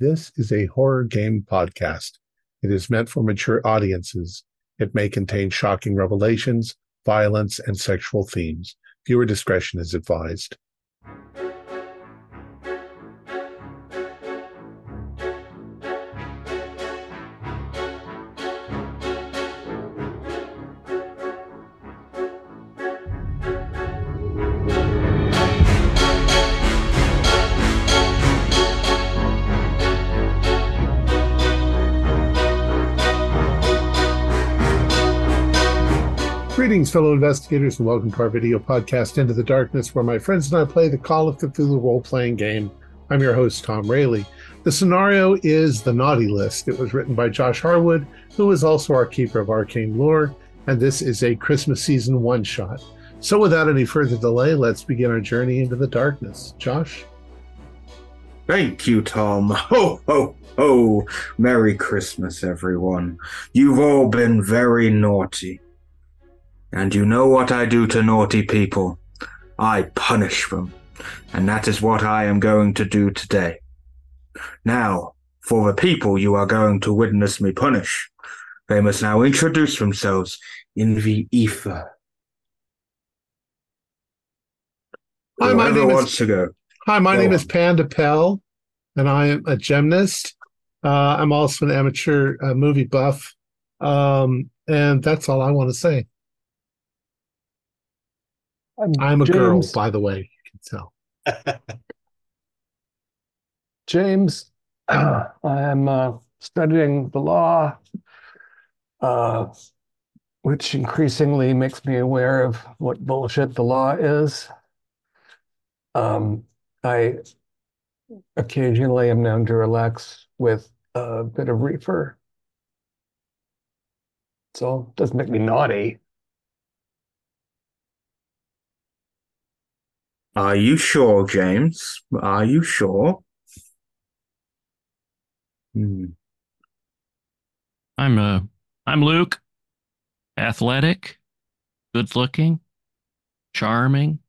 This is a horror game podcast. It is meant for mature audiences. It may contain shocking revelations, violence, and sexual themes. Viewer discretion is advised. Greetings, fellow investigators, and welcome to our video podcast, Into the Darkness, where my friends and I play the Call of Cthulhu role playing game. I'm your host, Tom Rayleigh. The scenario is The Naughty List. It was written by Josh Harwood, who is also our keeper of arcane lore, and this is a Christmas season one shot. So, without any further delay, let's begin our journey into the darkness. Josh? Thank you, Tom. Ho, ho, ho. Merry Christmas, everyone. You've all been very naughty. And you know what I do to naughty people? I punish them. And that is what I am going to do today. Now, for the people you are going to witness me punish, they must now introduce themselves in the ether. Hi, my name is. Hi, my Go name on. is Panda Pell, and I am a gymnast. Uh, I'm also an amateur uh, movie buff, um, and that's all I want to say. I'm a girl, by the way. You can tell. James, I am uh, studying the law, uh, which increasingly makes me aware of what bullshit the law is. Um, I occasionally am known to relax with a bit of reefer. So it doesn't make me naughty. Are you sure, James? Are you sure? Hmm. I'm uh I'm Luke. Athletic, good looking, charming.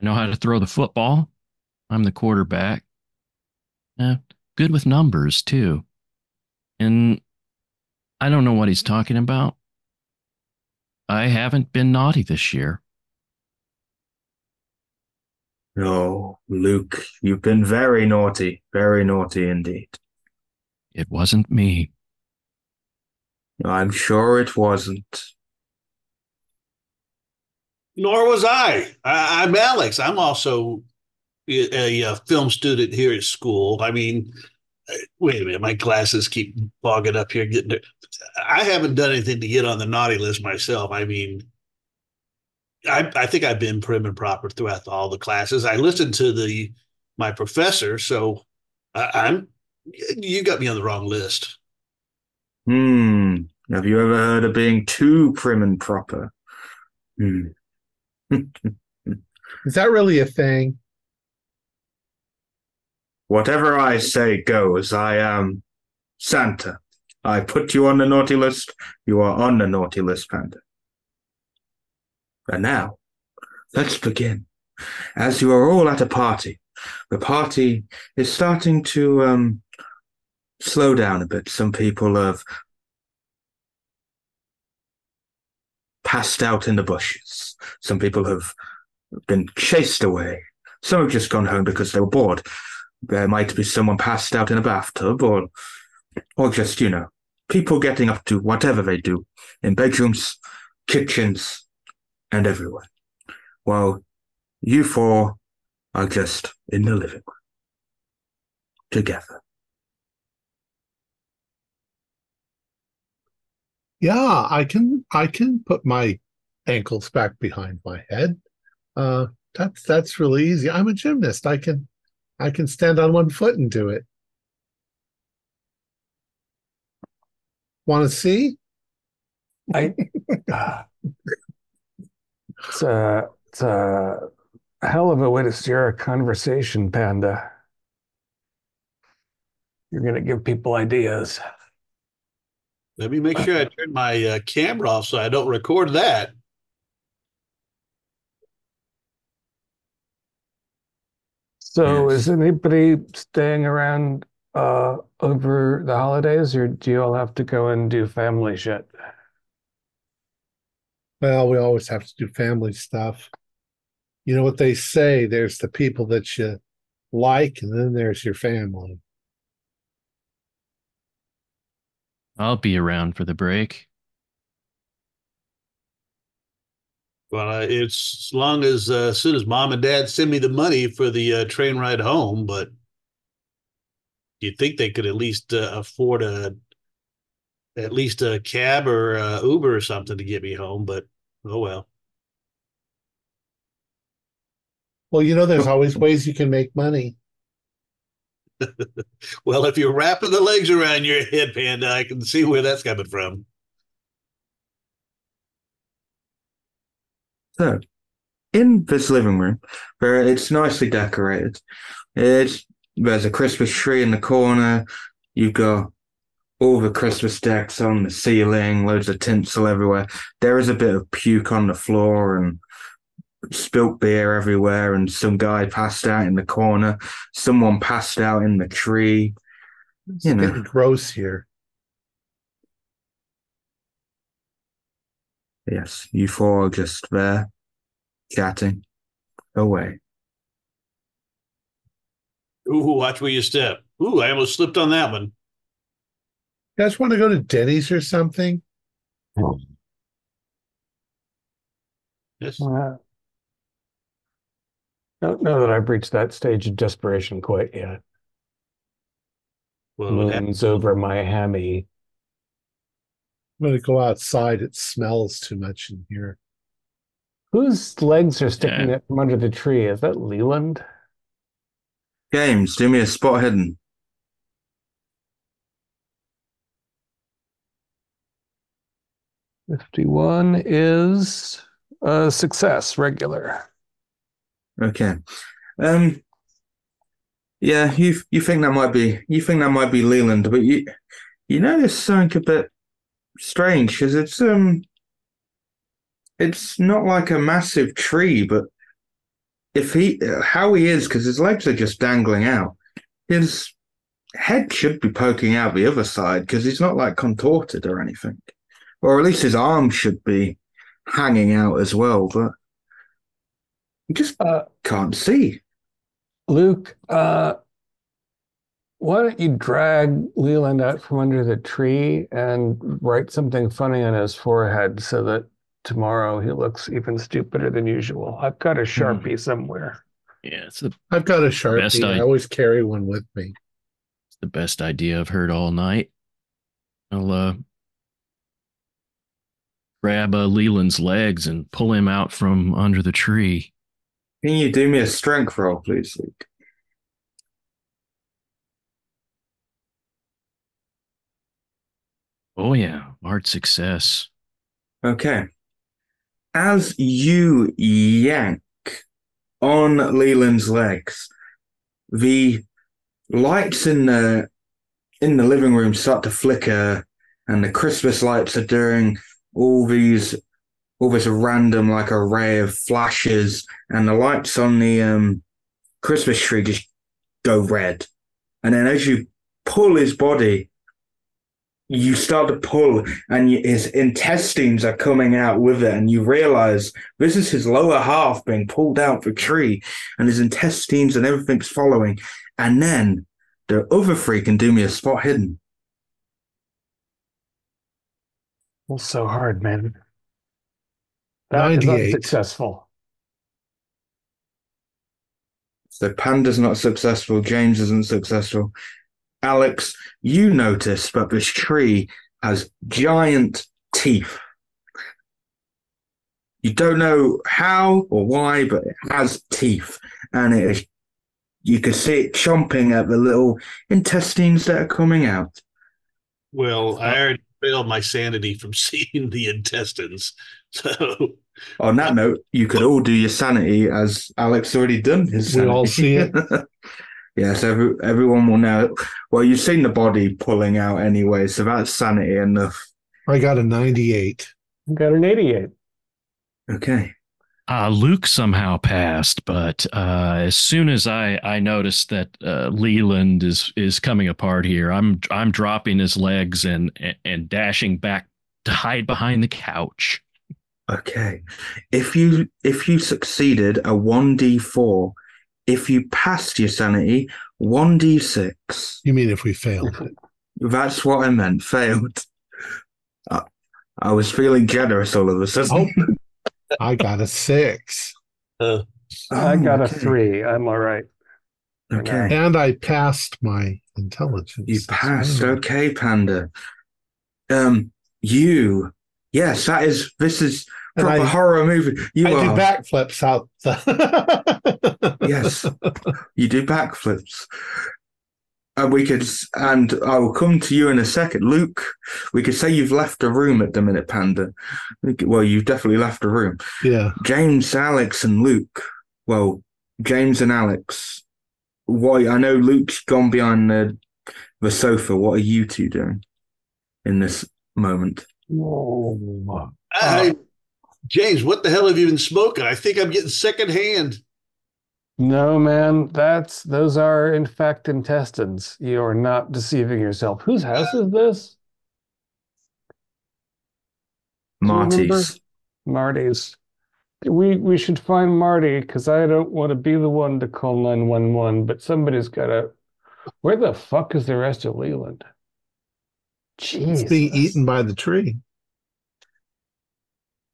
I know how to throw the football. I'm the quarterback. Uh, good with numbers too. And I don't know what he's talking about. I haven't been naughty this year. No, Luke, you've been very naughty, very naughty indeed. It wasn't me. I'm sure it wasn't. Nor was I. I I'm Alex. I'm also a, a film student here at school. I mean, uh, wait a minute, my glasses keep bogging up here. Getting there. I haven't done anything to get on the naughty list myself. I mean, I I think I've been prim and proper throughout all the classes. I listened to the my professor, so I, I'm. You got me on the wrong list. Hmm. Have you ever heard of being too prim and proper? Hmm. Is that really a thing? Whatever I say goes. I am Santa. I put you on the naughty list. You are on the naughty list, Panda. And now, let's begin. As you are all at a party, the party is starting to um, slow down a bit. Some people have passed out in the bushes. Some people have been chased away. Some have just gone home because they were bored. There might be someone passed out in a bathtub or or just, you know, people getting up to whatever they do in bedrooms, kitchens, and everywhere. While you four are just in the living room together. Yeah, I can. I can put my ankles back behind my head. Uh, that's that's really easy. I'm a gymnast. I can, I can stand on one foot and do it. Want to see? I Ah. it's a it's a hell of a way to steer a conversation, Panda. You're gonna give people ideas. Let me make sure I turn my uh, camera off so I don't record that. So Yes. is anybody staying around uh over the holidays or do you all have to go and do family shit? Well, we always have to do family stuff. You know what they say there's the people that you like, and then there's your family. I'll be around for the break. Well, uh, it's as long as uh, as soon as mom and dad send me the money for the uh, train ride home, but you'd think they could at least uh, afford a at least a cab or uh, Uber or something to get me home. But oh well. Well, you know, there's always ways you can make money. Well, if you're wrapping the legs around your head, Panda, I can see where that's coming from. So, in this living room, where it's nicely decorated, it's there's a Christmas tree in the corner. You've got all the Christmas decks on the ceiling, loads of tinsel everywhere. There is a bit of puke on the floor and spilt beer everywhere, and some guy passed out in the corner. Someone passed out in the tree. It's You know. getting gross here. Yes, you four are just there, chatting oh, away. Ooh, watch where you step. Ooh, I almost slipped on that one. You guys want to go to Denny's or something? Yes. Uh, don't know that I've reached that stage of desperation quite yet. Well, it hap- Moons over my hammy. I'm going to go outside. It smells too much in here. Whose legs are sticking Yeah. out from under the tree? Is that Leland? James, do me a spot hidden. Fifty-one is a success, regular. Okay. Um. Yeah, you you think that might be you think that might be Leland, but you you know there's something a bit strange because it's um it's not like a massive tree, but if he how he is because his legs are just dangling out, his head should be poking out the other side because he's not like contorted or anything, or at least his arm should be hanging out as well, but you just Uh, can't see. Luke, uh, why don't you drag Leland out from under the tree and write something funny on his forehead so that tomorrow he looks even stupider than usual? I've got a sharpie somewhere. Yeah, it's the, I've got a Sharpie. Best I I- always carry one with me. it's the best idea I've heard all night. I'll uh, grab uh, Leland's legs and pull him out from under the tree. Can you do me a strength roll, please, Luke? Oh yeah, hard success. Okay. As you yank on Leland's legs, the lights in the in the living room start to flicker, and the Christmas lights are doing all these all this random like array of flashes, and the lights on the um, Christmas tree just go red. And then as you pull his body, you start to pull, and his intestines are coming out with it, and you realize this is his lower half being pulled out the tree, and his intestines and everything's following. And then the other three can do me a spot hidden. Well, so hard, man. That is 98. unsuccessful. So Panda's not successful, James isn't successful. Alex, you notice that this tree has giant teeth. You don't know how or why, but it has teeth. And it is, you can see it chomping at the little intestines that are coming out. well, I uh, already failed my sanity from seeing the intestines. So On that uh, note, you could all do your sanity as Alex already done his We all see it. yes, every, everyone will know. Well, you've seen the body pulling out anyway, so that's sanity enough. I got a 98. I Got an 88. Okay. Uh, Luke somehow passed, but uh, as soon as I, I noticed that uh, Leland is is coming apart here, I'm I'm dropping his legs and and dashing back to hide behind the couch. Okay. If you if you succeeded a 1d4, if you passed your sanity, 1d6. You mean if we failed? That's what I meant. Failed. I, I was feeling generous all of a sudden. Oh, I got a six. Uh, I got a three. I'm all right. Okay. And I passed my intelligence. You passed. well. Okay, Panda. Um, you. Yes, that is. This is And proper I- horror movie. You I do are. backflips out. The yes, you do backflips. And we could, and I will come to you in a second, Luke. We could say you've left the room at the minute, Panda. Well, you've definitely left the room. Yeah. James, Alex, and Luke. Well, James and Alex. Why? I know Luke's gone behind the the sofa. What are you two doing in this moment? Oh, Whoa. I, James, what the hell have you been smoking? I think I'm getting secondhand. No, man, that's those are in fact intestines. You are not deceiving yourself. Whose house is this? Marty's. Marty's. We we should find Marty because I don't want to be the one to call 911, but somebody's gotta. Where the fuck is the rest of Leland? It's being eaten by the tree.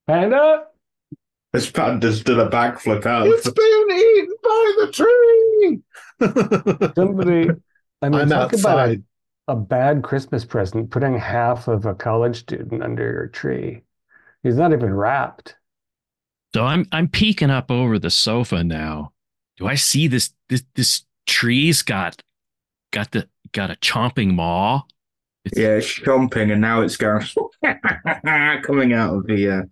Panda? This panda's done a backflip out. It's being eaten by the tree. Somebody. I mean, I'm talk about a, outside. a bad Christmas present, putting half of a college student under your tree. He's not even wrapped. So I'm I'm peeking up over the sofa now. Do I see this this this tree's got got the got a chomping maw? It's, Yeah, it's chomping, and now it's going coming out of the. Uh,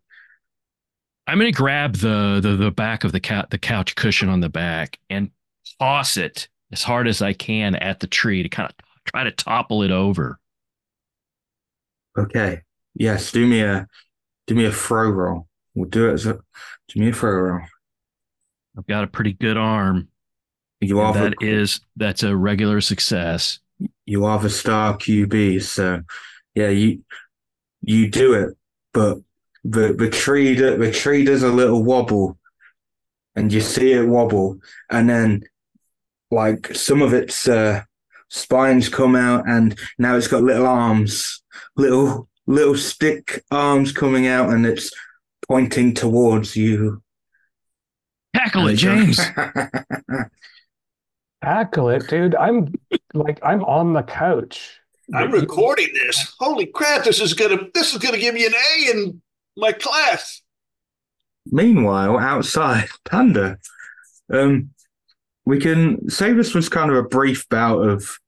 I'm gonna grab the the the back of the cat the couch cushion on the back and toss it as hard as I can at the tree to kind of try to topple it over. okay. Yes, do me a do me a throw roll. We'll do it as a do me a throw roll. I've got a pretty good arm. You are and the, that is that's a regular success. you are the star QB, so yeah, you you do it, but the the tree do- the tree does a little wobble, and you see it wobble, and then like some of its uh, spines come out, and now it's got little arms, little little stick arms coming out, and it's pointing towards you. Tackle it, James. Tackle it, dude. I'm like I'm on the couch. I'm recording this. Holy crap! This is gonna this is gonna give me an A in my class. Meanwhile, outside, Panda, um, we can say this was kind of a brief bout of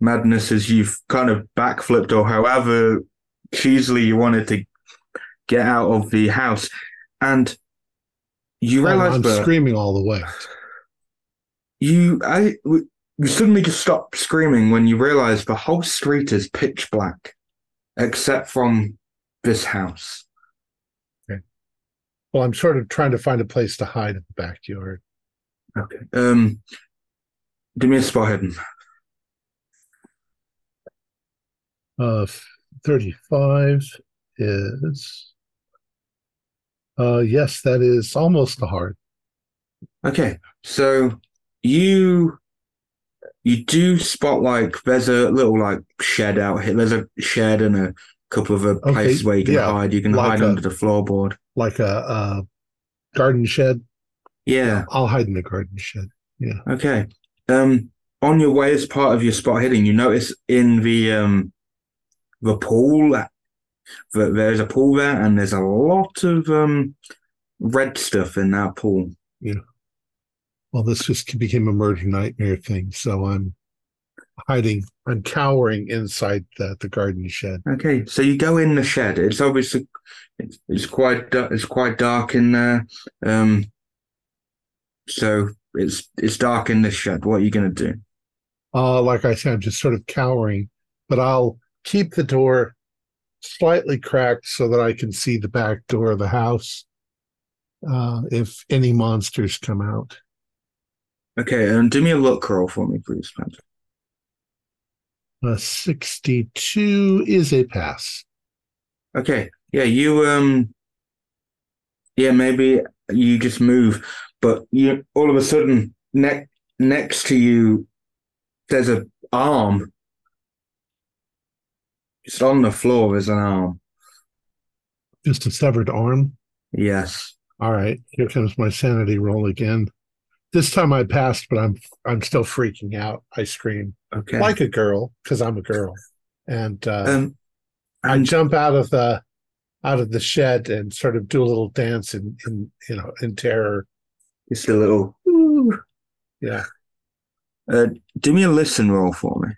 madness as you've kind of backflipped or however cheesily you wanted to get out of the house. And you I'm, realize I'm that screaming all the way. you, I, you suddenly just stop screaming when you realize the whole street is pitch black except from this house. Well, I'm sort of trying to find a place to hide in the backyard. Okay. Um, give me a spot hidden. Uh, 35 is. Uh, yes, that is almost a heart. Okay, so you you do spot like there's a little like shed out here. There's a shed and a couple of uh, Okay, places where you can yeah, hide. You can like hide a- under the floorboard. Like a, a garden shed. Yeah. I'll hide in the garden shed. Yeah. Okay. Um, on your way as part of your spot hidden, you notice in the um the pool that there's a pool there, and there's a lot of um red stuff in that pool. Yeah. Well, this just became a murder nightmare thing, so I'm hiding. I'm cowering inside the, the garden shed. Okay, so you go in the shed. It's obviously it's, it's quite it's quite dark in there. Um, so it's it's dark in this shed. What are you gonna do? Uh, like I said, I'm just sort of cowering, but I'll keep the door slightly cracked so that I can see the back door of the house. uh, if any monsters come out. Okay, and do me a luck roll for me, please, Patrick. A 62 is a pass. Okay, yeah, you um, yeah, maybe you just move, but you all of a sudden ne- next to you, there's a arm. It's on the floor there's an arm. Just a severed arm. Yes. All right, here comes my sanity roll again. This time I passed, but I'm I'm still freaking out. I scream Okay. like a girl because I'm a girl, and uh, um, I jump out of the out of the shed and sort of do a little dance in in you know in terror. just a little. Ooh. Yeah, Uh, do me a listen roll for me.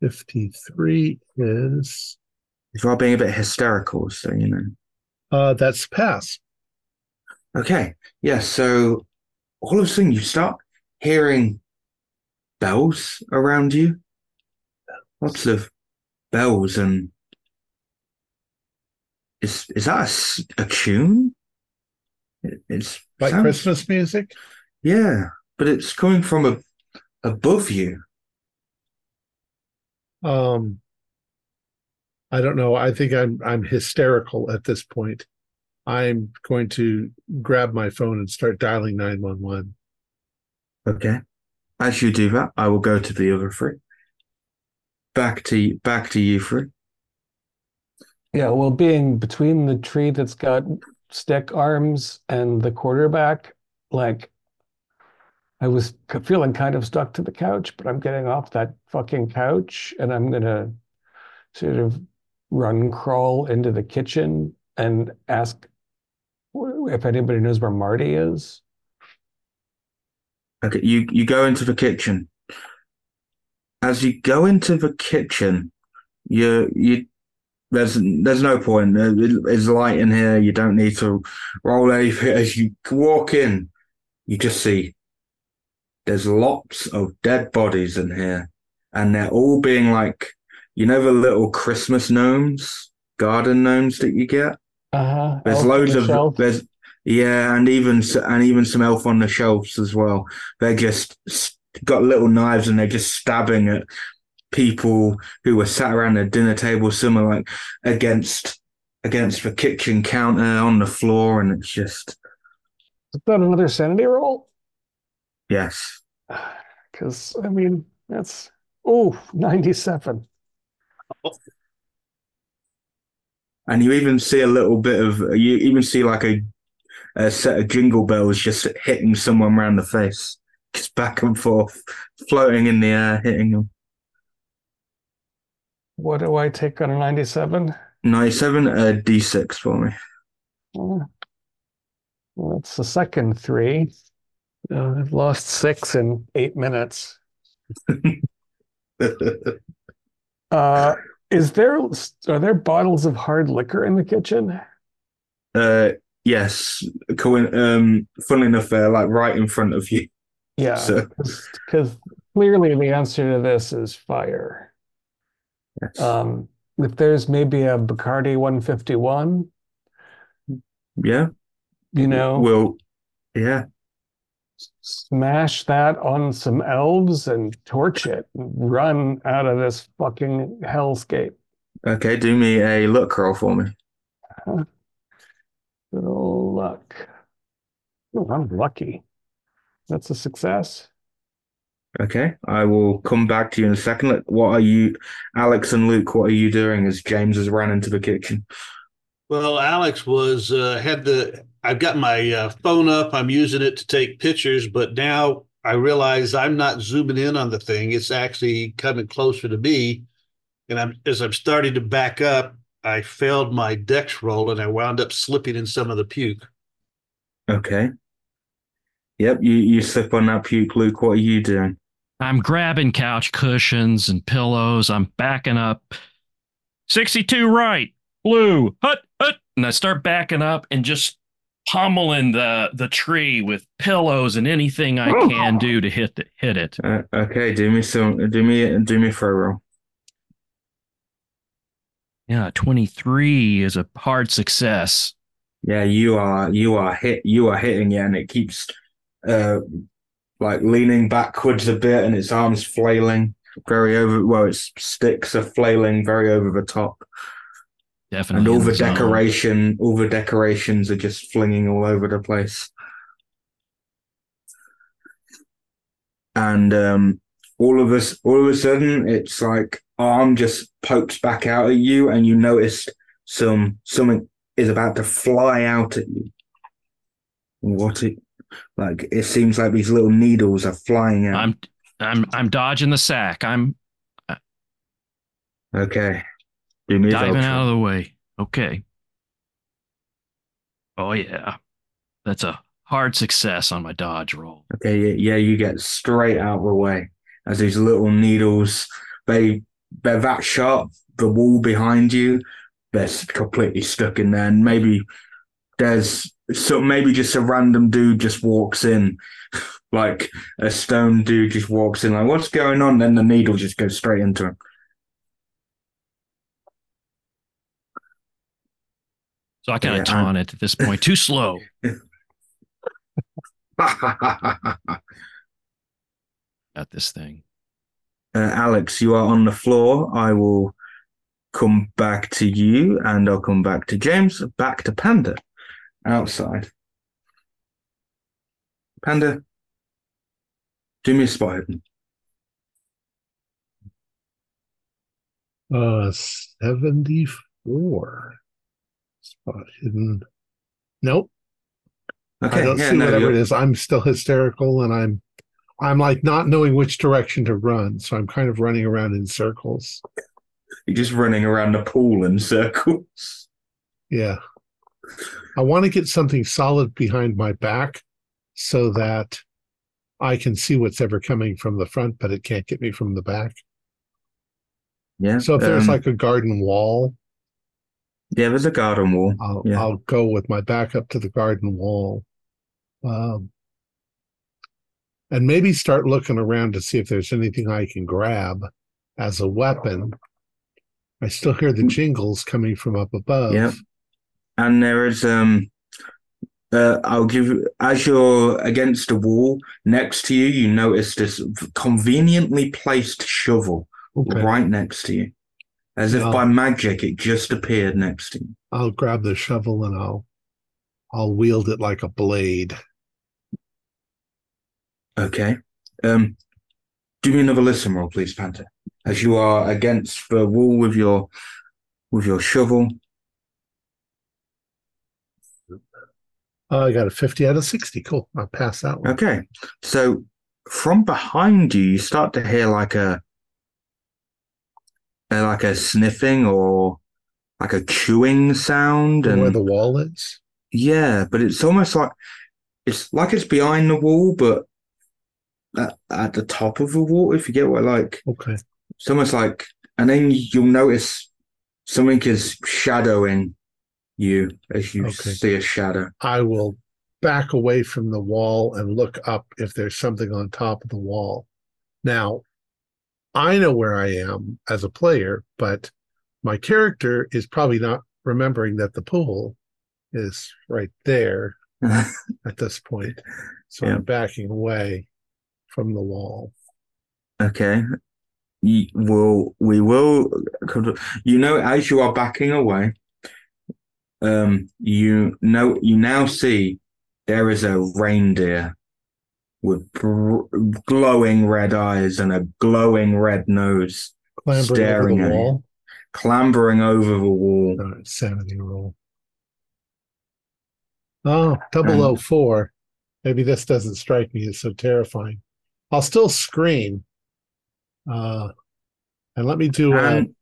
fifty three is If you're being a bit hysterical, so you know. uh that's pass. Okay. Yeah. So all of a sudden you start hearing bells around you. Lots of bells and is is that a tune? It- It's Like sounds- Christmas music. Yeah, but it's coming from a, above you. Um, I don't know. I think I'm I'm hysterical at this point. I'm going to grab my phone and start dialing nine one one. Okay. As you do that, I will go to the other three. Back to back to you three. Yeah, well, being between the tree that's got stick arms and the quarterback, like I was feeling kind of stuck to the couch, but I'm getting off that fucking couch and I'm gonna sort of run crawl into the kitchen and ask if anybody knows where Marty is. Okay, you you go into the kitchen. As you go into the kitchen, you you there's there's no point. There's light in here. You don't need to roll anything. As you walk in, you just see there's lots of dead bodies in here, and they're all being like you know the little Christmas gnomes, garden gnomes that you get. Uh-huh. There's Elf loads the of shelf. there's yeah, and even and even some elf on the shelves as well. They're just got little knives and they're just stabbing at people who were sat around the dinner table, some are like against against the kitchen counter on the floor, and it's just Is that another sanity roll? yes. Because I mean, that's oh, 97. And you even see a little bit of you even see like a a set of jingle bells just hitting someone around the face, just back and forth, floating in the air, hitting them. What do I take on a 97? 97 a d6 for me. Well, that's the second three. Uh, I've lost six in eight minutes. Uh, is there are there bottles of hard liquor in the kitchen? uh, yes, coin. Um, funnily enough, they're like right in front of you. Yeah, So because clearly the answer to this is fire. yes. Um, if there's maybe a Bacardi 151, yeah, you know, Well, yeah, smash that on some elves and torch it, and run out of this fucking hellscape. okay. Do me a luck roll for me. Good old luck. Oh, I'm lucky. That's a success. Okay, I will come back to you in a second. What are you, Alex and Luke? What are you doing as James has ran into the kitchen? Well, Alex was uh, had the. I've got my uh, phone up. I'm using it to take pictures, but now I realize I'm not zooming in on the thing. It's actually coming closer to me, and I'm as I'm starting to back up. I failed my dex roll, and I wound up slipping in some of the puke. Okay. Yep, you you slip on that puke, Luke. What are you doing? I'm grabbing couch cushions and pillows. I'm backing up. 62 right, blue, hut, hut. And I start backing up and just pummeling the, the tree with pillows and anything I can do to hit the, hit it. Uh, okay, do me some. Do me do me a throw roll. Yeah, 23 is a hard success. Yeah, you are you are hit you are hitting yeah, and it keeps uh like leaning backwards a bit and its arms flailing very over well its sticks are flailing very over the top. Definitely. And all the decoration all the decorations are just flinging all over the place. And um all of us all of a sudden it's like arm just pokes back out at you and you notice some something is about to fly out at you. What it like it seems like these little needles are flying out. I'm I'm I'm dodging the sack. I'm uh, okay. Me a diving out of the way. Okay. Oh yeah. That's a hard success on my dodge roll. Okay, yeah, yeah, you get straight out of the way as these little needles, they they're that sharp. The wall behind you, they're completely stuck in there, and maybe there's so maybe just a random dude just walks in, like a stone dude just walks in, like what's going on? Then the needle just goes straight into him. So I kind of Yeah, taunt it at this point. Too slow. uh, Got this thing. Alex, you are on the floor. I will come back to you, and I'll come back to James. Back to Panda outside. Panda, do me a spot hidden. Uh, 74. Spot hidden. Nope. Okay, I don't yeah, see no, whatever it you're- is. I'm still hysterical and I'm I'm like not knowing which direction to run. So I'm kind of running around in circles. you're just running around the pool in circles. Yeah. I want to get something solid behind my back so that I can see what's ever coming from the front, but it can't get me from the back. Yeah. So if there's um, like a garden wall, yeah, there's a garden wall. I'll Yeah. I'll go with my back up to the garden wall. Um, and maybe start looking around to see if there's anything I can grab as a weapon. I still hear the jingles coming from up above. Yep. And there is um uh, I'll give you as you're against a wall next to you, you notice this conveniently placed shovel Okay. right next to you. As if Yeah. by magic it just appeared next to you. I'll grab the shovel and I'll I'll wield it like a blade. Okay. Um do me another listen roll, please, Panda. As you are against the wall with your with your shovel. Oh, I got a 50 out of 60. Cool. I'll pass that one. Okay. So from behind you, you start to hear like a, uh, like a sniffing or like a chewing sound, and Where the wall is. yeah, but it's almost like it's like it's behind the wall, but at, at the top of the wall. If you get what I like, Okay. it's almost like, and then you'll notice something is shadowing you as you Okay. see a shadow. I will back away from the wall and look up if there's something on top of the wall. Now, I know where I am as a player, but my character is probably not remembering that the pool is right there at this point. So Yeah. I'm backing away from the wall. Okay. You will we will you know as you are backing away, um you know you now see there is a reindeer with br- glowing red eyes and a glowing red nose Clambering Staring at you. wall. clambering over the wall. All right, sanity roll. Oh, double oh four. Maybe this doesn't strike me as so terrifying. I'll still scream. Uh, and let me do a, And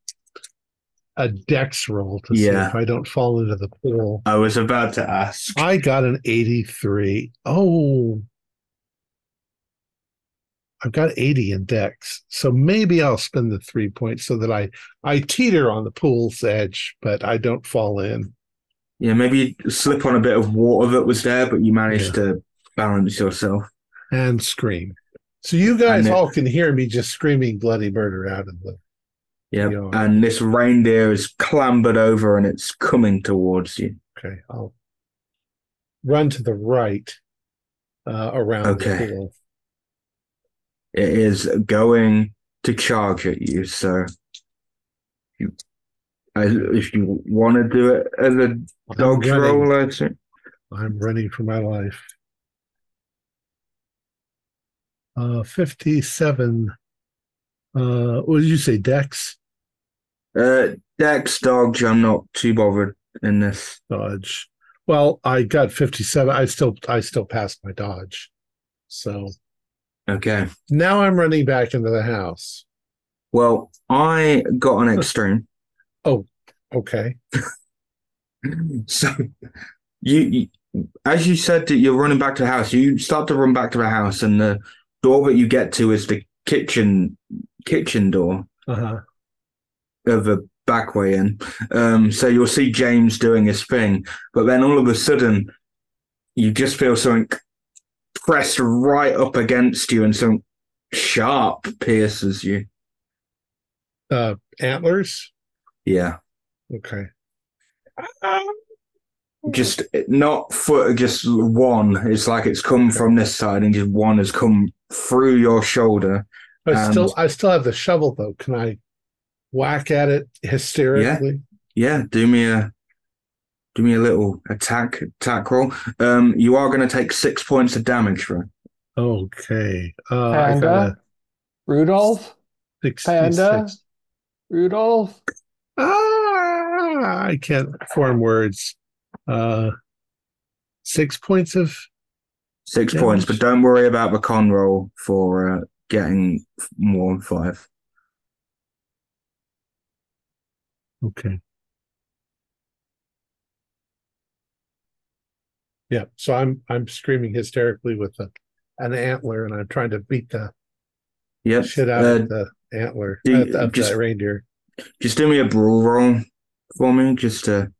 a dex roll to see if I don't fall into the pool. I was about to ask. I got an 83. Oh, I've got 80 in dex. So maybe I'll spend the three points so that I, I teeter on the pool's edge, but I don't fall in. Yeah, maybe slip on a bit of water that was there, but you managed Yeah. to balance yourself. and scream. So you guys it- all can hear me just screaming bloody murder out of the Yeah, and this reindeer is clambered over and it's coming towards you. Okay, I'll run to the right uh, around Okay. the pool. It is going to charge at you. So, you, if you want to do it as a dog's running. roll, I'd say. I'm running for my life. Uh, 57. Uh, what did you say, Dex? Uh, Dex dodge. I'm not too bothered in this. Dodge. Well, I got 57. I still, I still passed my dodge. So Okay. now I'm running back into the house. Well, I got an extreme. Oh, okay. so, you, you, as you said that you're running back to the house, you start to run back to the house, and the door that you get to is the kitchen kitchen door. Uh huh. of a back way in. Um, so you'll see James doing his thing, but then all of a sudden, you just feel something pressed right up against you, and something sharp pierces you. Uh, antlers. Yeah, Okay. just not foot, just one. It's like it's come from this side, and just one has come through your shoulder. I And- still, I still have the shovel though. Can I whack at it hysterically? Yeah, do me a. Do me a little attack attack roll. Um, you are going to take six points of damage for it. Okay. Uh, I Panda? got a Rudolph? 66. Panda? Rudolph? Ah, I can't form words. Uh, six points of Six Damage. points, but don't worry about the con roll for uh, getting more than five. okay. Yeah, so I'm I'm screaming hysterically with a, an antler, and I'm trying to beat the Yep. shit out Uh, of the antler do you- of, of just- that reindeer. just do me a brawl roll for me, just to.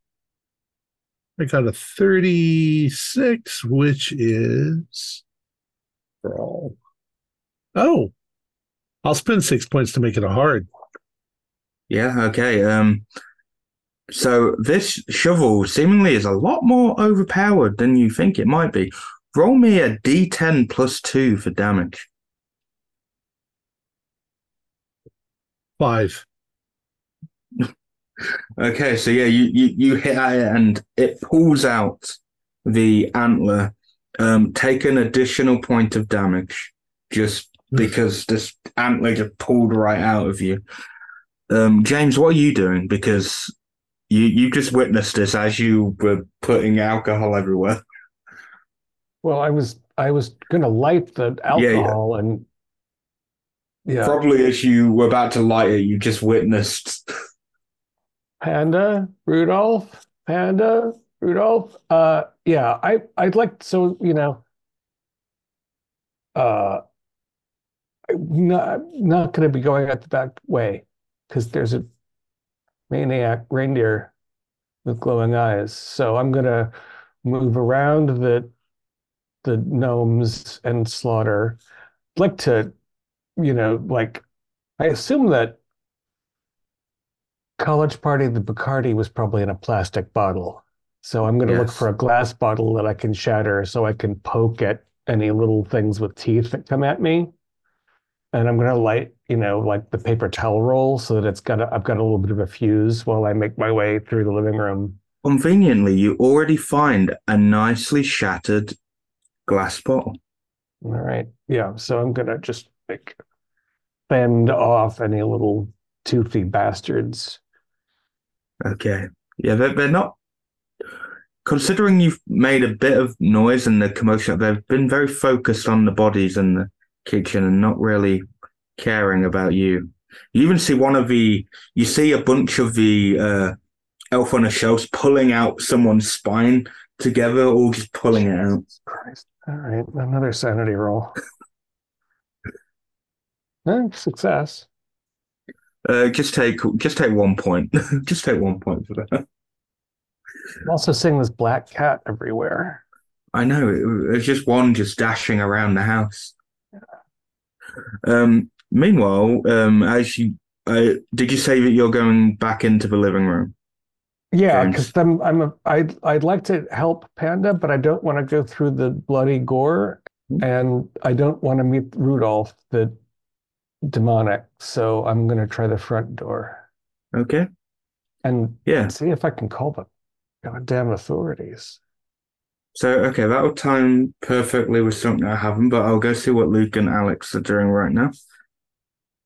I got a 36, which is for all. Oh, I'll spend six points to make it a hard. Yeah. Okay. Um. So this shovel seemingly is a lot more overpowered than you think it might be. Roll me a d10 plus two for damage. Five. Okay, so yeah, you, you, you hit at it and it pulls out the antler. Um, take an additional point of damage just because this antler just pulled right out of you. Um, James, what are you doing? Because you you just witnessed this as you were putting alcohol everywhere. Well, I was I was gonna light the Yeah, yeah. alcohol and yeah, Probably as you were about to light it, you just witnessed. Panda, Rudolph, Panda, Rudolph. Uh yeah, I I'd like so you know uh I'm not not gonna be going out the back way because there's a maniac reindeer with glowing eyes. So I'm gonna move around the the gnomes and slaughter. I'd like to, you know, like I assume that college party, the Bacardi was probably in a plastic bottle. So I'm going to look for a glass bottle that I can shatter so I can poke at any little things with teeth that come at me. And I'm going to light, you know, like the paper towel roll so that it's got a, I've got a little bit of a fuse while I make my way through the living room. Conveniently, you already find a nicely shattered glass bottle. All right. Yeah. So I'm going to just like fend off any little toothy bastards. Okay. Yeah, they're, they're not. Considering you've made a bit of noise and the commotion, they've been very focused on the bodies in the kitchen and not really caring about you. You even see one of the. You see a bunch of the uh, elf on the shelves pulling out someone's spine together, all just pulling it out. Christ. All right. Another sanity roll. Eh, success. Uh, just take just take one point. just take one point for that. I'm also seeing this black cat everywhere. I know. It, it's just one just dashing around the house. Um, meanwhile, um, as you Uh, did you say that you're going back into the living room? Yeah, because I'm I'm a, I'd I'd like to help Panda, but I don't want to go through the bloody gore, Mhm. and I don't want to meet Rudolph, the demonic. So I'm gonna try the front door Okay. and Yeah. see if I can call the goddamn authorities. So okay, that'll time perfectly with something I haven't, but I'll go see what Luke and Alex are doing right now.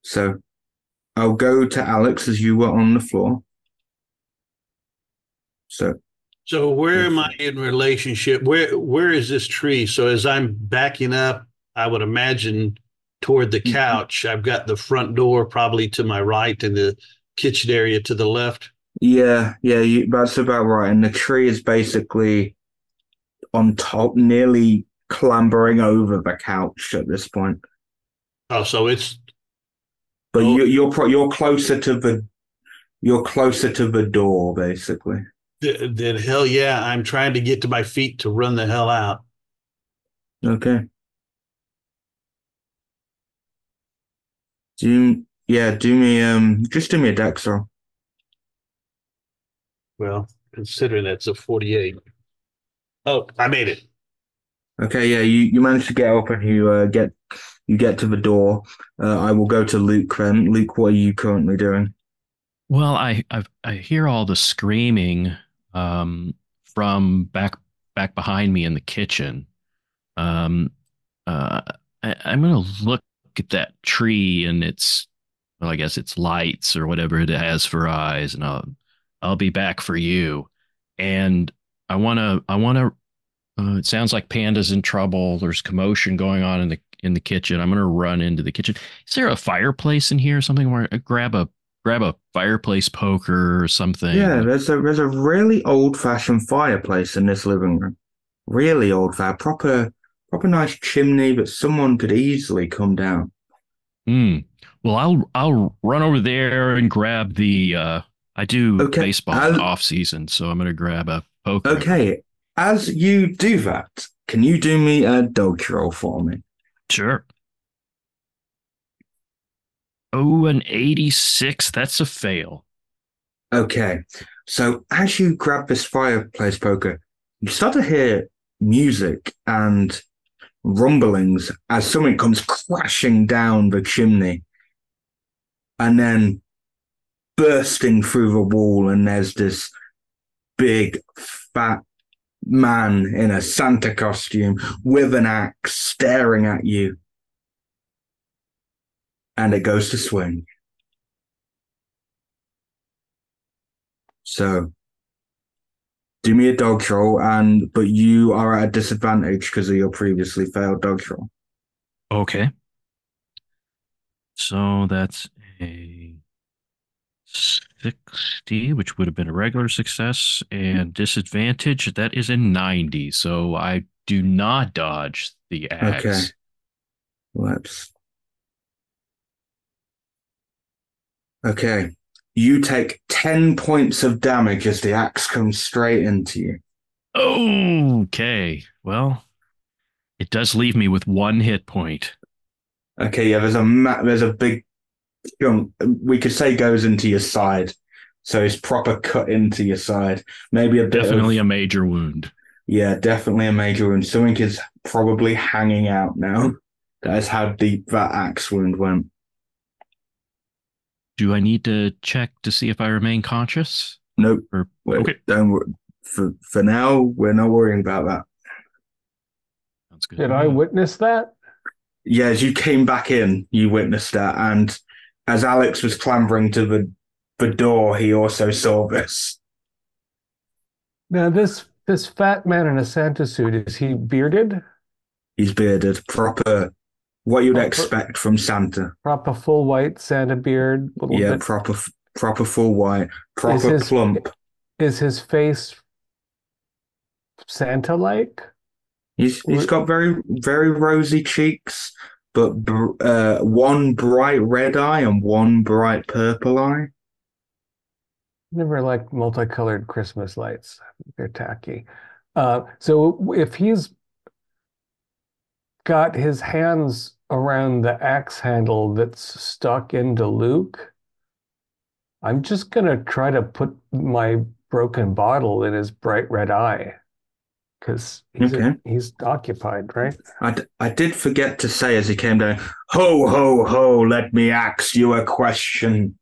So I'll go to Alex as you were on the floor. So So where am I in relationship? Where where is this tree? So as I'm backing up, I would imagine toward the Mhm. couch. I've got the front door probably to my right and the kitchen area to the left. yeah, yeah, you, that's about right. And the tree is basically on top, nearly clambering over the couch at this point. Oh, so it's But Oh. you, you're pro- you're closer to the you're closer to the door, basically. th- then hell yeah, I'm trying to get to my feet to run the hell out. Okay. Do yeah, do me um just do me a dex roll. Well, considering that's a 48. Oh, I made it. Okay, yeah, you, you manage to get up and you uh, get you get to the door. Uh, I will go to Luke then. Luke, what are you currently doing? Well, I I, I hear all the screaming um, from back back behind me in the kitchen. Um, uh, I, I'm gonna look at that tree and its well, I guess it's lights or whatever it has for eyes, and I'll I'll be back for you. And I wanna I wanna. Uh, it sounds like Panda's in trouble. There's commotion going on in the in the kitchen. I'm gonna run into the kitchen. Is there a fireplace in here something where I grab a grab a fireplace poker or something? Yeah, there's a there's a really old fashioned fireplace in this living room. Really old fashioned, proper proper nice chimney but someone could easily come down. Hmm. Well, I'll I'll run over there and grab the. uh I do Okay, baseball I'll- off season, so I'm gonna grab a poker. Okay, as you do that, can you do me a dodge roll for me? Sure. Oh, an 86. That's a fail. Okay, so as you grab this fireplace poker, you start to hear music and rumblings as something comes crashing down the chimney and then bursting through the wall, and there's this big fat man in a Santa costume with an axe staring at you. And it goes to swing. So do me a dodge roll, and but you are at a disadvantage because of your previously failed dodge roll. Okay. So that's a 60, which would have been a regular success, and disadvantage, that is a 90. So I do not dodge the axe. Okay. Let's. Okay. You take 10 points of damage as the axe comes straight into you. Okay. Well, it does leave me with one hit point. Okay, yeah, there's a ma- there's a big chunk we could say goes into your side. So it's proper cut into your side. Maybe a Definitely of, a major wound. yeah, definitely a major wound. Something is probably hanging out now. That is how deep that axe wound went. Do I need to check to see if I remain conscious? Nope. Or okay, Don't wor- for for now. We're not worrying about that. sounds good. Did I witness that? Yeah, as you came back in, you witnessed that, and as Alex was clambering to the the door, he also saw this. Now this this fat man in a Santa suit, is he bearded? He's bearded, proper, what you'd Proper- expect from Santa. Proper full white Santa beard, Yeah, bit. proper, proper full white, proper his- plump. Is his face Santa-like? He's he's What- got very very rosy cheeks, but br- uh, one bright red eye and one bright purple eye. Never liked multicolored Christmas lights. They're tacky. Uh, so if he's got his hands around the axe handle that's stuck into Luke, I'm just gonna try to put my broken bottle in his bright red eye. Because he's Okay. he's occupied, right? I, d- I did forget to say as he came down, ho, ho, ho, let me ask you a question.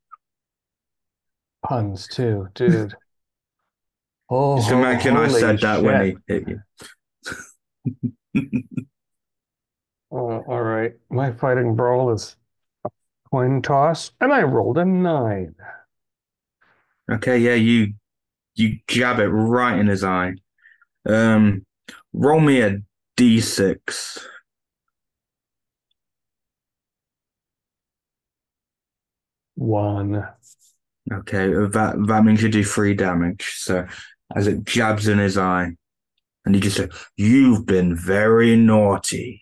Puns too, dude. Oh, Just imagine I said that when he hit you. Oh, all right. My fighting brawl is a coin toss, and I rolled a nine. Okay, yeah, you you jab it right in his eye. Um, roll me a d6. One. Okay, that that means you do three damage. So as it jabs in his eye, and you just say, "You've been very naughty,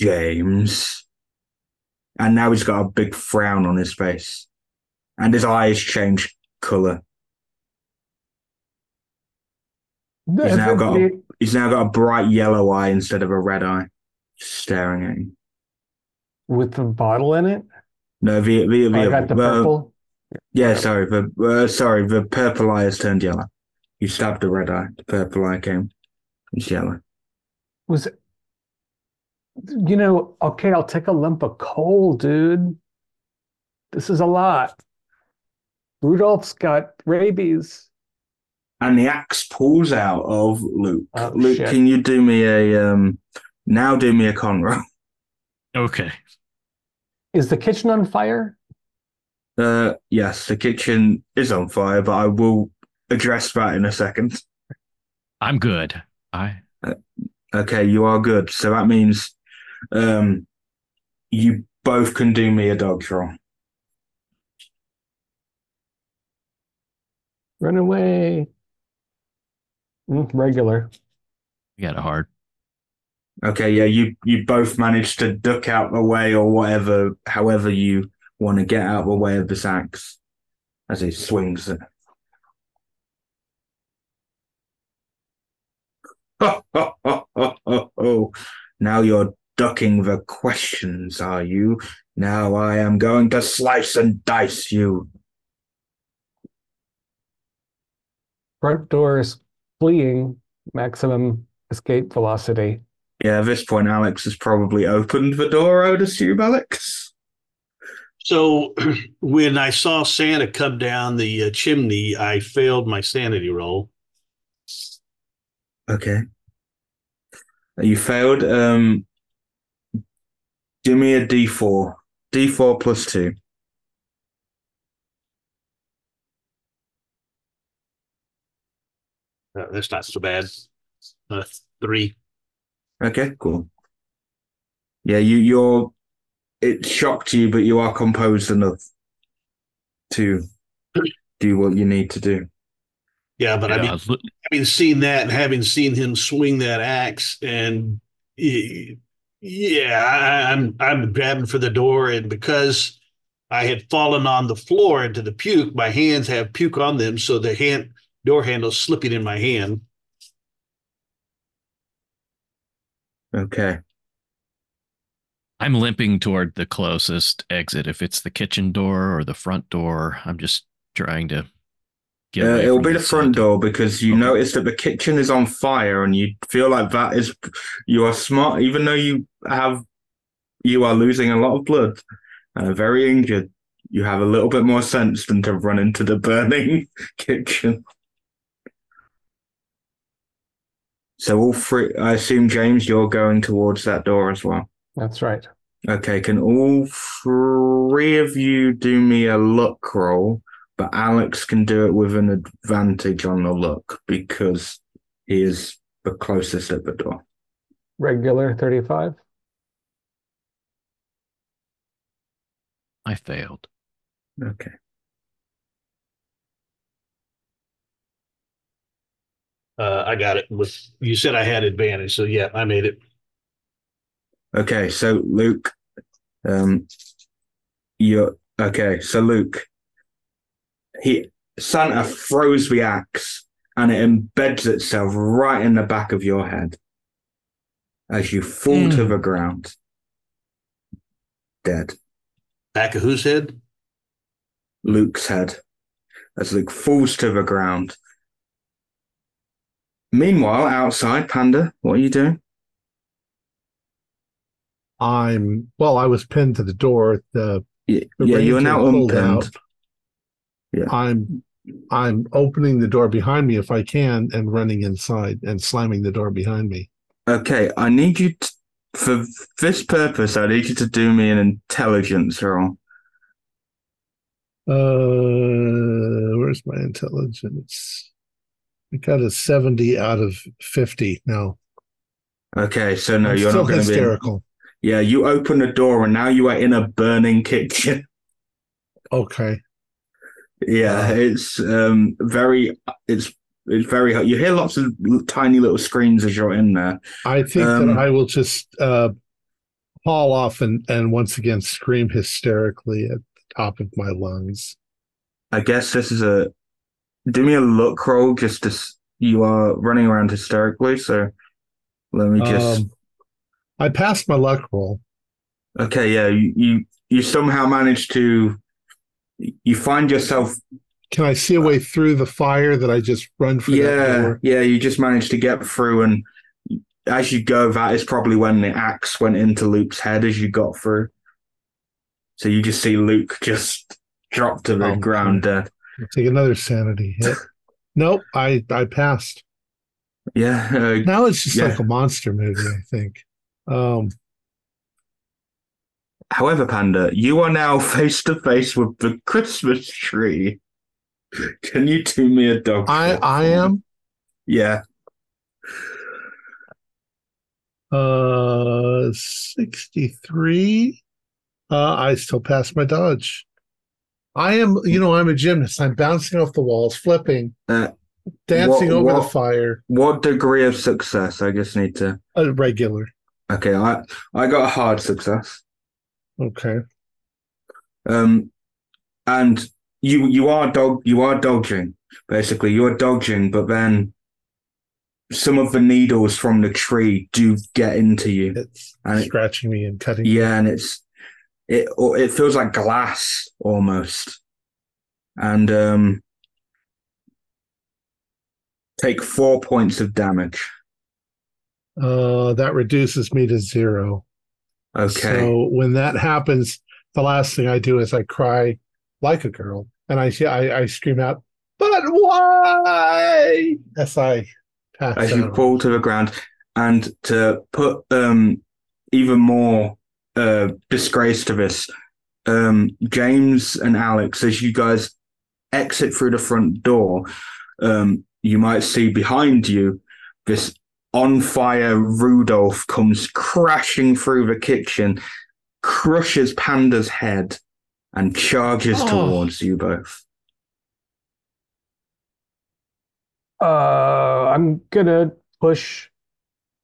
James." And now he's got a big frown on his face, and his eyes change color. He's now got a- He's now got a bright yellow eye instead of a red eye, staring at him. with the bottle in it. No, the the, Oh, the, got the purple. Yeah, sorry. The uh, sorry, the purple eye has turned yellow. You stabbed the red eye. The purple eye came. It's yellow. Was it? You know, okay, I'll take a lump of coal, dude. This is a lot. Rudolph's got rabies. And the axe pulls out of Luke. Oh, Luke, shit. can you do me a um? Now do me a con roll. Okay. Is the kitchen on fire? Uh, yes, the kitchen is on fire, but I will address that in a second. I'm good. I Okay, you are good. So that means, um, you both can do me a dodge roll. Run away. Mm, regular. got it hard. Okay, yeah, you you both managed to duck out the way or whatever, however you want to get out the way of this axe as he swings it. Ho, ho, ho, ho, ho, ho. Now you're ducking the questions, are you? Now I am going to slice and dice you. Front door is fleeing. Maximum escape velocity. Yeah, at this point, Alex has probably opened the door, I would assume, Alex. So when I saw Santa come down the uh, chimney, I failed my sanity roll. Okay. You failed. Um, give me a D4. D4 plus two. Uh, that's not so bad. Uh, three. Okay, cool. Yeah, you you're it shocked you, but you are composed enough to do what you need to do. Yeah, but I Yeah, mean, Lu- having seen that and having seen him swing that axe, and yeah, I, I'm I'm grabbing for the door, and because I had fallen on the floor into the puke, my hands have puke on them, so the hand door handle slipping in my hand. Okay. I'm limping toward the closest exit. If it's the kitchen door or the front door, I'm just trying to get Uh, it'll be the this front door because you Okay. notice that the kitchen is on fire and you feel like that is you are smart even though you have you are losing a lot of blood uh, very injured you have a little bit more sense than to run into the burning kitchen so all three i assume james you're going towards that door as well That's right. okay can all three of you do me a luck roll but Alex can do it with an advantage on the look because he is the closest at the door. Regular 35. I failed. Okay. Uh, I got it. With you said I had advantage, so yeah, I made it. Okay, so Luke, um, you're okay. So Luke, he Santa throws the axe and it embeds itself right in the back of your head as you fall to Mm. the ground, dead. Back of whose head? Luke's head as Luke falls to the ground. Meanwhile, outside, Panda, what are you doing? I'm well. I was pinned to the door. The, Yeah, the yeah you are ranger now unpinned. out. Yeah. I'm I'm opening the door behind me if I can, and running inside and slamming the door behind me. Okay, I need you to, for this purpose. I need you to do me an intelligence roll. Uh, where's my intelligence? I got a seventy out of fifty. No, Okay, so no, I'm you're not going to be. hysterical. Yeah, you open the door and now you are in a burning kitchen. Okay. Yeah, it's um very it's it's very. You hear lots of tiny little screams as you're in there. I think Um, that I will just uh, haul off and, and once again scream hysterically at the top of my lungs. I guess this is a do me a luck roll just as you are running around hysterically. So let me just Um, I passed my luck roll. okay. Yeah, you you, you somehow managed to you find yourself Can I see a way through the fire that I just run that yeah yeah you just managed to get through and as you go that is probably when the axe went into Luke's head as you got through. So you just see Luke just drop to the Oh, ground dead. Take another sanity hit. nope, I, I passed. Yeah, uh, Now it's just Yeah. like a monster movie, I think. Um, However, Panda, you are now face to face with the Christmas tree. Can you do me a dog? I I am Yeah. uh 63. Uh, I still pass my dodge. I am, you know, I'm a gymnast. I'm bouncing off the walls, flipping, Uh, dancing what- over the fire. What degree of success? I just need to. A regular. Okay, I I got a hard success. Okay. Um, and you you are dog you are dodging basically. You're dodging, but then some of the needles from the tree do get into you. It's And it- scratching me and cutting. Yeah, and it's it it feels like glass almost. And um take four points of damage. Uh, that reduces me to zero. Okay. So when that happens, the last thing I do is I cry like a girl, and I I, I scream out, "But why?" As I pass As you out. fall to the ground, and to put um even more uh disgrace to this, um James and Alex, as you guys exit through the front door, um, you might see behind you this on fire Rudolph comes crashing through the kitchen, crushes Panda's head, and charges Oh. towards you both. Uh, I'm gonna push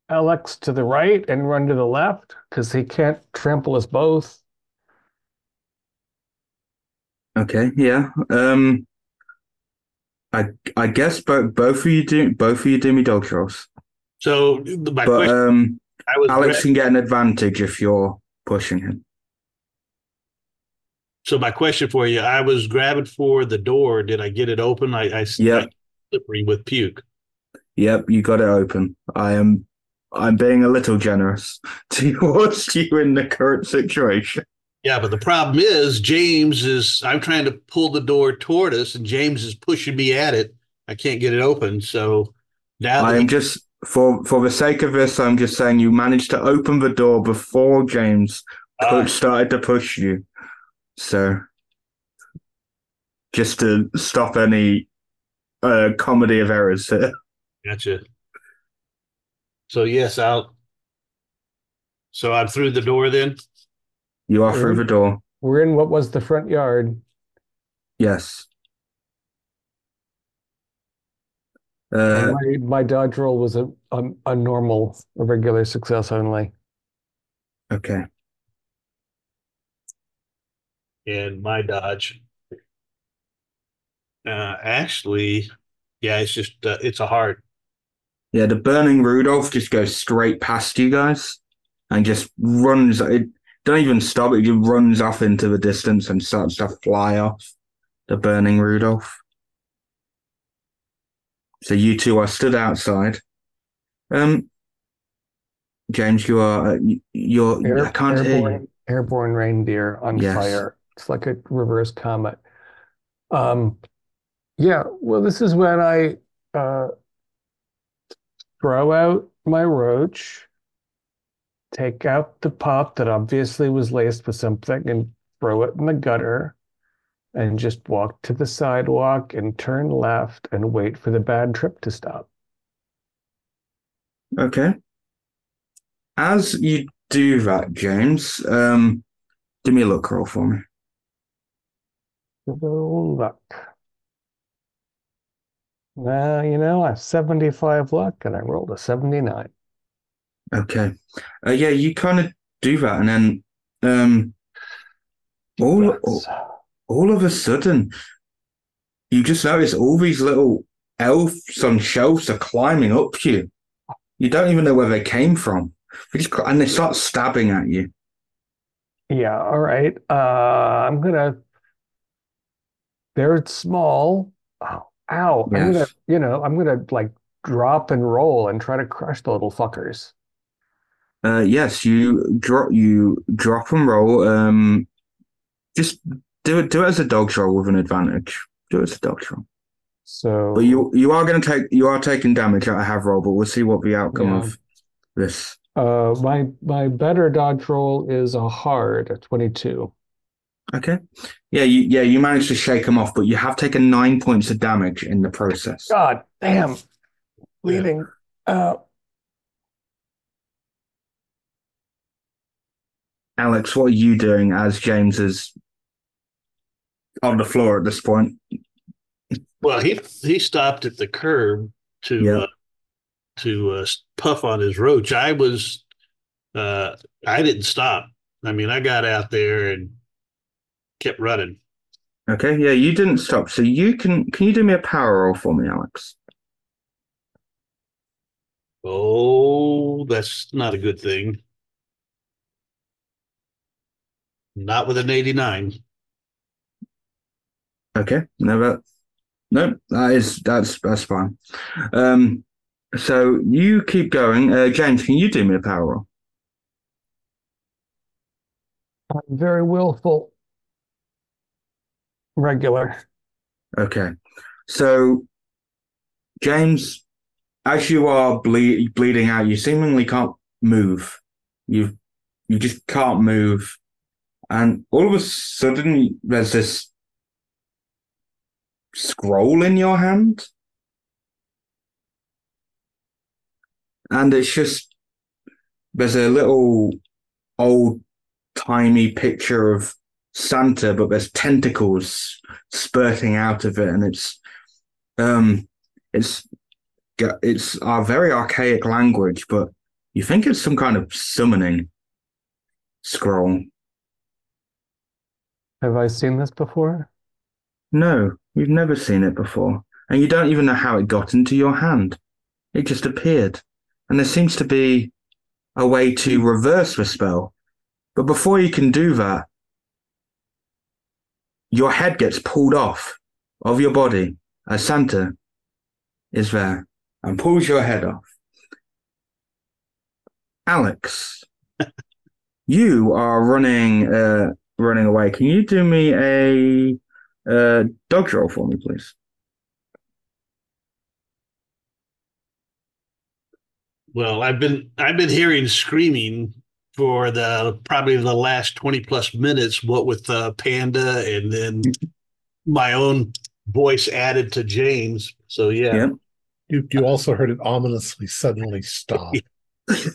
Alex to the right and run to the left because he can't trample us both. Okay, yeah. Um I I guess both both of you do both of you do me dodge rolls. So my But question, um I was Alex can get an advantage if you're pushing him. so my question for you, I was grabbing for the door. Did I get it open? I, I Yeah. slippery with puke. Yep, you got it open. I am I'm being a little generous towards you in the current situation. Yeah, but the problem is James is I'm trying to pull the door toward us and James is pushing me at it. I can't get it open. So now I am just for for the sake of this, I'm just saying you managed to open the door before James coach started to push you. So just to stop any uh, comedy of errors here. gotcha. So yes, I'll so I'm through the door then. You are through the door. We're in what was the front yard. Yes. Uh, my, my dodge roll was a, a a normal, a regular success only. okay. and my dodge. Uh, actually, yeah, it's just uh, it's a hard. Yeah, the burning Rudolph just goes straight past you guys and just runs. It don't even stop. It just runs off into the distance and starts to fly off. the burning Rudolph. So you two are stood outside. Um, James, you are uh, you- you're. Air, I can't hear you. airborne, airborne reindeer on Yes. fire. It's like a reverse comet. Um, yeah, well, this is when I uh, throw out my roach, take out the pop that obviously was laced with something, and throw it in the gutter, and just walk to the sidewalk and turn left and wait for the bad trip to stop. Okay. As you do that, James, um, give me a luck roll for me. Good luck. Now, you know, I have 75 luck and I rolled a 79. Okay. Uh, yeah, you kind of do that, and then um, all, all all of a sudden, you just notice all these little elves on shelves are climbing up you. You don't even know where they came from. They just, and they start stabbing at you. Yeah, all right. Uh, I'm gonna. They're small. Oh, ow. I'm gonna, you know, I'm gonna like drop and roll and try to crush the little fuckers. Uh, yes, you drop you drop and roll. Um, just do it do it as a dog's roll with an advantage. Do it as a dog's roll. So But you you are going to take you are taking damage at a have roll, but we'll see what the outcome Yeah. of this. uh my my better dodge roll is a hard, a 22. Okay. Yeah, you yeah you managed to shake them off, but you have taken nine points of damage in the process. God damn. Bleeding out. Alex, what are you doing as James is on the floor at this point? Well, he he stopped at the curb to Yeah. uh, to uh, puff on his roach. I was uh, I didn't stop. I mean, I got out there and kept running. Okay, yeah, you didn't stop. So you can can you do me a power roll for me, Alex? Oh, that's not a good thing. Not with an 89. Okay, that, no, that is that's that's fine. Um, so you keep going. Uh, James, can you do me a power roll? I'm very willful. Regular. Okay, so James, as you are ble- bleeding out, you seemingly can't move. You you just can't move, and all of a sudden, there's this scroll in your hand, and it's just there's a little old timey picture of Santa, but there's tentacles spurting out of it, and it's um, it's it's a very archaic language, but you think it's some kind of summoning scroll. Have I seen this before? No, you've never seen it before, and you don't even know how it got into your hand. It just appeared, and there seems to be a way to reverse the spell. But before you can do that, your head gets pulled off of your body as Santa is there and pulls your head off. Alex, you are running uh, running away. Can you do me a uh, dodge roll for me, please? Well, I've been I've been hearing screaming for the probably the last 20 plus minutes, what with uh, Panda and then my own voice added to James. So yeah. Yeah. You you also heard it ominously suddenly stop. I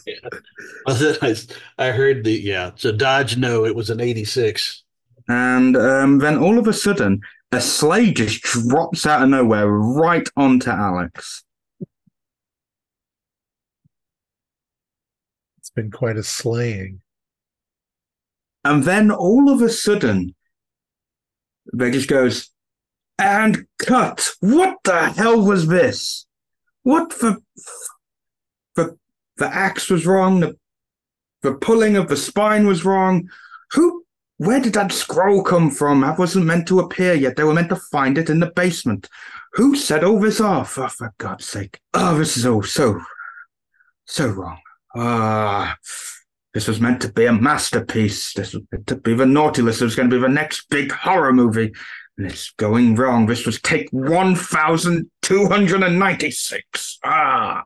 I heard the yeah. So Dodge no, it was an 86. And um, then all of a sudden, a sleigh just drops out of nowhere right onto Alex. It's been quite a slaying. And then all of a sudden, they just goes, and cut. What the hell was this? What the, the, the axe was wrong. The, the pulling of the spine was wrong. Who, where did that scroll come from? That wasn't meant to appear yet. They were meant to find it in the basement. Who set all this off? Oh, for God's sake. Oh, this is all so, so wrong. Ah, this was meant to be a masterpiece. This was meant to be the Naughty List. It was going to be the next big horror movie. And it's going wrong. This was take 1,296. Ah.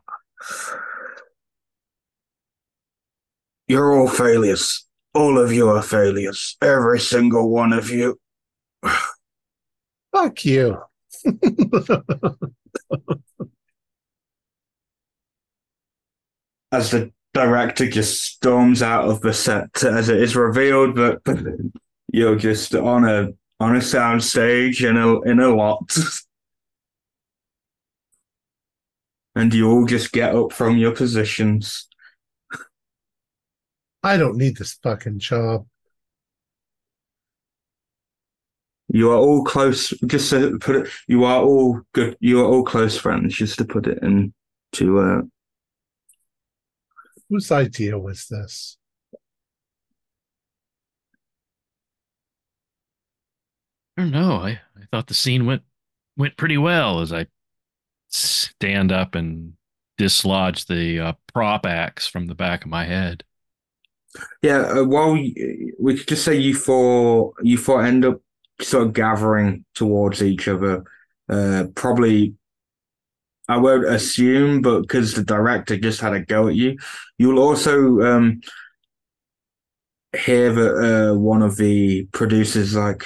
You're all failures. All of you are failures. Every single one of you. Fuck you. As the director just storms out of the set, as it is revealed that you're just on a on a sound stage in a in a lot. and you all just get up from your positions. I don't need this fucking job. You are all close. Just to put it, you are all good. You are all close friends. Just to put it into. Uh, Whose idea was this? I don't know. I, I thought the scene went went pretty well as I stand up and dislodge the uh, prop axe from the back of my head. Yeah, uh, well, we could just say you four, you four end up sort of gathering towards each other. Uh, probably, I won't assume, but because the director just had a go at you, you'll also um, hear that uh, one of the producers like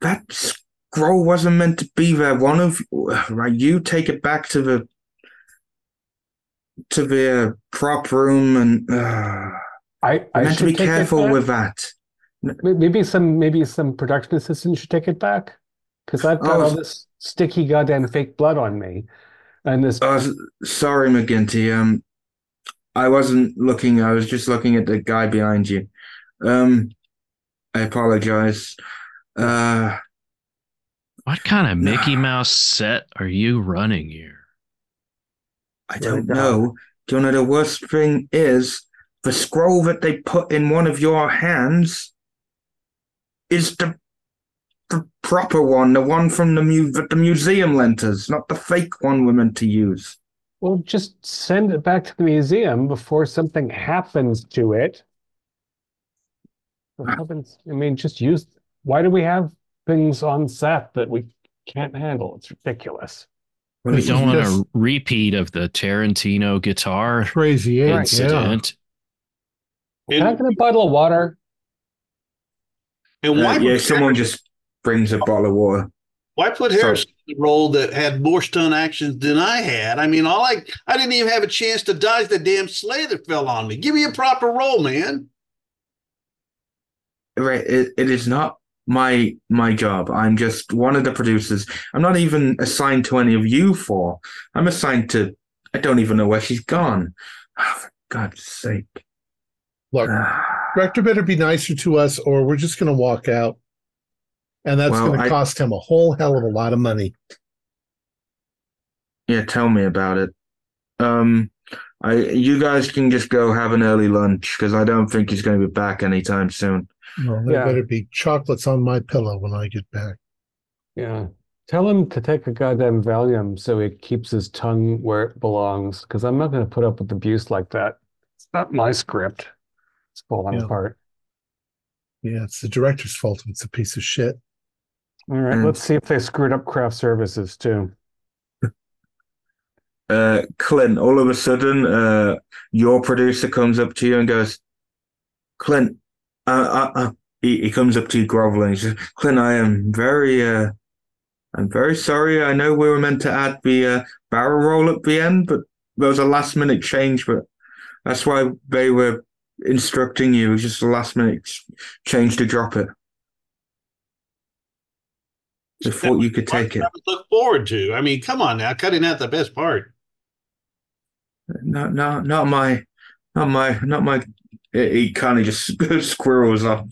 that scroll wasn't meant to be there. One of right, you take it back to the to the prop room and uh, I, I meant to be careful with that. Maybe some maybe some production assistant should take it back because I've got Oh, all this sticky goddamn fake blood on me, and this. Oh, sorry, McGinty. Um, I wasn't looking. I was just looking at the guy behind you. Um, I apologize. Uh, What kind of Mickey Mouse set are you running here? I don't know. Do you know the worst thing is the scroll that they put in one of your hands is the the proper one, the one from the mu- that the museum lent us, not the fake one we're meant to use. Well, just send it back to the museum before something happens to it. For ah. heavens, I mean, just use. Why do we have things on set that we can't handle? It's ridiculous. Well, We don't want just- a repeat of the Tarantino guitar Crazy eight. Right, Yeah. incident. Can I get a bottle of water? and Uh, why, yeah, someone Harris- just brings a bottle of water. why put Sorry. Harris in the role that had more stunt actions than I had? I mean, all I I didn't even have a chance to dodge the damn sleigh that fell on me. Give me a proper role, man. Right, it, it is not my my job. I'm just one of the producers. I'm not even assigned to any of you four. I'm assigned to. I don't even know where she's gone. Oh, for God's sake! Look, director better be nicer to us, or we're just going to walk out, and that's Well, going to I- cost him a whole hell of a lot of money. yeah, tell me about it. Um, I you guys can just go have an early lunch because I don't think he's going to be back anytime soon. Well, there Yeah. better be chocolates on my pillow when I get back. Yeah. Tell him to take a goddamn Valium so he keeps his tongue where it belongs. Because I'm not going to put up with abuse like that. It's not my script. It's falling Yeah. apart. Yeah, it's the director's fault. It's a piece of shit. All right, Mm. let's see if they screwed up craft services too. Uh, Clint, all of a sudden, uh, your producer comes up to you and goes, Clint, uh, uh, uh, he, he comes up to you groveling. He says, Clint, I am very, uh, I'm very sorry. I know we were meant to add the uh, barrel roll at the end, but there was a last minute change, but that's why they were instructing you. It was just a last minute change to drop it. I thought you could take it. Look forward to. I mean, come on now, cutting out the best part. No, no, not my, not my, not my. He he kind of just squirrels off.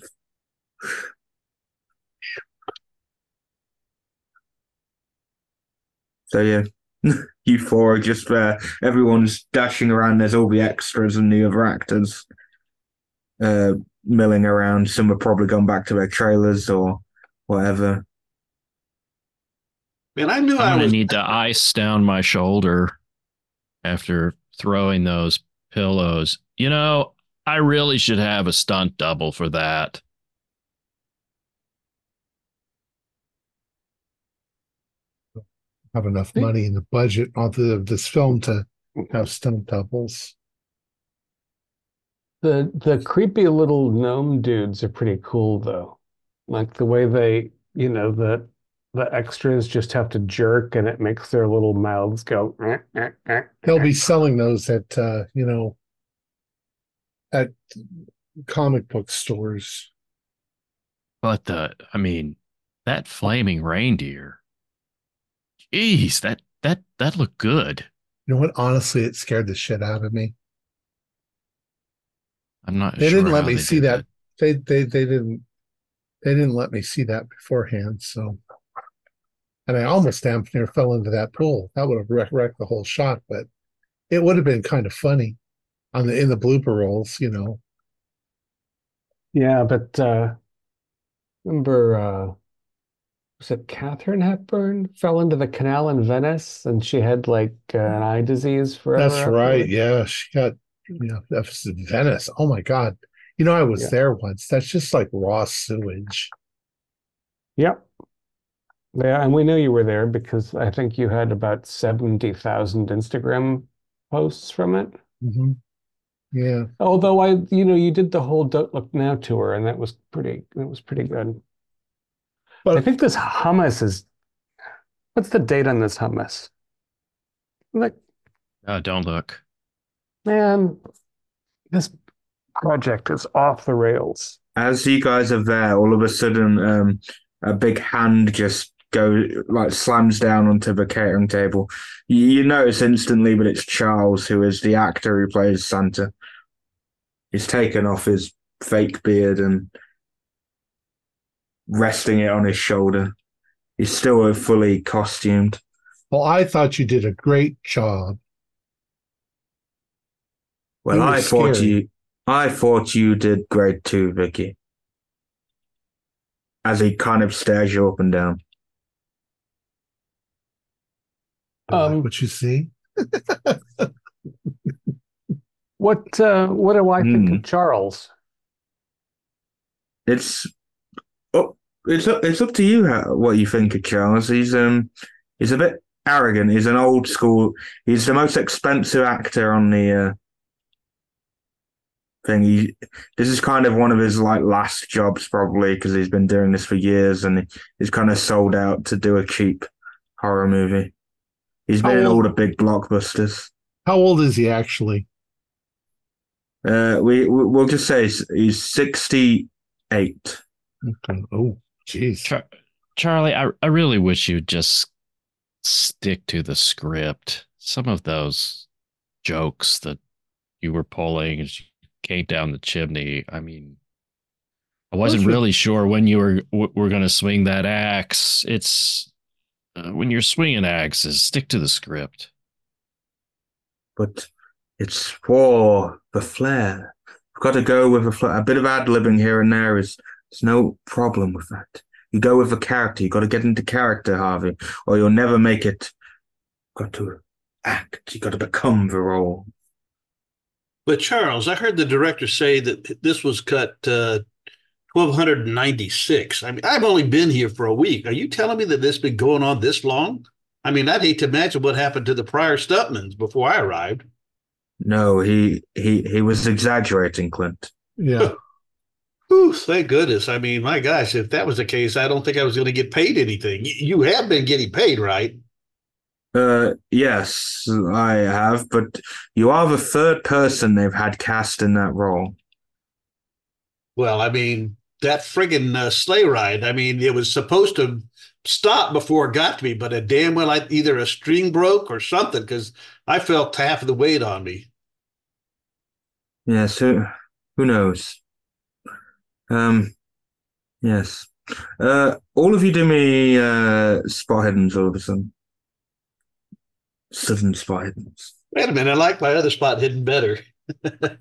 So yeah, you four are just there. Everyone's dashing around. There's all the extras and the other actors. uh, milling around. Some have probably gone back to their trailers or whatever. Man, I knew I'm I gonna was. need to ice down my shoulder after throwing those pillows. You know, I really should have a stunt double for that. Have enough money in the budget of the, this film to have stunt doubles. The the creepy little gnome dudes are pretty cool though. Like the way they, you know, the the extras just have to jerk and it makes their little mouths go. "Eh, eh, eh, They'll eh." be selling those at uh, you know at comic book stores. But the, I mean, that flaming reindeer. Jeez, that that that looked good. You know what? Honestly, it scared the shit out of me. I'm not. They sure didn't let me see did that. They they they didn't they didn't let me see that beforehand. So, and I almost damn near fell into that pool. That would have wrecked, wrecked the whole shot, but it would have been kind of funny on the in the blooper rolls. You know, Yeah, but uh remember uh was it Katharine Hepburn fell into the canal in Venice and she had like uh, an eye disease forever that's right. Yeah, she got you know that was Venice. Oh my god. You know, I was Yeah. there once. That's just like raw sewage. Yep. Yeah, and we knew you were there because I think you had about 70,000 Instagram posts from it. hmm Yeah. Although I, you know, you did the whole Don't Look Now tour and that was pretty, that was pretty good. But I think this hummus is, what's the date on this hummus? Like, Oh, don't look. man, this project is off the rails. As you guys are there, all of a sudden, um, a big hand just go like slams down onto the catering table. You, you notice instantly, but it's Charles, who is the actor who plays Santa. He's taken off his fake beard and resting it on his shoulder. He's still fully costumed. well, I thought you did a great job. Well, I was thought you, I thought you did great too, Vicky. As he kind of stares you up and down. I like Um, what you see. What, uh, what do I think Hmm. of Charles? It's up, it's up, it's up to you how, what you think of Charles. He's um, he's a bit arrogant. He's an old school. He's the most expensive actor on the uh, thing. He, this is kind of one of his like last jobs, probably because he's been doing this for years, and he's kind of sold out to do a cheap horror movie. He's been in all the big blockbusters. How old is he actually? Uh, we we- we'll just say he's, he's sixty eight. Okay. Oh, jeez. Char- Charlie, I I really wish you'd just stick to the script. Some of those jokes that you were pulling as you came down the chimney. I mean, I wasn't Those were- really sure when you were w- were going to swing that axe. It's uh, when you're swinging axes, stick to the script. but it's for the flair. We've got to go with a flair. A bit of ad libbing here and there is there's no problem with that. You go with the character. You got to get into character, Harvey, or you'll never make it. You've Got to act. You got to become the role. But Charles, I heard the director say that this was cut uh, 1296. I mean, I've only been here for a week. Are you telling me that this has been going on this long? I mean, I'd hate to imagine what happened to the prior Stuntmans before I arrived. No, he he he was exaggerating, Clint. Yeah. Whew, thank goodness. I mean, my gosh, if that was the case, I don't think I was going to get paid anything. You have been getting paid, right? Uh, yes, I have, but you are the third person they've had cast in that role. Well, I mean, that friggin' uh, sleigh ride, I mean, it was supposed to stop before it got to me, but a damn well, I, either a string broke or something because I felt half of the weight on me. Yes, who who knows? Um, yes. Uh, all of you do me uh spot hiddens all of a sudden. Sudden spot hiddens. Wait a minute, I like my other spot hidden better.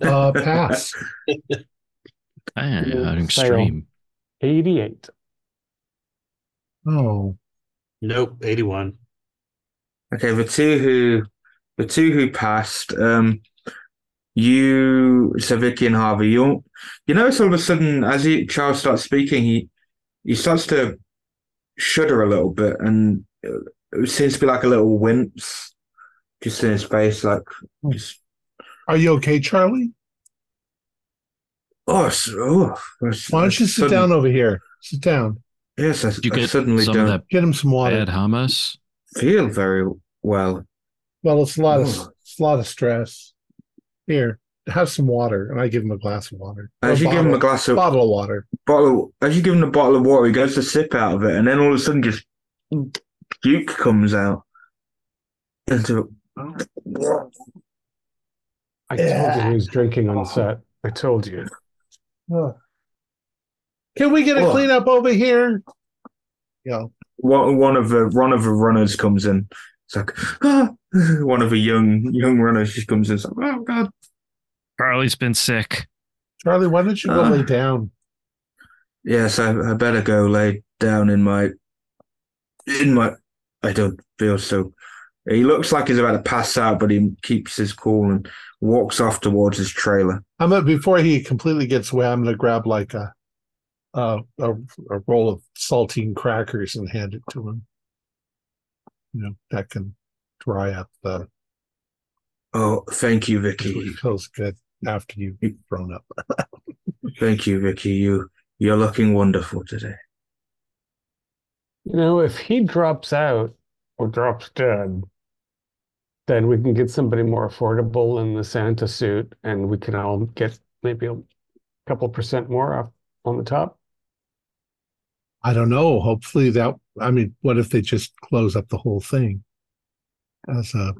Uh, pass. Fail. extreme. 88. Oh, Nope, 81. Okay, the two who the two who passed, um you so Vicky and Harvey, you you notice all of a sudden as he Charles starts speaking, he he starts to shudder a little bit and it seems to be like a little wince just in his face, like just are you okay, Charlie? oh, s- oh Why don't you sit down over here? Sit down. Yes, I, Did you I get suddenly some don't of that Get him some water. bad hummus? feel very well. Well, it's a lot of Oh. it's a lot of stress. Here, have some water, and I give him a glass of water. Or As you give him a glass of bottle of water. bottle, as you give him a bottle of water, he goes to sip out of it, and then all of a sudden, just Duke comes out. Into I told you he was drinking on set. I told you. Can we get a Oh. cleanup over here? Yeah. one one of the one of the runners comes in. It's like ah! one of the young young runners just comes in. It's like, oh god, Charlie's been sick. Charlie, why don't you go Uh. lay down? yes, I, I better go lay down in my in my. I don't feel so. He looks like he's about to pass out, but he keeps his cool and walks off towards his trailer. I'm gonna, before he completely gets away. I'm gonna grab like a, a a a roll of saltine crackers and hand it to him. You know that can dry up the. Oh, thank you, It Vicky. feels good after you've thrown up. Thank you, Vicky. You you're looking wonderful today. You know, if he drops out or drops dead, then we can get somebody more affordable in the Santa suit and we can all get maybe a couple percent more off on the top. I don't know. Hopefully that. I mean, what if they just close up the whole thing? As a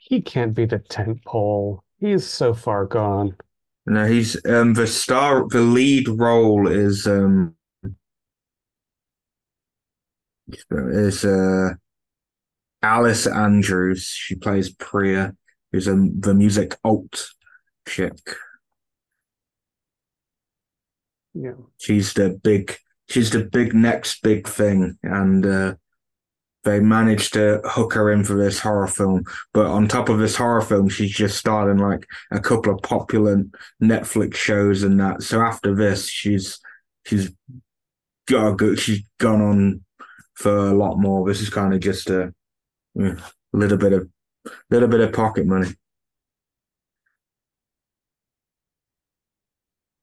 He can't be the tent pole. He's so far gone. No, he's um the star the lead role is um is uh Alice Andrews. She plays Priya, who's a the music alt chick. Yeah. She's the big she's the big next big thing and uh they managed to hook her in for this horror film. But on top of this horror film, she's just starting like a couple of popular Netflix shows and that. So after this, she's she's got a good, she's gone on for a lot more. This is kind of just a, yeah, little bit of little bit of pocket money.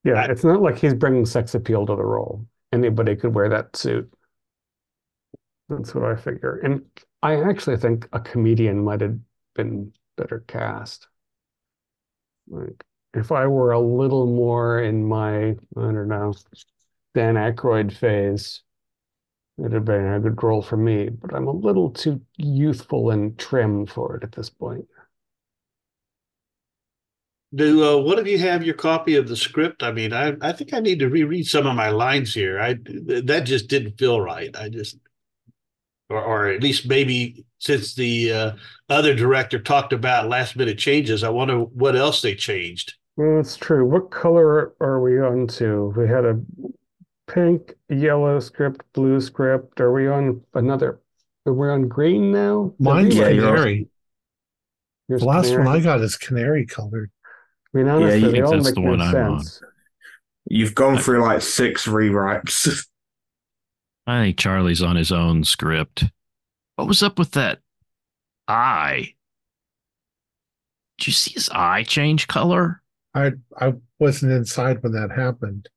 Yeah, it's not like he's bringing sex appeal to the role. Anybody could wear that suit. That's what I figure. And I actually think a comedian might have been better cast. Like, if I were a little more in my, I don't know, Dan Aykroyd phase, it'd have been a good role for me. But I'm a little too youthful and trim for it at this point. Do uh, one of you have your copy of the script? I mean, I I think I need to reread some of my lines here. I that just didn't feel right. I just, or or at least maybe since the uh, other director talked about last minute changes, I wonder what else they changed. Well, it's true. What color are we on to? We had a pink, yellow script, blue script. Are we on another? Are we on green now? Mine's Yeah, rewrite- canary. The last one? I got is canary colored. I mean, Yeah, honestly, you they think all that's make the no one I'm on. sense. You've gone through like six rewrites. I think Charlie's on his own script. What was up with that eye? Did you see his eye change color? I I wasn't inside when that happened.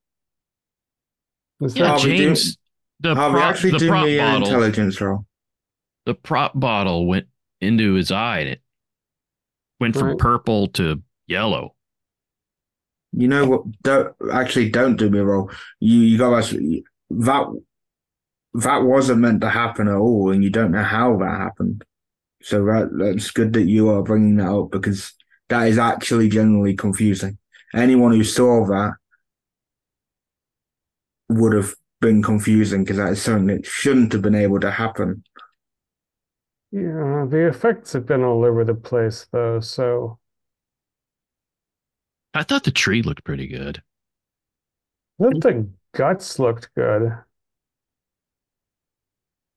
Is Yeah, Are that- we James. The prop, actually the doing prop the bottle. intelligence roll? The prop bottle went into his eye and it went from Right. purple to yellow. You know what? Don't actually don't do me roll. You you got actually that that wasn't meant to happen at all, and you don't know how that happened. So that that's good that you are bringing that up because that is actually generally confusing. Anyone who saw that would have been confusing because that is something that shouldn't have been able to happen. yeah, the effects have been all over the place, though. So I thought the tree looked pretty good. thought the guts looked good.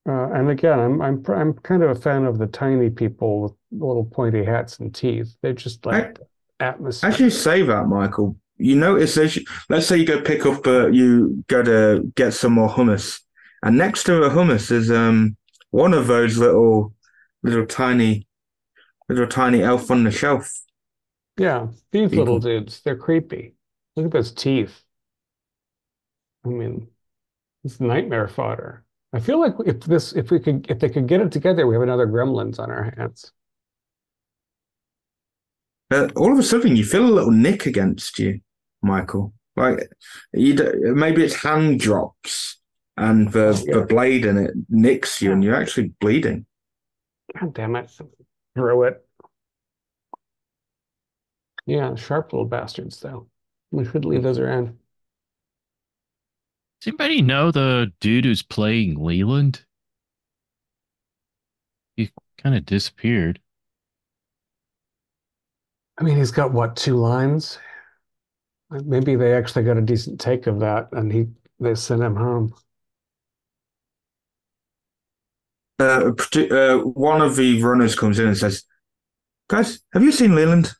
Uh, and again, I'm I'm I'm kind of a fan of the tiny people with little pointy hats and teeth. They're just like the atmosphere. As you say that, Michael, you notice as you, let's say you go pick up, uh, you go to get some more hummus, and next to the hummus is um one of those little, little tiny, little tiny elf on the shelf. Yeah, these little dudes, they're creepy. Look at those teeth. I mean, it's nightmare fodder. I feel like if this, if we could, if they could get it together, we have another Gremlins on our hands. Uh, all of a sudden, you feel a little nick against you, Michael. Like you, maybe its hand drops, and the Oh, yeah. the blade in it nicks you, and you're actually bleeding. God damn it. Throw it. Yeah, sharp little bastards, though. We should leave those around. Does anybody know the dude who's playing Leland? He kind of disappeared. I mean, he's got what, two lines? Maybe they actually got a decent take of that and he they sent him home. Uh, uh, one of the runners comes in and says, "Guys, have you seen Leland?"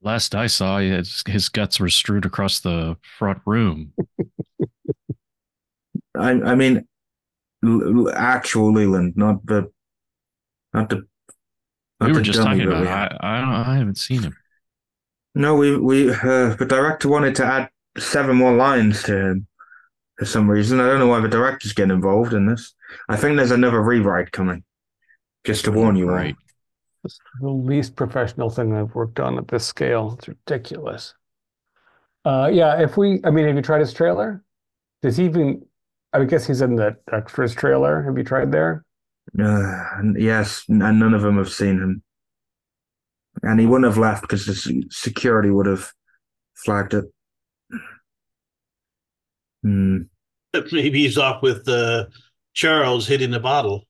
Last I saw, his, his guts were strewed across the front room. I, I mean, l- actual Leland, not the, not the. not we were just talking about. we it. had. I I, don't, I haven't seen him. No, we we uh, the director wanted to add seven more lines to him for some reason. I don't know why the director's getting involved in this. I think there's another rewrite coming. Just to warn you all. Right. It's the least professional thing I've worked on at this scale. It's ridiculous. Uh, yeah, if we, I mean, have you tried his trailer? Does he even, I guess he's in the extras trailer. Have you tried there? Uh, yes, and none of them have seen him. And he wouldn't have left because the security would have flagged it. Hmm. Maybe he's off with uh, Charles hitting the bottle.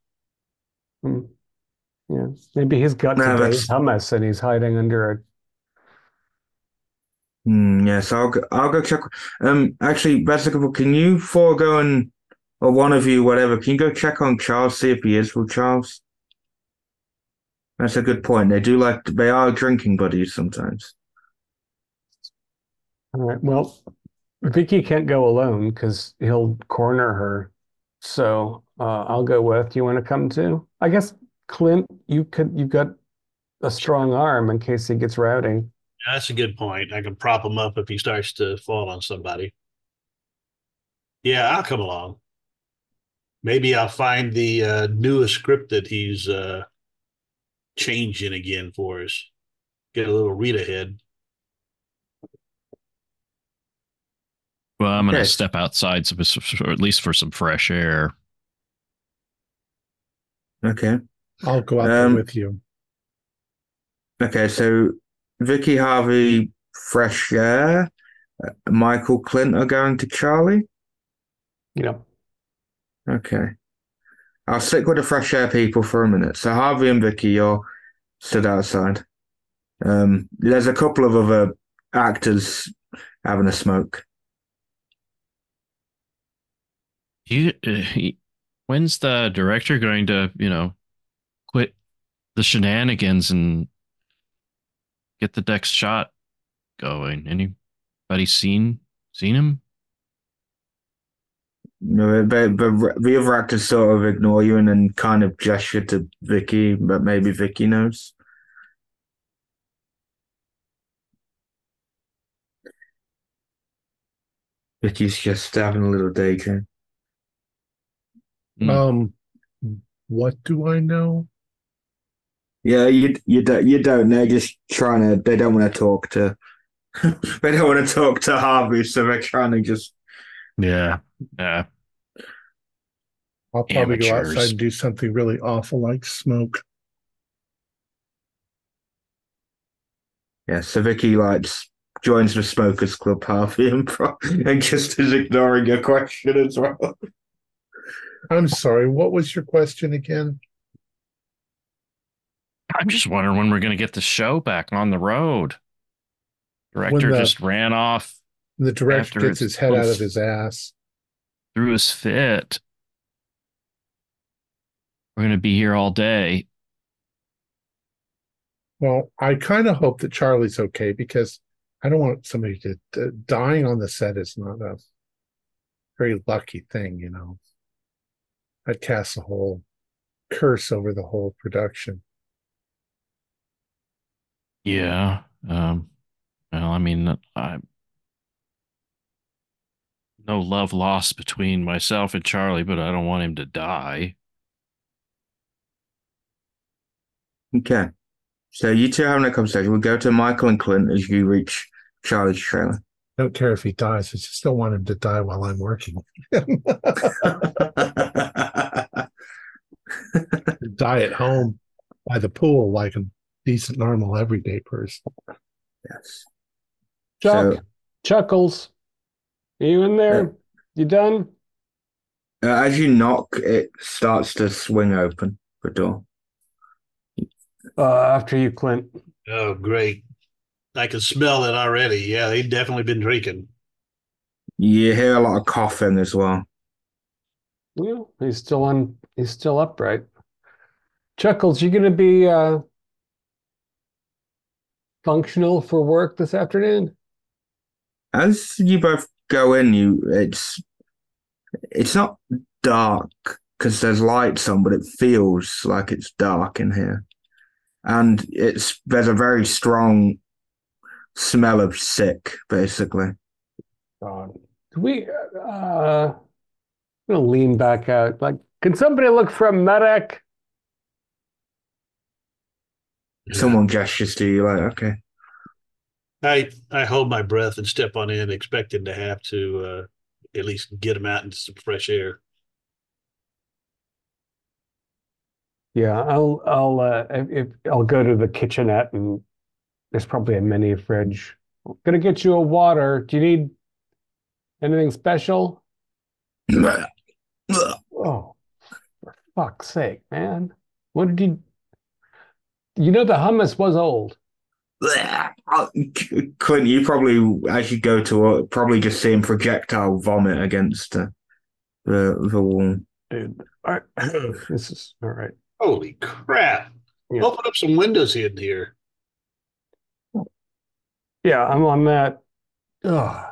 Yeah, maybe he's got No, hummus and he's hiding under a Hmm, yes, I'll go, I'll go check. Um, actually, Vesicle, can you forego and or one of you, whatever, can you go check on Charles, see if he is with Charles? That's a good point. They do like they are drinking buddies sometimes. All right. Well, Vicky can't go alone because he'll corner her. So uh, I'll go with. Do You want to come too? I guess Clint, you could. You've got a strong arm in case he gets rowdy. That's a good point. I can prop him up if he starts to fall on somebody. Yeah, I'll come along. Maybe I'll find the uh, newest script that he's uh, changing again for us. Get a little read ahead. Well, I'm going to Okay. step outside, so, or at least for some fresh air. Okay. I'll go out Um, there with you. Okay, so Vicky Harvey, fresh air. Uh, Michael Clint are going to Charlie. You know, Okay. I'll stick with the fresh air people for a minute. So Harvey and Vicky, you're stood outside. Um, there's a couple of other actors having a smoke. You, uh, he, when's the director going to, you know, quit the shenanigans and get the next shot going? Anybody seen seen him? No, but, but the other actors sort of ignore you and then kind of gesture to Vicky, but maybe Vicky knows. Vicky's just having a little daydream. Mm. Um, what do I know? Yeah, you you don't you don't. They're just trying to. They don't want to talk to. they don't want to talk to Harvey, so they're trying to just. Yeah, yeah. I'll probably go outside and do something really awful like smoke. Yeah, so Vicky likes joins the smokers club, Harvey, and, pro- and just is ignoring your question as well. I'm sorry, what was your question again? I'm just wondering when we're going to get the show back on the road. Director the- just ran off The director gets his head out of his ass. through his fit. We're going to be here all day. Well, I kind of hope that Charlie's okay because I don't want somebody to, to dying on the set is not a very lucky thing, you know. That casts a whole curse over the whole production. Yeah. Um, well, I mean, I no love lost between myself and Charlie, but I don't want him to die. Okay. So you two having a conversation. We'll go to Michael and Clint as you reach Charlie's trailer. don't care if he dies. I just don't want him to die while I'm working. die at home by the pool like a decent, normal, everyday person. yes. Chuck, So- Chuckles, are you in there? You done? Uh, as you knock, it starts to swing open the door. Uh, after you, Clint. Oh, great. I can smell it already. Yeah, they've definitely been drinking. You hear a lot of coughing as well. Yeah, he's still on. He's still upright. Chuckles, you gonna be uh functional for work this afternoon? As you both go in, you it's it's not dark because there's lights on, but it feels like it's dark in here, and it's there's a very strong smell of sick, basically. God. Could we uh I'm gonna lean back out. Like, can somebody look for a medic? Someone gestures to you, like, okay. I I hold my breath and step on in, expecting to have to uh, at least get him out into some fresh air. Yeah, I'll I'll uh if, if I'll go to the kitchenette and there's probably a mini fridge. Gonna get you a water. Do you need anything special? Oh, for fuck's sake, man. What did you you know the hummus was old. Clint, you probably, as you go to it, probably just seeing projectile vomit against uh, the the wall. Dude. All right. This is all right. Holy crap! Yeah. Open up some windows in here. Yeah, I'm on that. Ugh.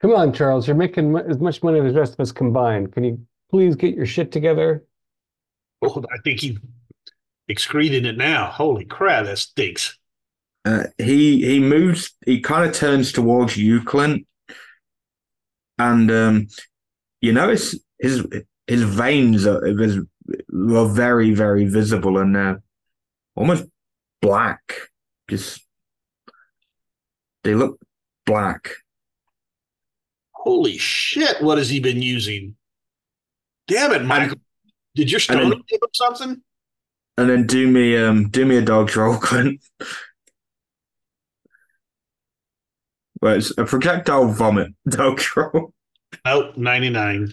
Come on, Charles. You're making as much money as the rest of us combined. Can you please get your shit together? Oh, I think he excreting it now. Holy crap, that stinks. Uh, he he moves. He kind of turns towards you, Clint, and um, you notice his his veins are, is- are very very visible and uh, almost black. Just they look black. Holy shit! What has he been using? Damn it, Michael! Did your and then- stone give him something? And then do me um do me a dodge roll, Clint. Well, it's a projectile vomit dodge roll. Nope, ninety nine.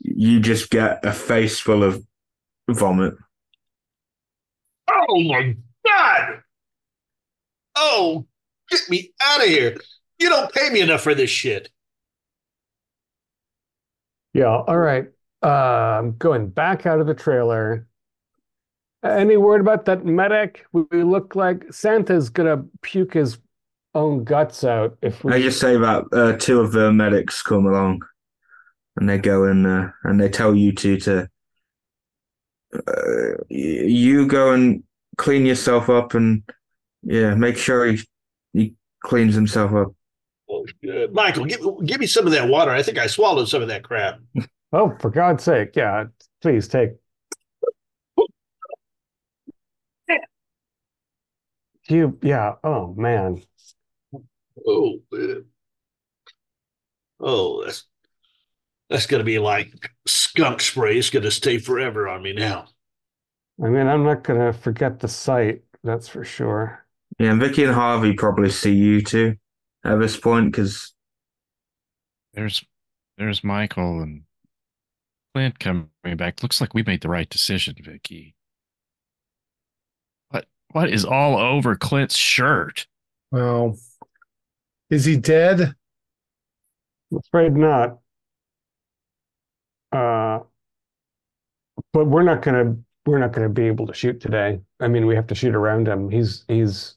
You just get a face full of vomit. Oh my god! Oh, get me out of here! You don't pay me enough for this shit. Yeah, all right. Uh, I'm going back out of the trailer. Any word about that medic? We, we look like Santa's gonna puke his own guts out if we I just say that uh, two of the medics come along, and they go in uh, and they tell you two to uh, you go and clean yourself up and yeah, make sure he he cleans himself up. Oh. Michael, give give me some of that water. I think I swallowed some of that crap. Oh, for God's sake, yeah, please take. You, yeah, oh man. Oh, man. oh, that's that's gonna be like skunk spray. It's gonna stay forever on me now. I mean, I'm not gonna forget the sight, that's for sure. Yeah, and Vicky and Harvey probably see you two at this point because There's there's Michael and Clint coming back. Looks like we made the right decision, Vicky. What What is all over Clint's shirt? Well, is he dead? I'm afraid not. Uh, but we're not gonna we're not gonna be able to shoot today. I mean, we have to shoot around him. He's he's.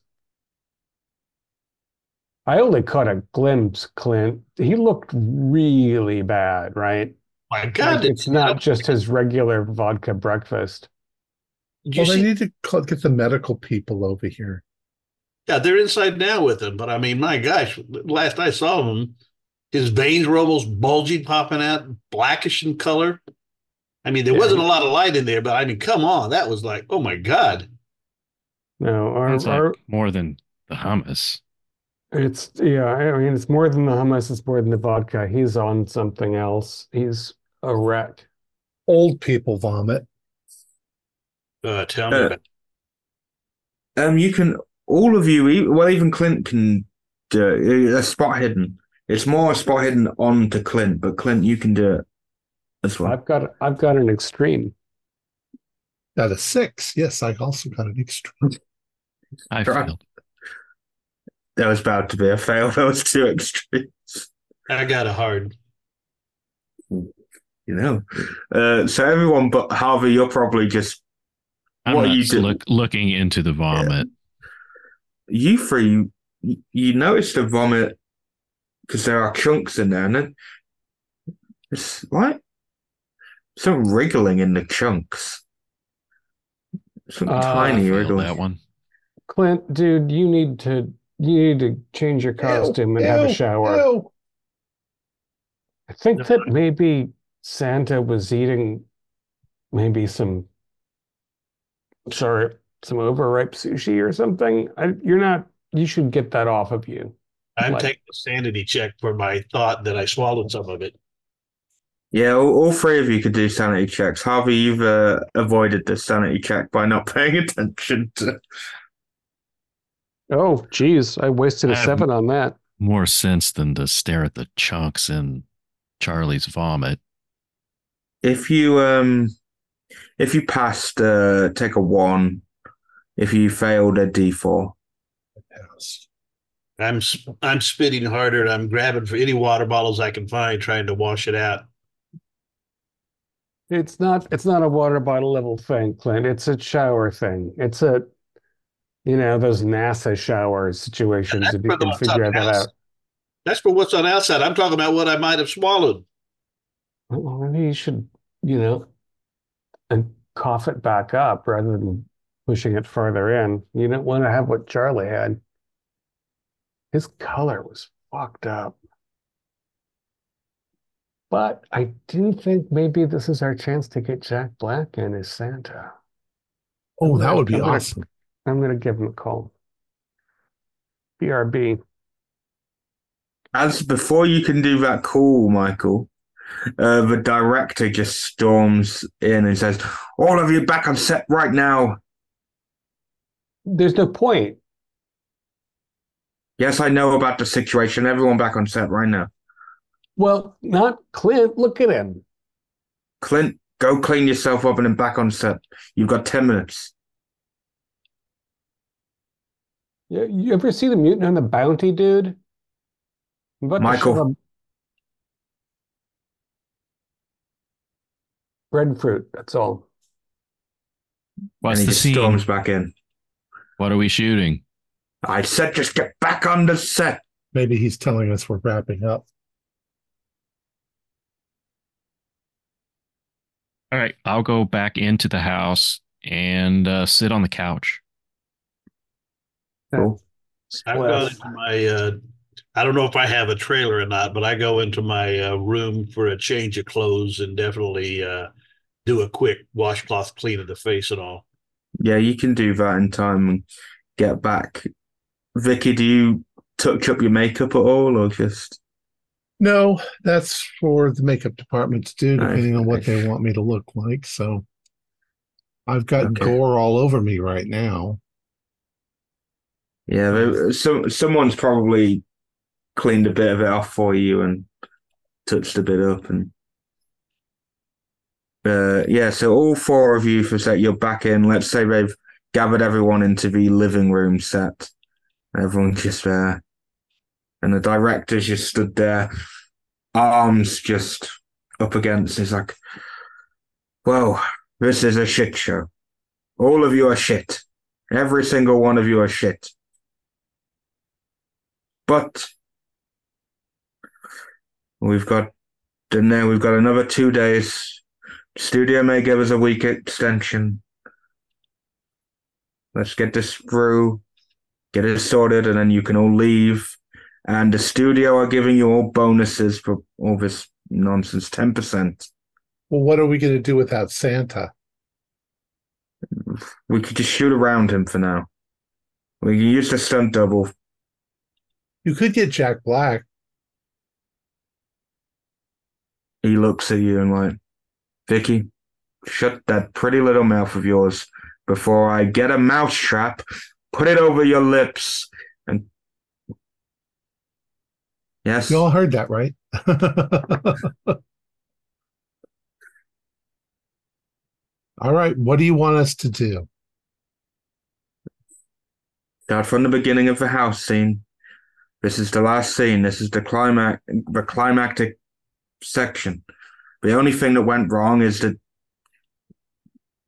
I only caught a glimpse, Clint. He looked really bad, right? My God, Like, it's not just his regular vodka breakfast. Did you Well, they need to call, get the medical people over here. Yeah, they're inside now with him. But I mean, my gosh, last I saw him, his veins were almost bulging, popping out, blackish in color. I mean, there Yeah. wasn't a lot of light in there, but I mean, come on, that was like, oh my God. No, our, That's like our more than the hummus. it's yeah. I mean, it's more than the hummus. It's more than the vodka. He's on something else. He's a wreck. Old people vomit. Uh, tell me Uh, about Um, you can all of you, e- well, even Clint can do it. A spot hidden. It's more a spot hidden onto Clint, but Clint, you can do it as well. I've got I've got an extreme. Got a six. Yes, I also got an extreme. I Right. failed. That was about to be a fail. That was too extreme. I got a hard. You know. Uh, so everyone but Harvey, you're probably just I'm What not you did- look, looking into the vomit. you three. You, you notice the vomit because there are chunks in there, and then it's like some wriggling in the chunks. Some Uh, tiny Failed wriggling. that one. Clint, dude, you need to you need to change your costume and have a shower. ew. I think that maybe Santa was eating maybe some sorry, some overripe sushi or something. I, you're not you should get that off of you. I'm Like- taking a sanity check for my thought that I swallowed some of it. Yeah, all, all three of you could do sanity checks. Harvey, you've uh, avoided the sanity check by not paying attention to. Oh, geez, I wasted a I seven on that. More sense than to stare at the chunks in Charlie's vomit. If you um, if you passed, uh, take a one. If you failed, a D four. I'm s- I'm spitting harder and I'm grabbing for any water bottles I can find, trying to wash it out. It's not it's not a water bottle level thing, Clint. It's a shower thing. It's a you know, those NASA shower situations That's if you can figure that house. out. That's for what's on the outside. I'm talking about what I might have swallowed. Well, maybe you should, you know, and cough it back up rather than pushing it further in. You don't want to have what Charlie had. His color was fucked up. But I do think maybe this is our chance to get Jack Black in as Santa. Oh, that would be I'm gonna- awesome. I'm gonna give him a call. BRB. As before you can do that call, Michael, uh, the director just storms in and says, "All of you back on set right now." There's no point. Yes, I know about the situation. Everyone back on set right now. Well, not Clint. Look at him. Clint, go clean yourself up and then back on set. You've got ten minutes. You, you ever see the mutant on the bounty, dude? I'm about to Michael. shove a breadfruit. That's all. What's and he the just scene? storms back in. What are we shooting? I said, just get back on the set. Maybe he's telling us we're wrapping up. All right, I'll go back into the house and uh, sit on the couch. Cool. I've Well, gone into my uh I don't know if I have a trailer or not, but I go into my uh, room for a change of clothes and definitely uh do a quick washcloth clean of the face and all. Yeah, you can do that in time and get back. Vicky, do you touch up your makeup at all, or just No, that's for the makeup department to do, Nice, depending on what they want me to look like. So I've got Okay. gore all over me right now. yeah? there- Some someone's probably cleaned a bit of it off for you and touched a bit up, and uh, yeah. So all four of you for set, you're back in. Let's say they've gathered everyone into the living room set. Everyone just there. And the director's just stood there, arms just up against. He's like, well, this is a shit show. All of you are shit. Every single one of you are shit. But we've got, and then we've got another two days. Studio may give us a week extension. Let's get this through, get it sorted, and then you can all leave. And the studio are giving you all bonuses for all this nonsense 10%. Well, what are we going to do without Santa? We could just shoot around him for now. We can use the stunt double. You could get Jack Black. He looks at you and like, Vicky, shut that pretty little mouth of yours before I get a mouse trap, put it over your lips, and yes, You all heard that, right? all right. What do you want us to do? start from the beginning of the house scene. This is the last scene. This is the climax, the climactic section. The only thing that went wrong is that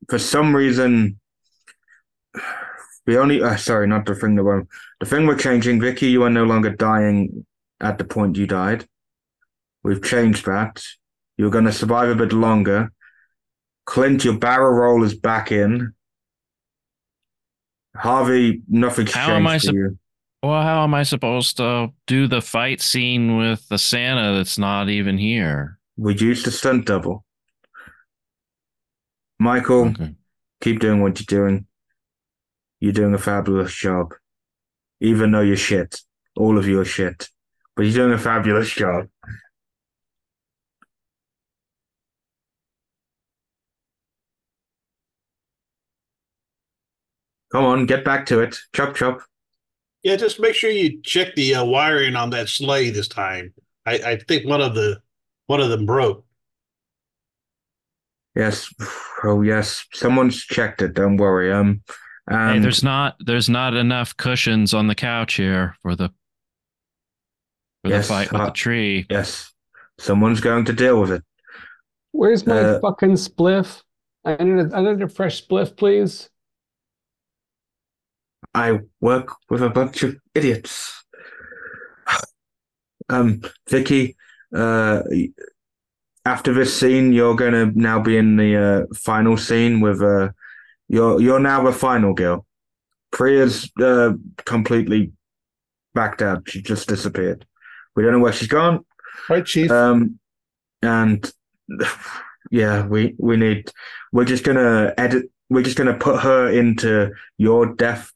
for some reason, the only uh, sorry, not the thing that went. The thing we're changing, Vicky, you are no longer dying at the point you died. We've changed that. You're going to survive a bit longer. Clint, your barrel roll is back in. Harvey, nothing's How changed am I for you. Well, how am I supposed to do the fight scene with the Santa that's not even here? We used a stunt double. Michael, Okay. keep doing what you're doing. You're doing a fabulous job. Even though you're shit. All of you are shit. But you're doing a fabulous job. Come on, get back to it. Chop chop. Yeah, just make sure you check the uh, wiring on that sleigh this time. I, I think one of the one of them broke. Yes. Oh yes. Someone's checked it, don't worry. Um Hey, and there's not there's not enough cushions on the couch here for the for Yes, the fight with uh, the tree. yes. Someone's going to deal with it. Where's my Uh, fucking spliff? I need a, I need a fresh spliff, please. I work with a bunch of idiots. Um, Vicky, uh, after this scene, you're gonna now be in the uh, final scene with uh, you're you're now the final girl. Priya's uh, completely backed out. She just disappeared. We don't know where she's gone. Right, Chief? Um, and yeah, we we need. We're just gonna edit. We're just gonna put her into your death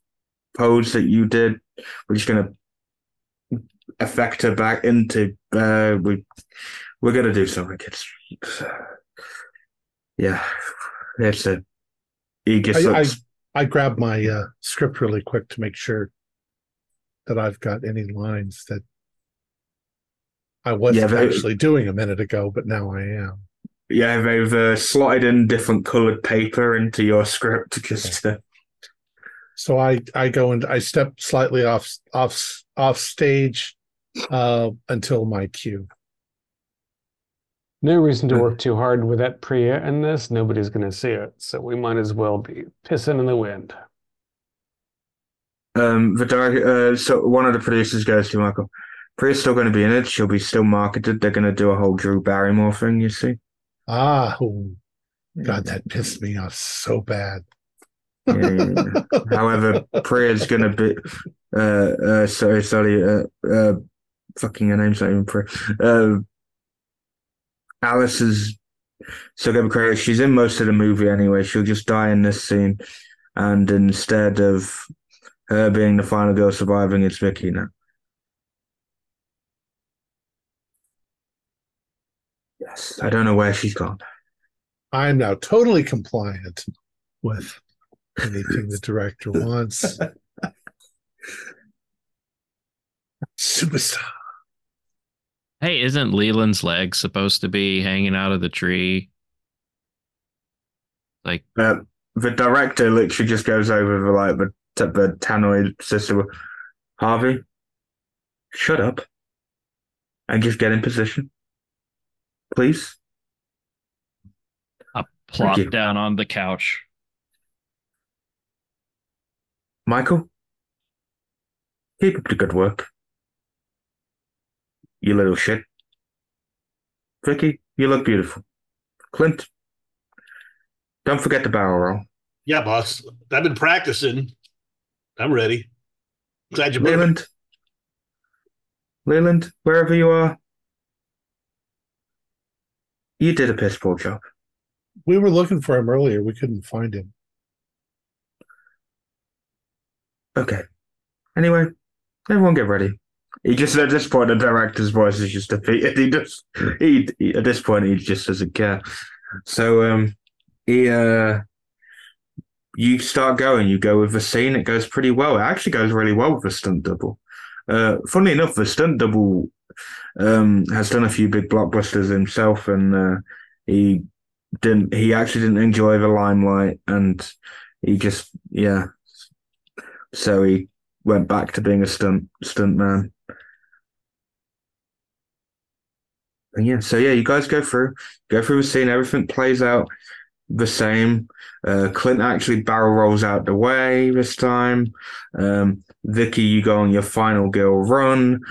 pose that you did. We're just gonna affect her back into. Uh, we we're gonna do something. It's, it's yeah, it's a. Aegis I- I- I grabbed my uh, script really quick to make sure that I've got any lines that I wasn't Yeah, actually doing a minute ago, but now I am. yeah, they've uh, slotted in different colored paper into your script just to. So I I go and I step slightly off off off stage uh, until my cue. No reason to work too hard with that Priya in this. Nobody's going to see it, so we might as well be pissing in the wind. Um, the direct, uh, so one of the producers goes to Michael. Priya's still going to be in it. She'll be still marketed. They're going to do a whole Drew Barrymore thing. You see? Ah, oh, God, that pissed me off so bad. Yeah, yeah, yeah. However, Priya's going to be. Uh, uh, sorry, sorry. Uh, uh, fucking her name's not even Priya. Uh, Alice is going to be. She's in most of the movie anyway. She'll just die in this scene, and instead of her being the final girl surviving, it's Vicky now. Yes, I don't know where she's gone. I'm now totally compliant with anything the director wants. Superstar. Hey, isn't Leland's leg supposed to be hanging out of the tree? Like Uh, the director literally just goes over the like the the tannoy sister. Harvey, shut up and just get in position, please. I plop down on the couch. Michael, keep up the good work. You little shit. Vicky, you look beautiful. Clint, don't forget the barrel roll. Yeah, boss. I've been practicing. I'm ready. Glad you brought it. Leland, Leland, wherever you are, you did a piss poor job. We were looking for him earlier. We couldn't find him. Okay. Anyway, everyone get ready. He just at this point the director's voice is just defeated. He just he, he at this point he just doesn't care. So um he uh you start going, you go with the scene, it goes pretty well. It actually goes really well with the stunt double. Uh funnily enough, the stunt double um has done a few big blockbusters himself and uh he didn't he actually didn't enjoy the limelight and he just yeah. So he went back to being a stunt stunt man. And yeah, so yeah, you guys go through, go through the scene. Everything plays out the same. Uh, Clint actually barrel rolls out the way this time. Um, Vicky, you go on your final girl run.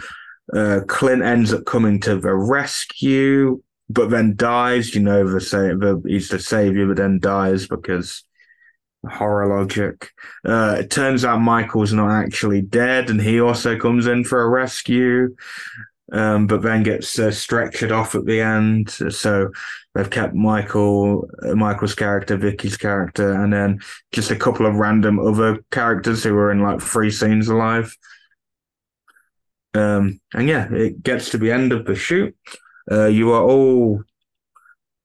Uh, Clint ends up coming to the rescue, but then dies. You know, the, sa- the he's the savior, but then dies because horror logic. Uh, it turns out Michael's not actually dead, and he also comes in for a rescue, um, but then gets uh, stretchered off at the end. So they've kept Michael, uh, Michael's character, Vicky's character, and then just a couple of random other characters who are in like three scenes alive. Um, and yeah, it gets to the end of the shoot. Uh, you are all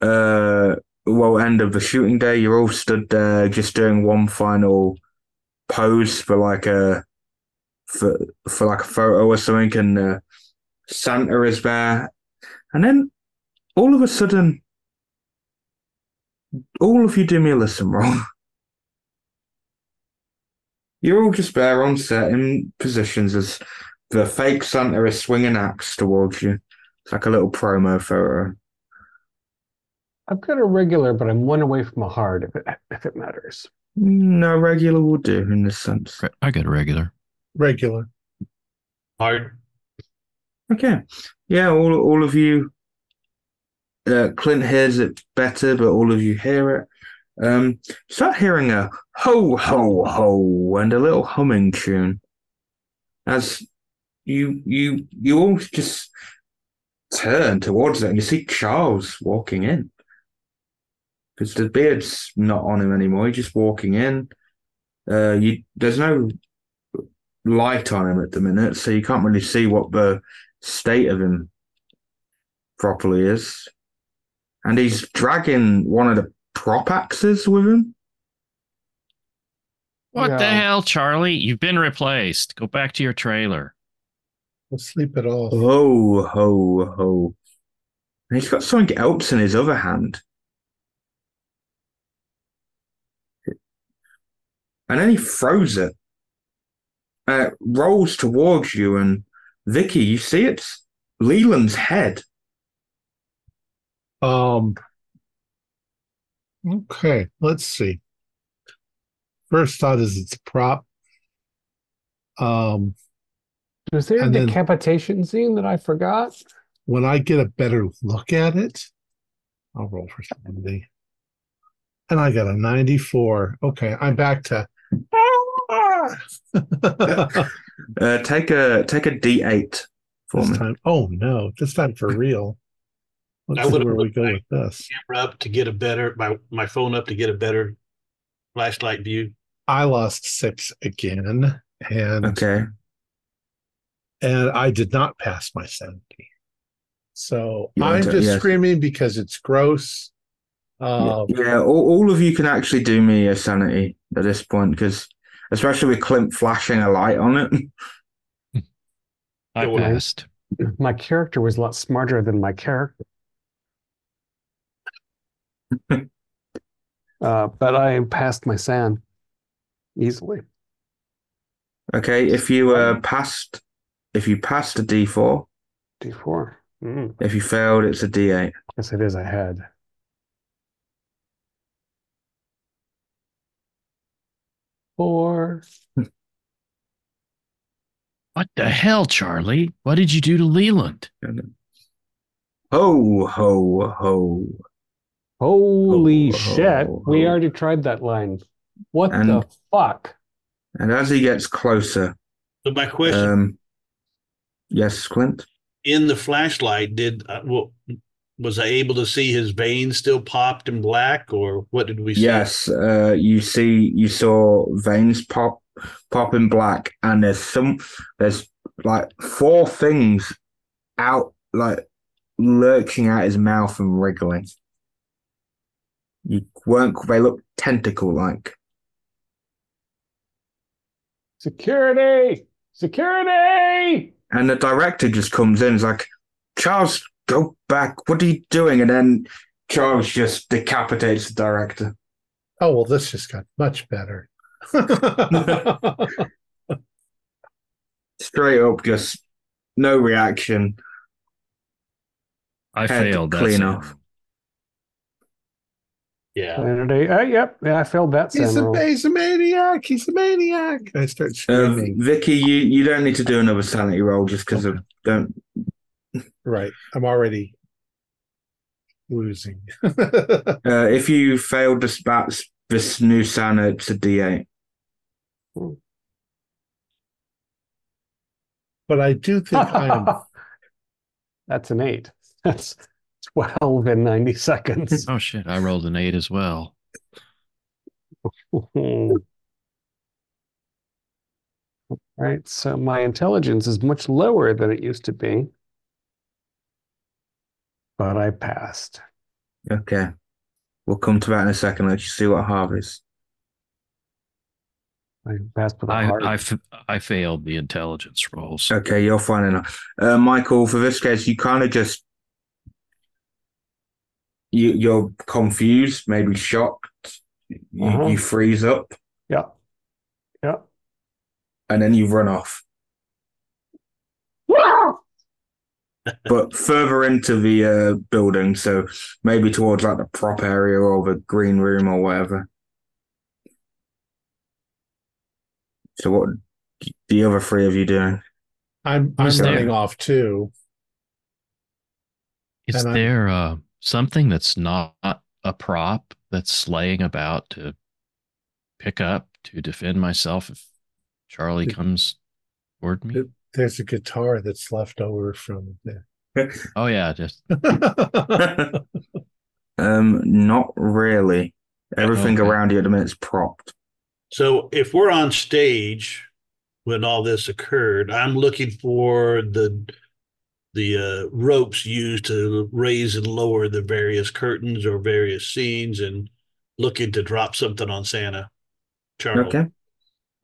uh well end of the shooting day you're all stood there just doing one final pose for like a for for like a photo or something and uh, santa is there. And then all of a sudden all of you do me a listen wrong you're all just there on set in positions as the fake santa is swinging axe towards you. It's like a little promo photo I've got a regular, but I'm one away from a hard if it if it matters. no regular will do in this sense I got a regular. Regular. Hard. Okay. Yeah, all all of you uh, Clint hears it better, but all of you hear it. Um start hearing a ho ho ho and a little humming tune. As you you you all just turn towards it and you see Charles walking in. Because the beard's not on him anymore, he's just walking in. Uh you there's no light on him at the minute, so you can't really see what the state of him properly is. And he's dragging one of the prop axes with him. What the hell, Charlie? You've been replaced. Go back to your trailer. We'll sleep it off. Ho, ho, ho. And he's got something else in his other hand. And then he throws it. Uh, rolls towards you, and Vicky, you see it's Leland's head. Um. Okay, let's see. First thought is it's a prop. Um, Was there a And then- decapitation scene that I forgot? when I get a better look at it, I'll roll for somebody. And I got a 94. Okay, I'm back to. Uh, take a take a D eight for this me. time. Oh no, this time for real. I Let's see would've where we looked go like- with this. Camera up to get a better my my phone up to get a better flashlight view. I lost six again, and Okay. and I did not pass my 70. So You I'm to- just yes. screaming because it's gross. Um, yeah, all, all of you can actually do me a sanity at this point because, especially with Clint flashing a light on it. I passed. My character was a lot smarter than my character. Uh, but I passed my SAN easily. Okay, if you uh, passed, if you passed a D4, D4. Mm. if you failed, it's a D8. Yes, it is. I had. Four. What the hell, Charlie? What did you do to Leland? Ho ho ho! Holy Oh, shit. oh, We oh. already tried that line. What the fuck? And as he gets closer, So my question: um, yes, Clint. in the flashlight, did uh, well, was I able to see his veins still popped and black, or what did we see? Yes, uh, you see, you saw veins pop, pop in black, and there's some, there's like four things out, like lurking out his mouth and wriggling. You weren't, they look tentacle like. Security! Security! And the director just comes in, is like, Charles, go back. What are you doing? And then Charles just decapitates the director. oh well, this just got much better. Straight up, just no reaction. I Had to failed. clean That's it. off. Yeah. Sanity. Uh, yep. Yeah, I failed that he's, a, he's a maniac. He's a maniac. I start Uh, screaming. Vicky, you, you don't need to do another sanity roll just because of don't. Right. I'm already losing. Uh, if you failed to spats, this new Sana, it's a D8. but I do think I am That's an eight. That's 12 in 90 seconds. Oh shit! I rolled an eight as well. Right. So my intelligence is much lower than it used to be. But I passed. Okay. We'll come to that in a second. Let's see what Harvey's. I passed with a I heart. I, f- I failed the intelligence rolls. Okay, you're fine enough. Uh, Michael, for this case, you kind of just. You, you're confused, maybe shocked. You, Uh-huh. you freeze up yeah. Yeah. and then you run off. But further into the uh, building, so maybe towards like the prop area or the green room or whatever. So what the other three of you doing? I'm I'm Who's running off too. Is And there uh, something that's not a prop that's laying about to pick up to defend myself if Charlie It- comes toward me? It- There's a guitar that's left over from the Oh yeah, just um, not really. Everything Okay. around you at the minute's propped. So if we're on stage when all this occurred, I'm looking for the the uh, ropes used to raise and lower the various curtains or various scenes, and looking to drop something on Santa. Charles. Okay.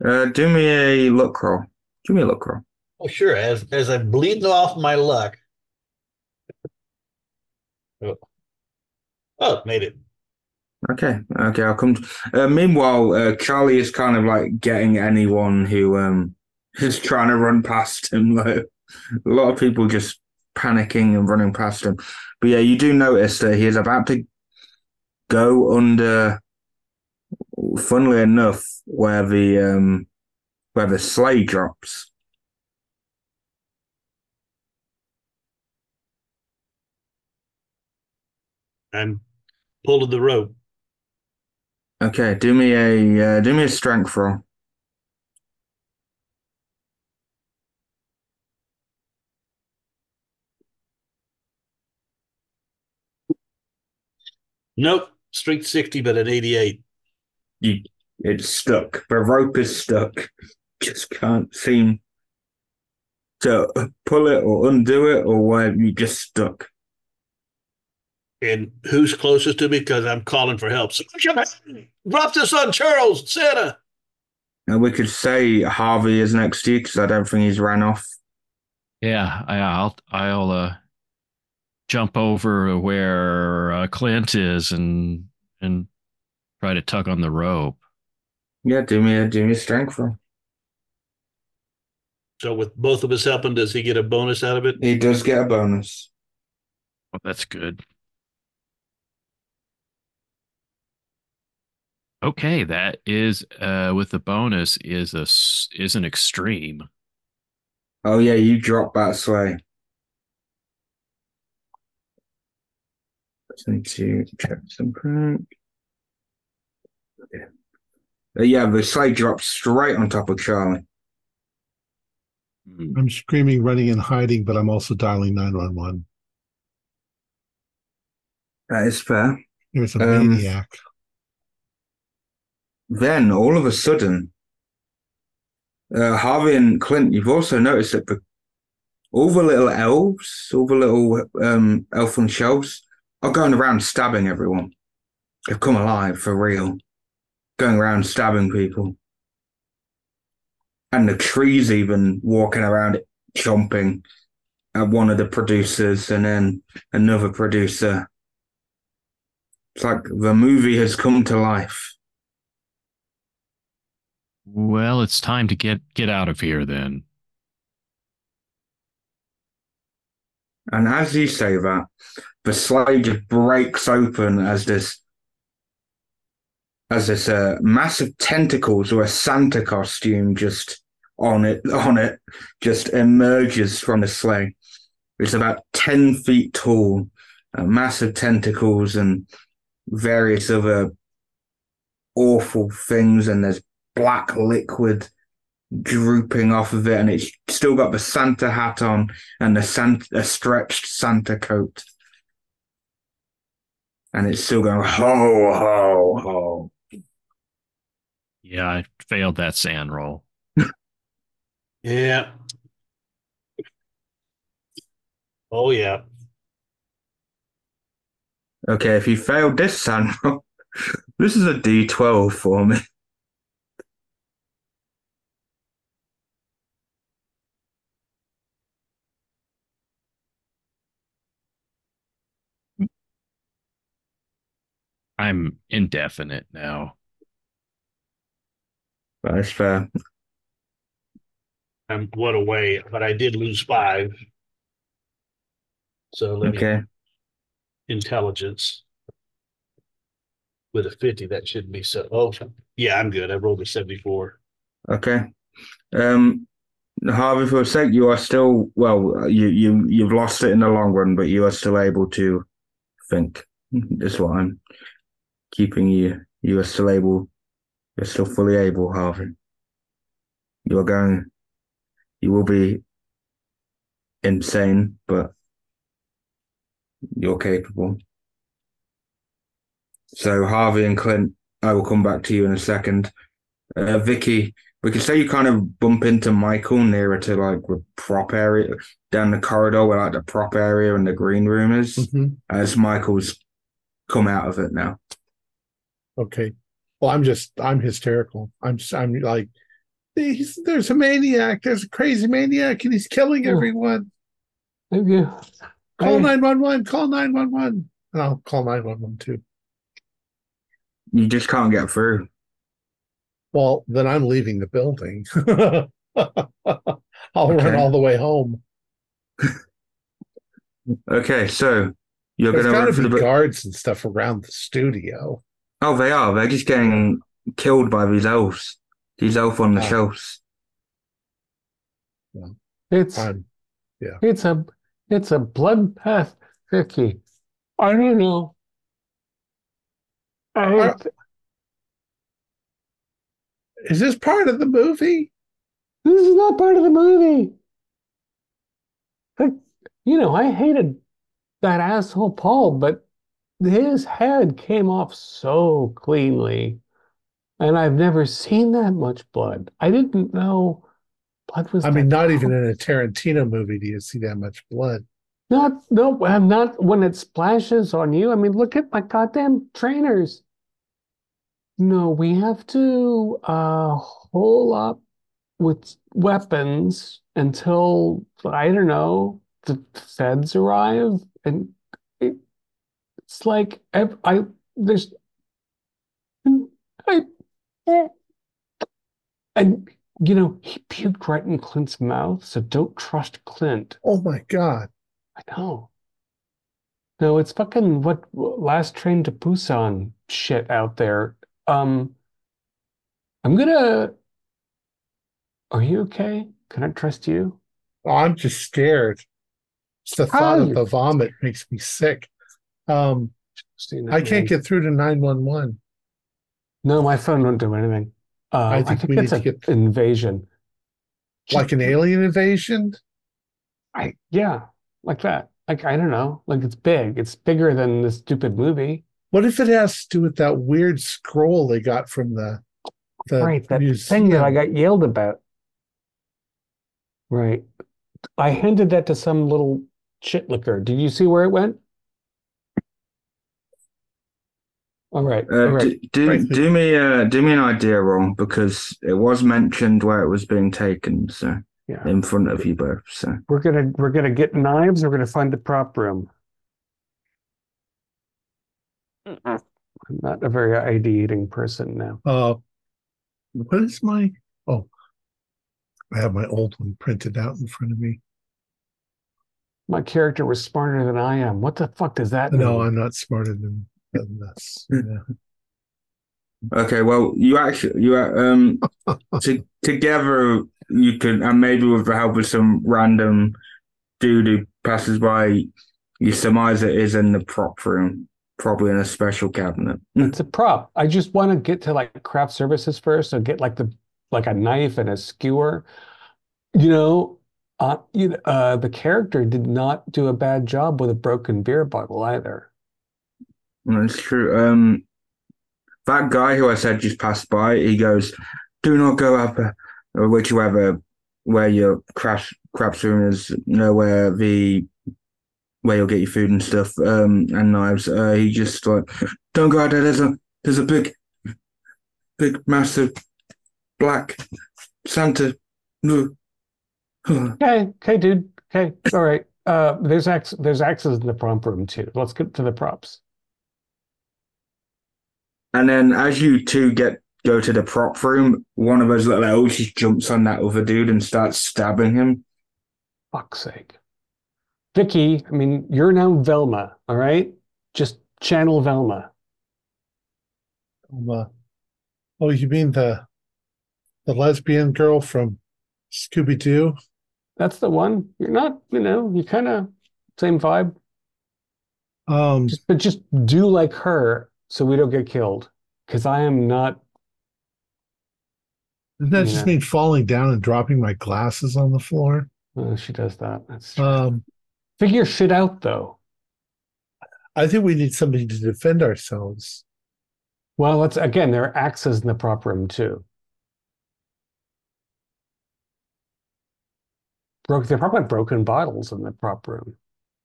Uh, do me a luck roll. Do me a luck roll. Oh, sure. As as I'm bleeding off my luck. Oh, oh made it. Okay, okay, I'll come. To, uh, meanwhile, uh, Charlie is kind of like getting anyone who um is trying to run past him. Like a lot of people just panicking and running past him. But yeah, you do notice that he is about to go under. Funnily enough, where the um where the sleigh drops. I'm pulling the rope. Okay, do me a uh, do me a strength roll. Nope. Strength 60, but at 88. You it's stuck. The rope is stuck. Just can't seem to pull it or undo it, or where you just stuck. And who's closest to me? Because I'm calling for help. So, drop this on Charles, Santa. And we could say Harvey is next to you because I don't think he's ran off. yeah. I, I'll I'll uh, jump over where uh, Clint is and and try to tug on the rope. Yeah, do me a do me a strength roll. So with both of us helping, does he get a bonus out of it? He does get a bonus. Oh, that's good. Okay, that is uh with the bonus is a is an extreme. Oh yeah, you drop that sway. Just need to check something. Uh, Yeah, the sleigh drops straight on top of Charlie. Hmm. I'm screaming, running, and hiding, but I'm also dialing 911. That is fair. There's a Um, maniac. Then all of a sudden, uh, Harvey and Clint, you've also noticed that all the little elves, all the little um, elfin shelves, are going around stabbing everyone. They've come alive for real, going around stabbing people. And the trees even walking around chomping at one of the producers and then another producer. It's like the movie has come to life. Well, it's time to get get out of here then. And as you say that, the sleigh just breaks open as this as this uh, massive tentacles or a Santa costume just on it on it just emerges from the sleigh. It's about ten feet tall, uh, massive tentacles and various other awful things, and there's black liquid drooping off of it, and it's still got the Santa hat on and a, Santa, a stretched Santa coat. And it's still going ho, ho, ho. Yeah, I failed that sand roll. Yeah. Oh yeah. Okay, if you failed this sand roll, this is a D12 for me. I'm indefinite now. That's fair. I'm one away, but I did lose five. So let me Okay. intelligence with a 50. That shouldn't be so. Oh, yeah, I'm good. I rolled a 74. Okay. Um, Harvey, for a sec, you are still well. You you you've lost it in the long run, but you are still able to think. That's what I'm keeping you. You are still able. You're still fully able, Harvey. You are going. You will be insane, but you're capable. So Harvey and Clint, I will come back to you in a second. Uh, Vicky, we could say you kind of bump into Michael nearer to like the prop area down the corridor where like the prop area and the green room is, Mhm. as Michael's come out of it now. Okay. Well, I'm just, I'm hysterical. I'm, i'm like, he's, there's a maniac. There's a crazy maniac and he's killing Oh. everyone. Thank you. Call I- 911. Call 911. And I'll call 911 too. You just can't get through. Well, then I'm leaving the building. I'll run all the way home. Okay, so you're gonna got run for be the. bu- guards and stuff around the studio. Oh, they are. They're just getting killed by these elves. These elf on the Ah. shelves. It's I'm, it's a it's a bloodbath, Vicky. I don't know. I Uh, is this part of the movie? this is not part of the movie. Like, you know, I hated that asshole Paul, but his head came off so cleanly, and I've never seen that much blood. I didn't know blood was I mean, not even in a Tarantino movie do you see that much blood. Not no, I'm not when it splashes on you. I mean, look at my goddamn trainers. No, we have to uh hole up with weapons until I don't know the feds arrive, and it's like I, I there's I, and you know, he puked right in Clint's mouth, so don't trust Clint. Oh my god. I know. No, it's fucking what last train to Busan shit out there. Um, I'm gonna. Are you okay? Can I trust you? Oh, I'm just scared. Just the How thought of the vomit makes me sick. Um, I can't get through to 911. No, my phone won't do anything. Uh, I I think think we it's need an to get- invasion. Like an alien invasion? I yeah, like that. Like I don't know. Like it's big. It's bigger than this stupid movie. What if it has to do with that weird scroll they got from the the Right, that museum? thing that I got yelled about. Right. I handed that to some little shit licker. Did you see where it went? All right. Uh, all right. do, do, Right. do me uh, do me an idea wrong because it was mentioned where it was being taken, so Yeah. in front of you both. So We're gonna we're gonna get knives. We're gonna find the prop room. I'm not a very ideating person now. Uh, what is my? Oh, I have my old one printed out in front of me. My character was smarter than I am. What the fuck does that No, mean? I'm not smarter than, than this. Yeah. okay, well you actually you um to, together you can and maybe with the help of some random dude who passes by, you surmise it is in the prop room, probably in a special cabinet. It's a prop. I just want to get to like craft services first, so get like the like a knife and a skewer. You know, uh, you, uh, the character did not do a bad job with a broken beer bottle either. That's true. Um, that guy who I said just passed by, he goes, "Do not go up, whichever where your crash craps room is, you know where the where you'll get your food and stuff, um, and knives." Uh, he just like, "Don't go out there. There's a there's a big, big, massive black Santa." No. Okay, okay, dude. Okay, all right. Uh, there's ax there's axes in the prop room too. Let's get to the props. And then as you two get go to the prop room, one of those little elves just jumps on that other dude and starts stabbing him. Fuck's sake. Vicky, I mean, you're now Velma, all right? Just channel Velma. Um, uh, oh, you mean the the lesbian girl from Scooby Doo? That's the one. You're not, you know, you kind of same vibe. Um, Just, but just do like her so we don't get killed. Because I am not. doesn't that just mean falling down and dropping my glasses on the floor? Oh, she does that. That's true. Um, Figure shit out though. I think we need somebody to defend ourselves. Well, let's again. There are axes in the prop room too. Broke. They're probably broken bottles in the prop room.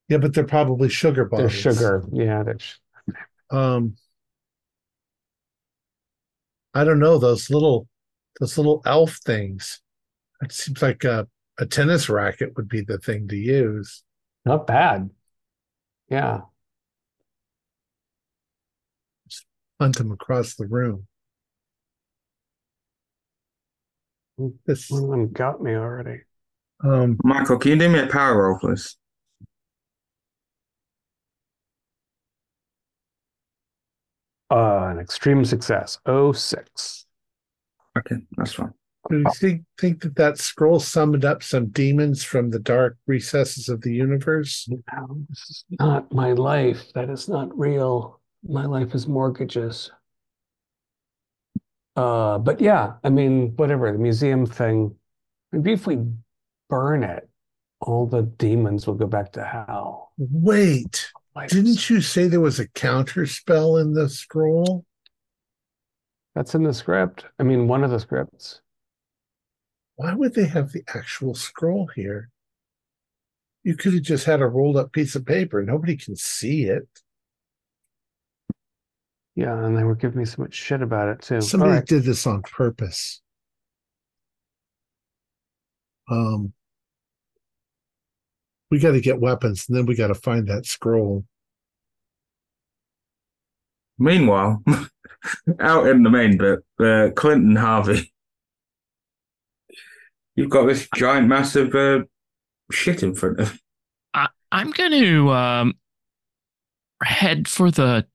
Yeah, but they're probably sugar bottles. They're sugar. Yeah, they're. Um, I don't know those little those little elf things. It seems like a a tennis racket would be the thing to use. Not bad. Yeah. Hunt them across the room. This, One of them got me already. um, Michael, can you do me a power roll, please? Uh, an extreme success. Oh six. Okay, that's fine. do you think, think that that scroll summoned up some demons from the dark recesses of the universe? No, this is not my life. That is not real. My life is mortgages. Uh, but yeah, I mean, whatever, the museum thing. Maybe if we burn it, all the demons will go back to hell. Wait, Life didn't you say there was a counter spell in the scroll? That's in the script. I mean, one of the scripts. Why would they have the actual scroll here? You could have just had a rolled up piece of paper. Nobody can see it. Yeah, and they were giving me so much shit about it too. Somebody right. did this on purpose. Um, we got to get weapons, and then we got to find that scroll. Meanwhile, out in the main bit, uh, Clinton Harvey, you've got this giant, massive uh, shit in front of. I, I'm going to um, head for the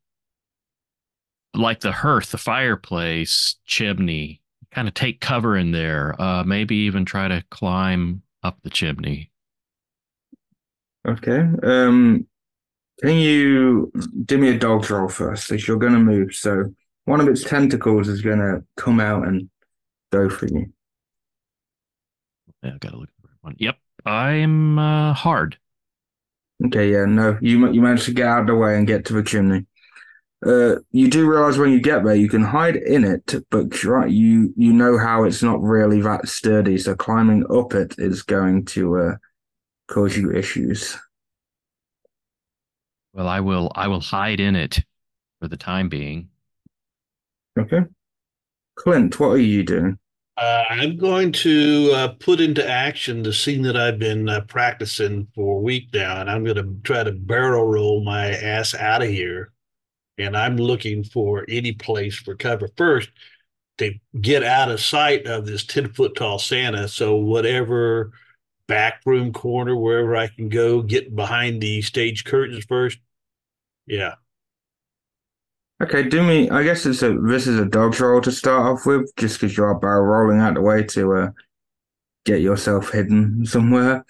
like the hearth, the fireplace chimney. Kind of take cover in there. Uh, maybe even try to climb up the chimney. Okay. Um, can you do me a dodge roll first? As you're going to move, so one of its tentacles is going to come out and go for you. Yeah, I gotta look at the right one. Yep, I'm uh, hard. Okay, yeah, no, you you managed to get out of the way and get to the chimney. Uh, you do realize when you get there, you can hide in it, but try, you you know how it's not really that sturdy, so climbing up it is going to uh, cause you issues. Well, I will. I will hide in it for the time being. Okay, Clint, what are you doing? Uh, I'm going to uh, put into action the scene that I've been uh, practicing for a week now, and I'm going to try to barrel roll my ass out of here. And I'm looking for any place for cover first to get out of sight of this 10 foot tall Santa. So, whatever back room corner, wherever I can go, get behind the stage curtains first. Yeah. Okay, do me. I guess it's a this is a dodge roll to start off with, just because you are barrel rolling out the way to uh, get yourself hidden somewhere.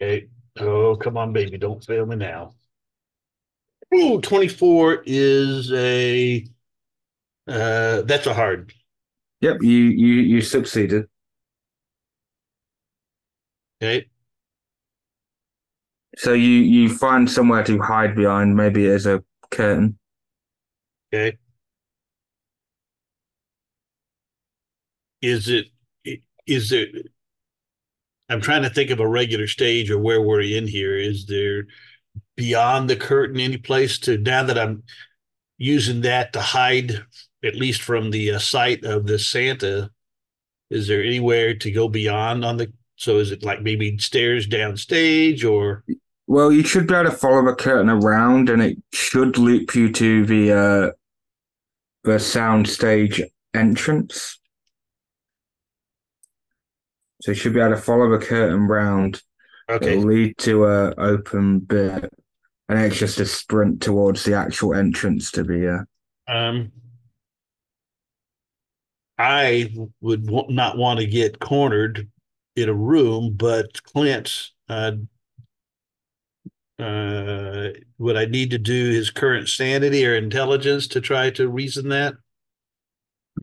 Okay. Oh, come on, baby. Don't fail me now. Ooh, 24 is a uh that's a hard. Yep, you you you succeeded. Okay. So you you find somewhere to hide behind, maybe as a curtain. Okay. Is it is there I'm trying to think of a regular stage or where we're in here. Is there beyond the curtain any place to now that I'm using that to hide at least from the uh, sight of the Santa? Is there anywhere to go beyond on the? So is it like maybe stairs downstage or? Well, you should be able to follow the curtain around, and it should loop you to the uh, the soundstage entrance. So you should be able to follow the curtain round. Okay. It'll lead to a open bit, and it's just a sprint towards the actual entrance to the. Uh, Um, I would w- not want to get cornered in a room, but Clint, uh, uh, would I need to do his current sanity or intelligence to try to reason that?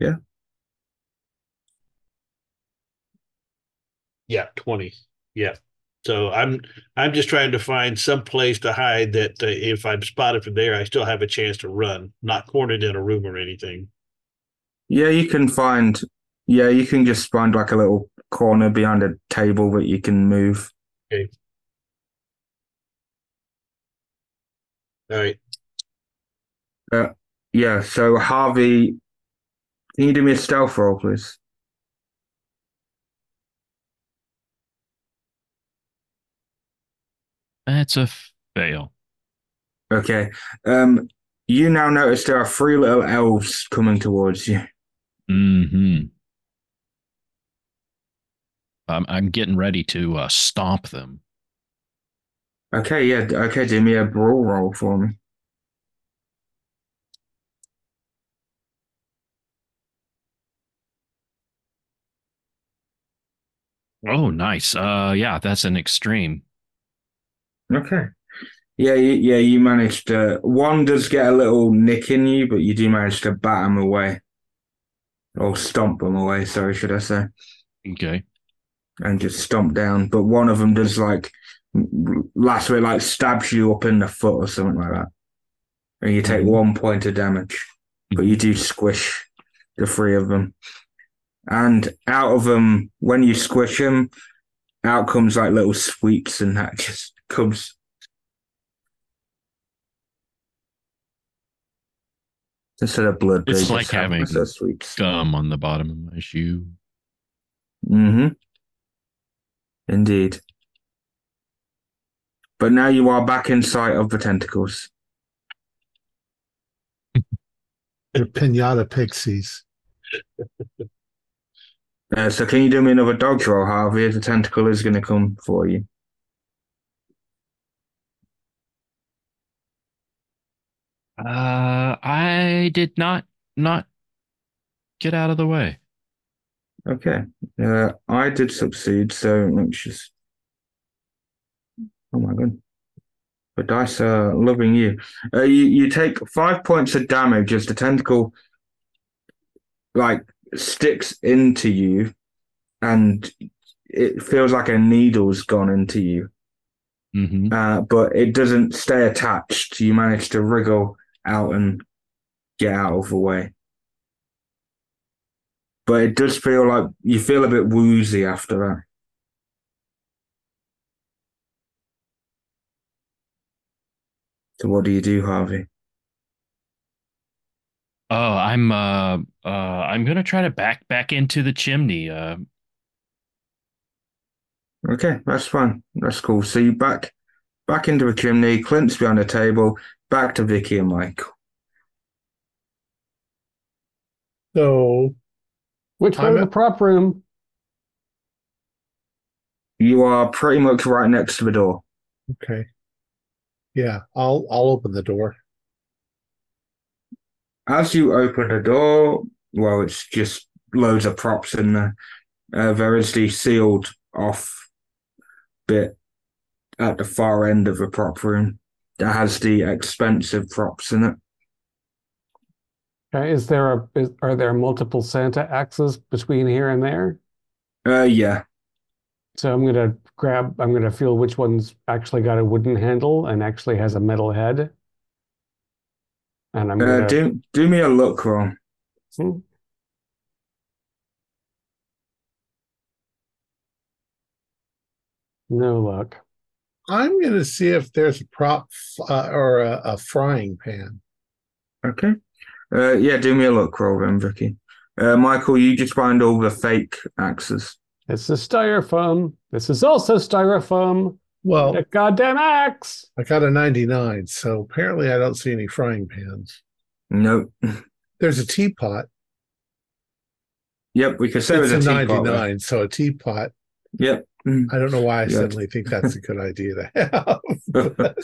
Yeah. Yeah, 20. Yeah. So I'm I'm just trying to find some place to hide that uh, if I'm spotted from there, I still have a chance to run, not cornered in a room or anything. yeah, you can find. Yeah, you can just find like a little corner behind a table that you can move. Okay. All right. Yeah, so Harvey, can you do me a stealth roll, please? That's a fail. Okay. Um, you now notice there are three little elves coming towards you. Hmm. I'm I'm getting ready to uh, stomp them. Okay, yeah, okay, do me a brawl roll for me. Oh, nice. Uh, yeah, that's an extreme. Okay. Yeah, you, yeah, you managed to. One does get a little nick in you, but you do manage to bat them away. Or stomp them away, sorry, should I say. Okay. And just stomp down. But one of them does like, last bit, like stabs you up in the foot or something like that. And you take Mhm. one point of damage, but you do squish the three of them. And out of them, when you squish them, out comes like little sweeps, and that just comes Instead of blood, It's like having sweeps. Gum on the bottom of my shoe. Mm-hmm. Indeed. But now you are back in sight of the tentacles. They're pinata pixies. Uh, so can you do me another dodge roll, Harvey? The tentacle is going to come for you. Uh, I did not not get out of the way. Okay. Uh, I did succeed, so let's just. Oh my god. But dice are loving you. Uh, you you take five points of damage as the tentacle, like sticks into you, and it feels like a needle's gone into you. hmm Uh, but it doesn't stay attached. You manage to wriggle out and get out of the way. But it does feel like you feel a bit woozy after that. So what do you do, Harvey? Oh, I'm uh uh I'm gonna try to back back into the chimney. Uh, Okay, that's fine. That's cool. So you back back into the chimney, Clint's behind the table, back to Vicky and Michael. So Which way I'm of the prop room? You are pretty much right next to the door. okay. Yeah, I'll I'll open the door. As you open the door, well, it's just loads of props in there. Uh, there is the sealed off bit at the far end of the prop room that has the expensive props in it. Okay, is there a is, are there multiple Santa axes between here and there? Uh, yeah. So I'm gonna grab, I'm gonna feel which one's actually got a wooden handle and actually has a metal head. And I'm Uh, gonna, do do me a luck roll. Hmm. no luck. I'm going to see if there's a prop uh, or a, a frying pan. Okay. Uh, yeah, do me a luck roll then, Vicky. Uh, Michael, you just find all the fake axes. This is styrofoam. This is also styrofoam. Well, A goddamn axe. I got a 99, so apparently I don't see any frying pans. Nope. There's a teapot. Yep, we could say It's it was a a teapot. 99, there. so a teapot. Yep. I don't know why I Yeah. suddenly think that's a good idea to have.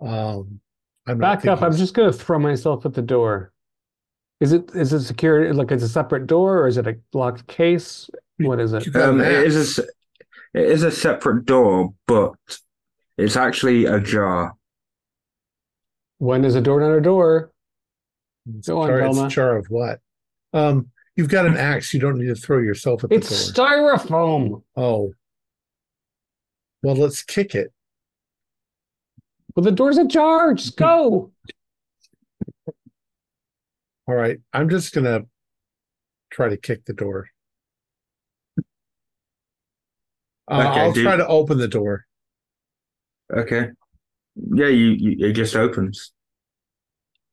um, I'm not Back up. I'm thinking- just gonna throw myself at the door. Is it is it secure like it's a separate door or is it a locked case? What is it? You got Um, an it is a axe. s- it is a separate door, but it's actually ajar. When is a door not a door? It's Go on, jar, it's Velma. a jar of what? Um, you've got an axe. You don't need to throw yourself at the door. It's door. styrofoam. oh, well, let's kick it. Well, the door's ajar. Just go. All right, I'm just gonna try to kick the door. Uh, Okay, I'll do- try to open the door. Okay. Yeah, you, you it just opens.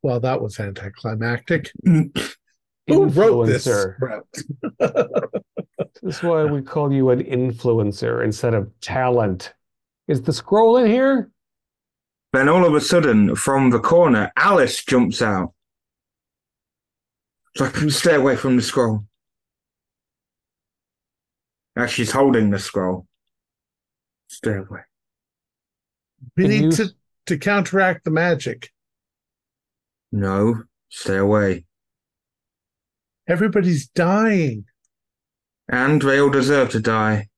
Well, that was anticlimactic. Who wrote this Influencer. This is why we call you an influencer instead of talent. Is the scroll in here? Then all of a sudden, from the corner, Alice jumps out. So I can stay away from the scroll. As she's holding the scroll. Stay away. We Can need you- to to counteract the magic. No, stay away. Everybody's dying. And they all deserve to die.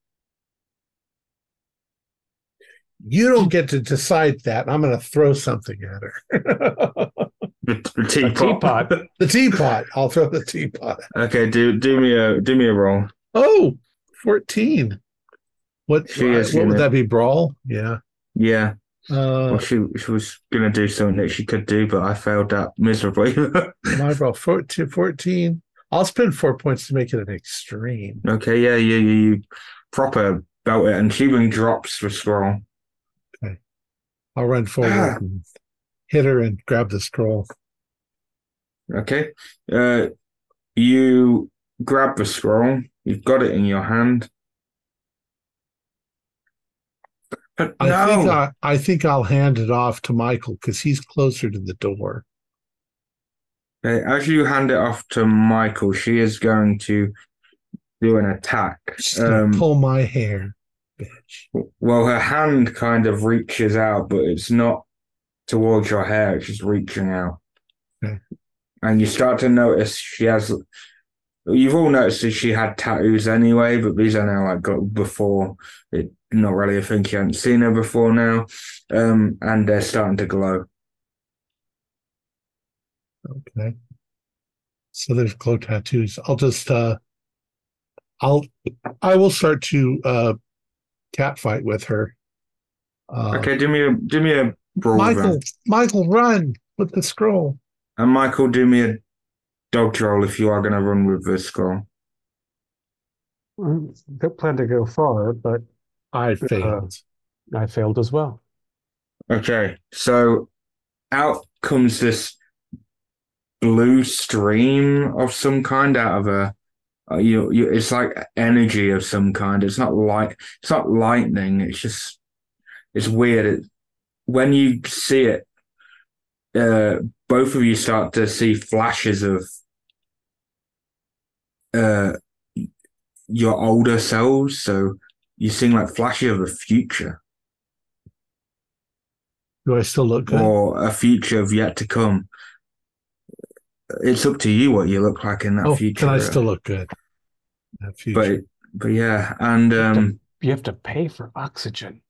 You don't get to decide that. I'm going to throw something at her. The, the teapot. teapot. the teapot. I'll throw the teapot. okay, do do me a do me a roll. Oh, 14. What, She is what would gonna- that be? Brawl? Yeah. Yeah. Uh, Well, she she was gonna do something that she could do, but I failed that miserably. my brawl 14, 14. I'll spend four points to make it an extreme. okay, yeah, you you, you proper belt it, and she even drops the scroll. I'll run forward Ah. and hit her and grab the scroll. Okay, uh, you grab the scroll. You've got it in your hand. But I think no, I, I think I'll hand it off to Michael because he's closer to the door. Okay, as you hand it off to Michael, she is going to do an attack. She's gonna Um, pull my hair. Well, her hand kind of reaches out, but it's not towards your hair, it's just reaching out. Okay. And you start to notice she has. You've all noticed that she had tattoos anyway, but these are now like got before. It not really a thing. You hadn't seen her before now, um, and they're starting to glow. Okay. So there's glow tattoos. I'll just uh I'll I will start to uh cat fight with her. Uh, Okay, do me a do me a brawl then. Michael, Michael, run with the scroll. And Michael, do me a dodge roll if you are going to run with the scroll. Don't plan to go far, but I failed. I failed as well. Okay, so out comes this blue stream of some kind out of a. Uh, you, you, it's like energy of some kind. It's not light. It's not lightning. It's just. It's weird. It, when you see it, uh, both of you start to see flashes of. Uh, your older selves. So you're seeing like flashes of the future. Do I still look good? or a future of yet to come. It's up to you what you look like in that oh, future. can I still look good? That future. But but yeah, and um You have to pay for oxygen.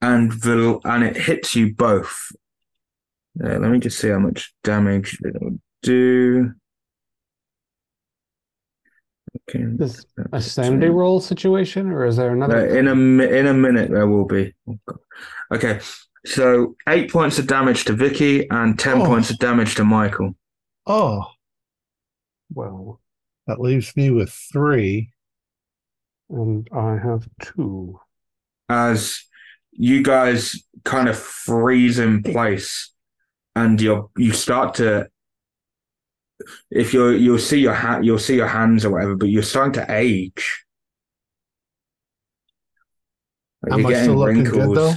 and the and it hits you both. Yeah, let me just see how much damage it will do. Okay. Is a sanity roll situation, or is there Uh, another? in a in a minute there will be. Okay, so eight points of damage to Vicky and ten Oh. points of damage to Michael. oh, Well, that leaves me with three. and I have two. as you guys kind of freeze in place and you're you start to if you're you'll see your hat you'll see your hands or whatever but you're starting to age Like, Am you're I still getting looking good though?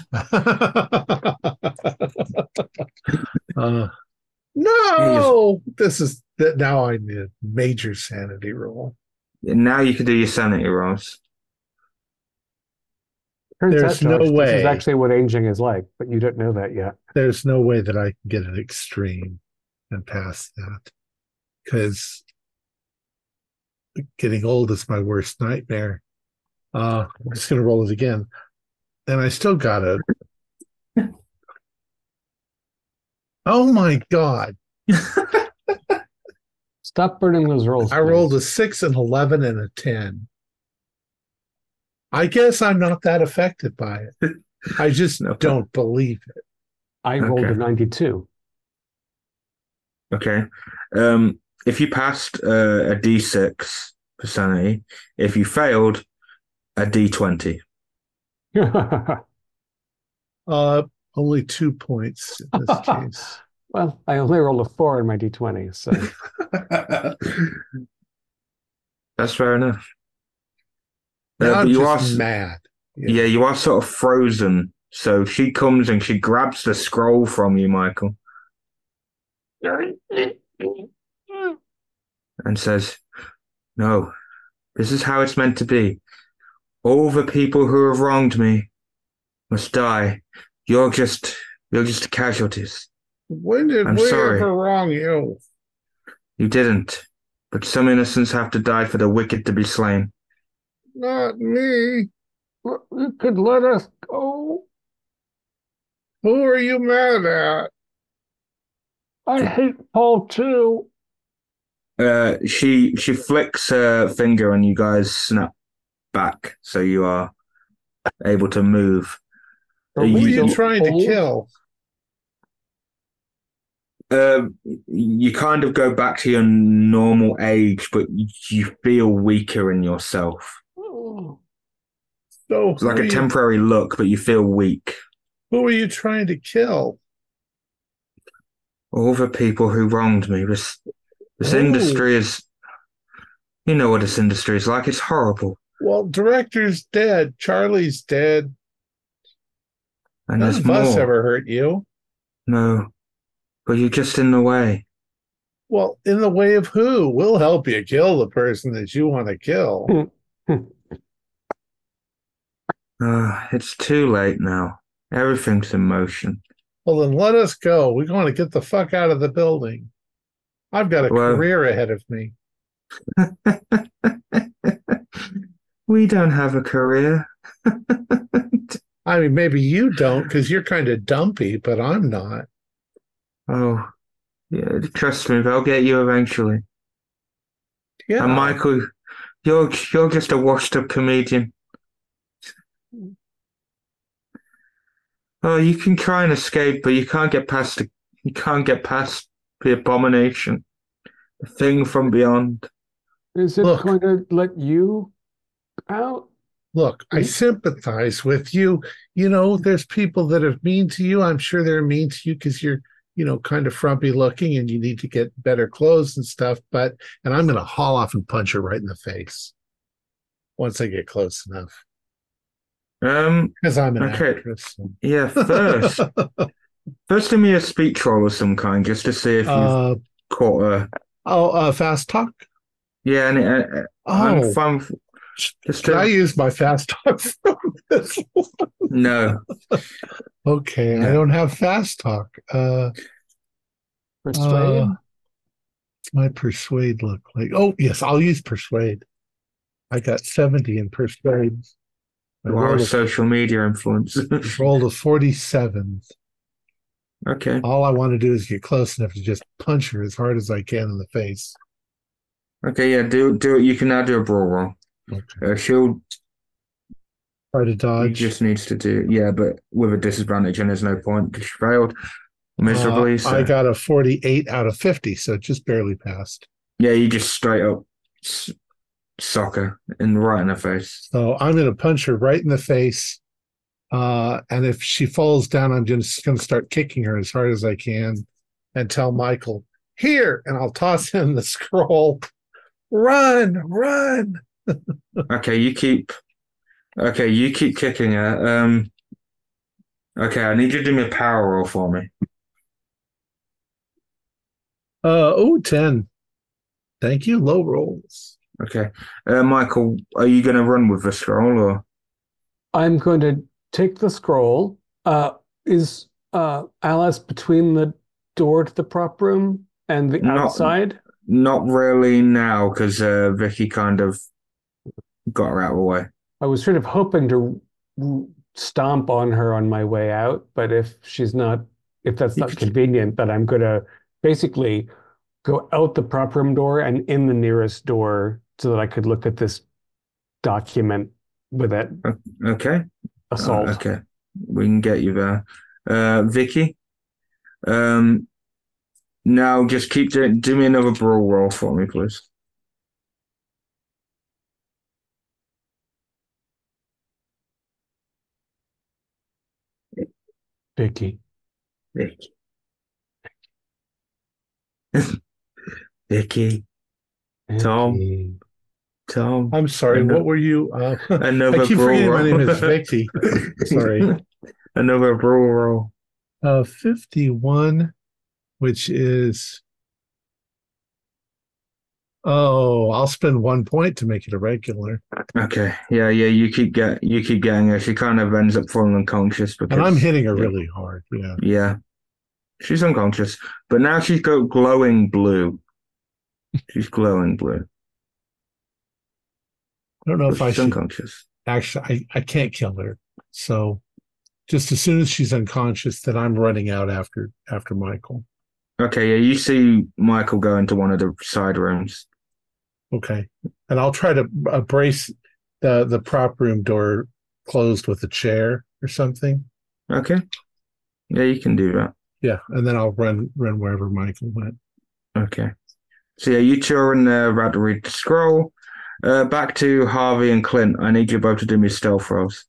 uh, no, this is that now I need a major sanity roll. now you can do your sanity rolls Turns There's out, Josh, no This way. is actually what aging is like, but you don't know that yet. There's no way that I can get an extreme and pass that because getting old is my worst nightmare. Uh, I'm just gonna roll it again, and I still got it. Oh my god! Stop burning those rolls. I rolled a six, and eleven, and a ten. I guess I'm not that affected by it. I just No. don't believe it. I rolled Okay. a 92. okay um if you passed uh, a d6 for sanity if you failed a d20 Uh, only two points in this case. well, I only rolled a four in my d20, so that's fair enough Uh, I'm you are just s- mad. Yeah, you are sort of frozen. So she comes and she grabs the scroll from you, Michael, and says, No, this is how it's meant to be. All the people who have wronged me must die. You're just you're just casualties. When did I'm we sorry. ever wrong you? You didn't. But some innocents have to die for the wicked to be slain. Not me. you could let us go. Who are you mad at? I hate Paul too. Uh, she she flicks her finger and you guys snap back, so you are able to move. Are Who You- are you trying to kill? Um, you kind of go back to your normal age, but you feel weaker in yourself. Oh, So It's like a are you, temporary look, but you feel weak. who are you trying to kill? All the people who wronged me. This this Oh. industry is. You know what this industry is like. It's horrible, Well, director's dead. Charlie's dead. and None there's of us ever hurt you. No, but you're just in the way. Well, in the way of who? We'll help you kill the person that you want to kill. Uh, it's too late now. Everything's in motion. well, then let us go. We're going to get the fuck out of the building. I've got a Well- career ahead of me. we don't have a career. I mean, maybe you don't because you're kind of dumpy, but I'm not. oh, yeah, trust me, they'll get you eventually. Yeah. And Michael, you're you're just a washed-up comedian. Oh, you can try and escape, but you can't get past the you can't get past the abomination, the thing from beyond. Is it Look. going to let you out? Look, I sympathize with you. You know, there's people that are mean to you. I'm sure they're mean to you because you're, you know, kind of frumpy looking and you need to get better clothes and stuff. But, and I'm going to haul off and punch her right in the face once I get close enough Um, because I'm an Okay. actress. so. yeah. First, first, give me a speech roll of some kind, just to see if you've uh, caught a. oh, uh, fast talk. Yeah, and uh, I'm Oh, fine. with- Just did I use my fast talk from this? one? no. Okay, I don't have fast talk. Uh, Persuade? Uh, my persuade look like? Oh, yes, I'll use persuade. I got 70 in persuade. I You are a rolled, social media influence. a, rolled a 47. okay. All I want to do is get close enough to just punch her as hard as I can in the face. Okay. Yeah. Do do it. You can now do a brawl roll. Okay. Uh, she'll Try to He dodge. just needs to do, yeah, but with a disadvantage, and there's no point because she failed miserably. Uh, so, I got a 48 out of 50, so it just barely passed. yeah, you just straight up s- soccer and right in her face. So I'm going to punch her right in the face. Uh, and if she falls down, I'm just going to start kicking her as hard as I can and tell Michael, here. And I'll toss him the scroll. Run, run. Okay, you keep. Okay, you keep kicking it. Um. Okay, I need you to do me a power roll for me. Uh, oh, 10. Thank you. Low rolls. Okay, uh, Michael, are you going to run with the scroll or? I'm going to take the scroll. Uh, is uh, Alice between the door to the prop room and the Not- outside? Not really now, because uh, Vicky kind of got her out of the way. I was sort of hoping to stomp on her on my way out, but if she's not, if that's not convenient, then I'm going to basically go out the prop room door and in the nearest door so that I could look at this document with it Okay. assault. Uh, okay, we can get you there. Uh, Vicky, um, now just keep doing. Do me another brawl roll for me, please. Vicky. Vicky. Vicky, Tom. Tom, I'm sorry. Ano- What were you? Uh, another I keep brawl forgetting my name is Vicky. Sorry. another brawl roll. Uh, 51, which is. Oh, I'll spend one point to make it a regular. Okay, yeah, yeah. You keep get, you keep getting her. She kind of ends up falling unconscious because And I'm hitting her yeah. really hard. Yeah. Yeah. She's unconscious. But now she's got glowing blue. She's glowing blue. I don't know if I she's should unconscious. actually I, I can't kill her. So just as soon as she's unconscious, then I'm running out after after Michael. Okay, yeah, you see Michael go into one of the side rooms. Okay. And I'll try to uh, brace the the prop room door closed with a chair or something. Okay. Yeah, you can do that. Yeah, and then I'll run run wherever Michael went. Okay. So yeah, you two are in there about to read the scroll. Uh, back to Harvey and Clint. I need you both to do me stealth rolls.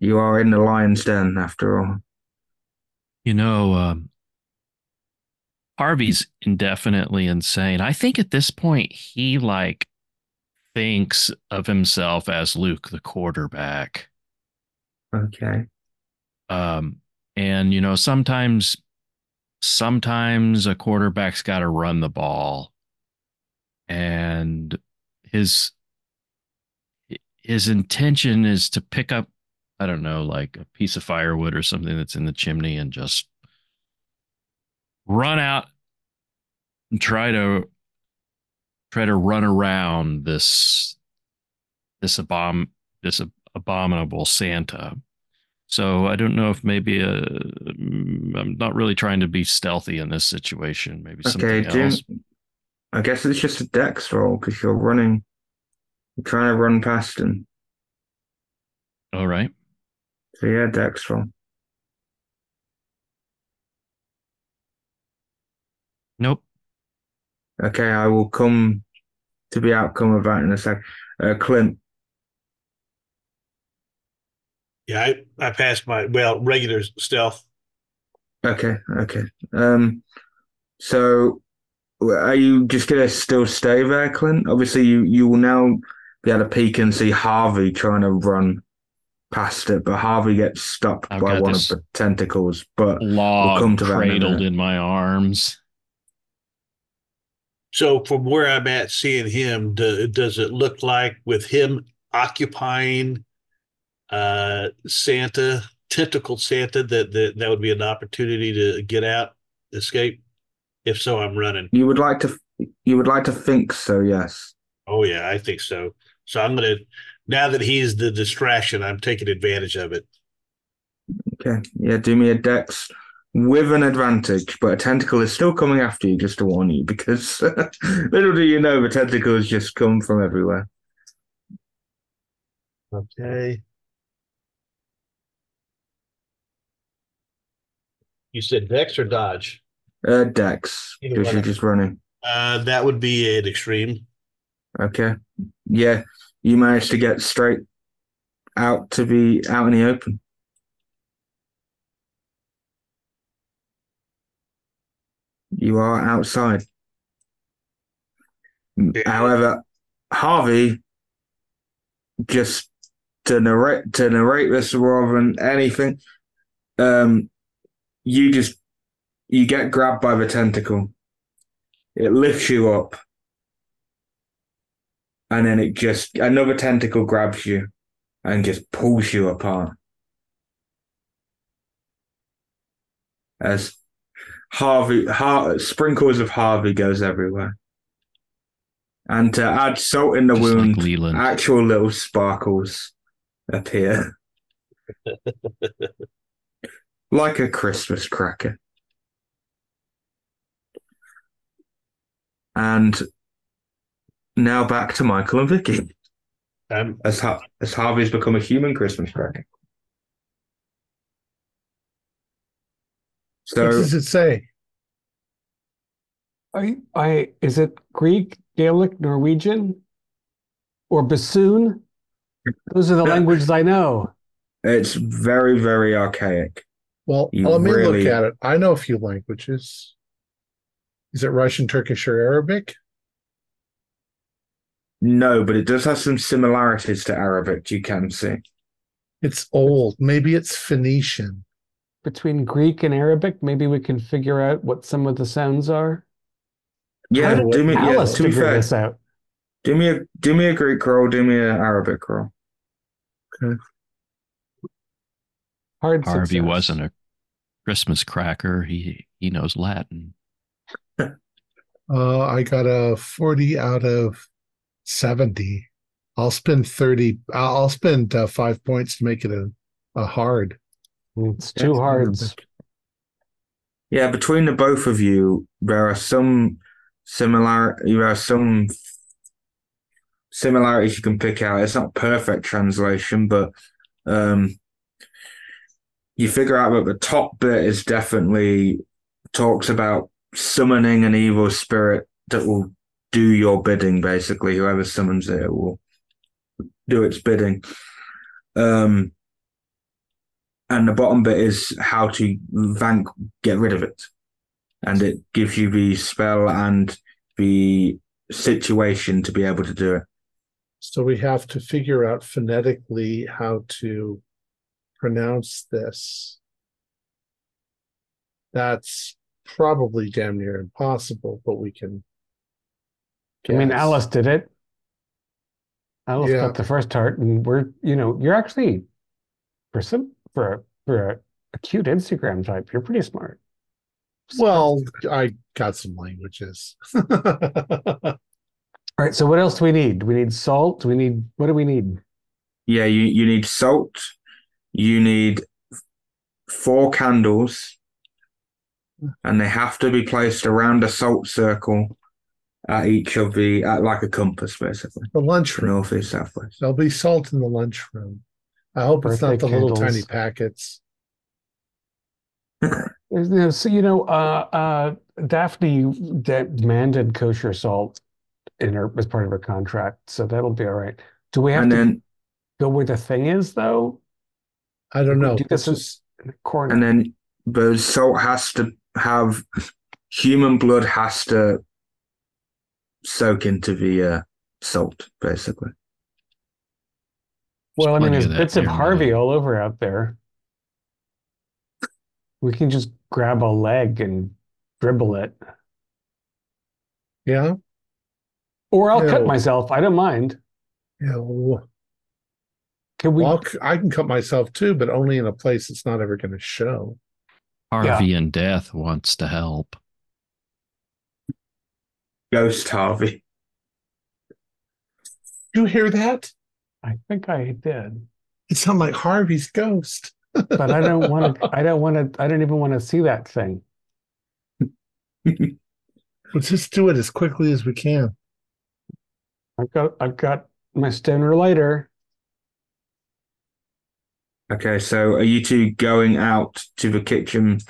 You are in the lion's den after all. You know, um, Harvey's indefinitely insane. I think at this point he like thinks of himself as Luke, the quarterback. Okay. Um, and you know, sometimes sometimes a quarterback's got to run the ball and his his intention is to pick up i don't know like a piece of firewood or something that's in the chimney and just run out and try to try to run around this this abom this abominable santa so I don't know if maybe a, mm, I'm not really trying to be stealthy in this situation. Maybe something Okay, Jim. else. I guess it's just a dex roll because you're running, you're trying to run past him. All right. So yeah, dex roll. Nope. Okay, I will come to the outcome of that in a sec. Uh, Clint, Yeah, I, I passed my well regular stealth. Okay, okay. Um, so are you just gonna still stay there, Clint? Obviously, you you will now be able to peek and see Harvey trying to run past it, but Harvey gets stopped I've by one of the tentacles. But Log come to that in cradled in my arms. So from where I'm at, seeing him, do, does it look like with him occupying uh Santa, tentacle Santa, that that that would be an opportunity to get out, escape? If so, I'm running. you would like to you would like to think so, yes. Oh yeah, I think so. So I'm gonna now that he's the distraction, I'm taking advantage of it. Okay, yeah. Do me a dex with an advantage, but a tentacle is still coming after you. Just to warn you, because little do you know, the tentacles just come from everywhere. Okay. You said Dex or Dodge? Uh, dex, because you're just running. Uh, that would be an extreme. Okay. Yeah, you managed to get straight out to be out in the open. You are outside. Yeah. However, Harvey just to narrate to narrate this rather than anything, um, you just you get grabbed by the tentacle. It lifts you up and then it just another tentacle grabs you and just pulls you apart as Harvey Har- sprinkles of Harvey goes everywhere. And to add salt in the Just wound, like actual little sparkles appear like a Christmas cracker. And now back to Michael and Vicky I'm as, Har- as Harvey's become a human Christmas cracker. What does it say? I, I, is it Greek, Gaelic, Norwegian, or bassoon? Those are the languages I know. it's very, very archaic. Well, You let me really- look at it. I know a few languages. Is it Russian, Turkish, or Arabic? No, but it does have some similarities to Arabic, you can see. It's old. Maybe it's Phoenician. Between Greek and Arabic, maybe we can figure out what some of the sounds are. Yeah, How do do me yeah, to be fair, this out. do me a do me a Greek roll, do me an Arabic roll. Hard Harvey success. wasn't a Christmas cracker. He he knows Latin. Uh, I got a 40 out of 70. I'll spend 30. I'll I'll spend uh, five points to make it a, a hard. It's two hards. Yeah, between the both of you, there are some similar there are some similarities you can pick out. It's not perfect translation, but um you figure out that the top bit is definitely talks about summoning an evil spirit that will do your bidding, basically. Whoever summons it will do its bidding. Um and the bottom bit is how to vank get rid of it and it gives you the spell and the situation to be able to do it So we have to figure out phonetically how to pronounce this. That's probably damn near impossible, but we can. I mean. Alice did it. Alice Yeah. got the first heart, and we're, you know, you're actually for some for a for a, a cute Instagram type, you're pretty smart. Well, I got some languages. All right. So what else do we need? Do we need salt? Do we need what do we need? Yeah, you, you need salt. You need four candles, and they have to be placed around a salt circle at each of the at like a compass, basically. the lunchroom. North, east, south, west. There'll be salt in the lunchroom. I hope it's not Birthday the little tiny packets. You know, so you know, uh, uh, Daphne de- demanded kosher salt in her as part of her contract, so that'll be all right. Do we have And to then go where the thing is, though? I don't know. Do this in- just corner. and then the salt has to have human blood has to soak into the uh, salt, basically. Well, I mean, there's of bits of. Harvey all over out there. We can just grab a leg and dribble it. yeah, Or I'll cut myself. I don't mind. yeah. Can we? I'll c- I can cut myself too, but only in a place that's not ever going to show. Harvey and Death wants to help. Ghost Harvey. You hear that? I think I did, It sounded like Harvey's ghost. but I don't want to. I don't want to. I don't even want to see that thing. Let's just do it as quickly as we can. I've got. I've got my stoner lighter. Okay, so are you two going out to the kitchen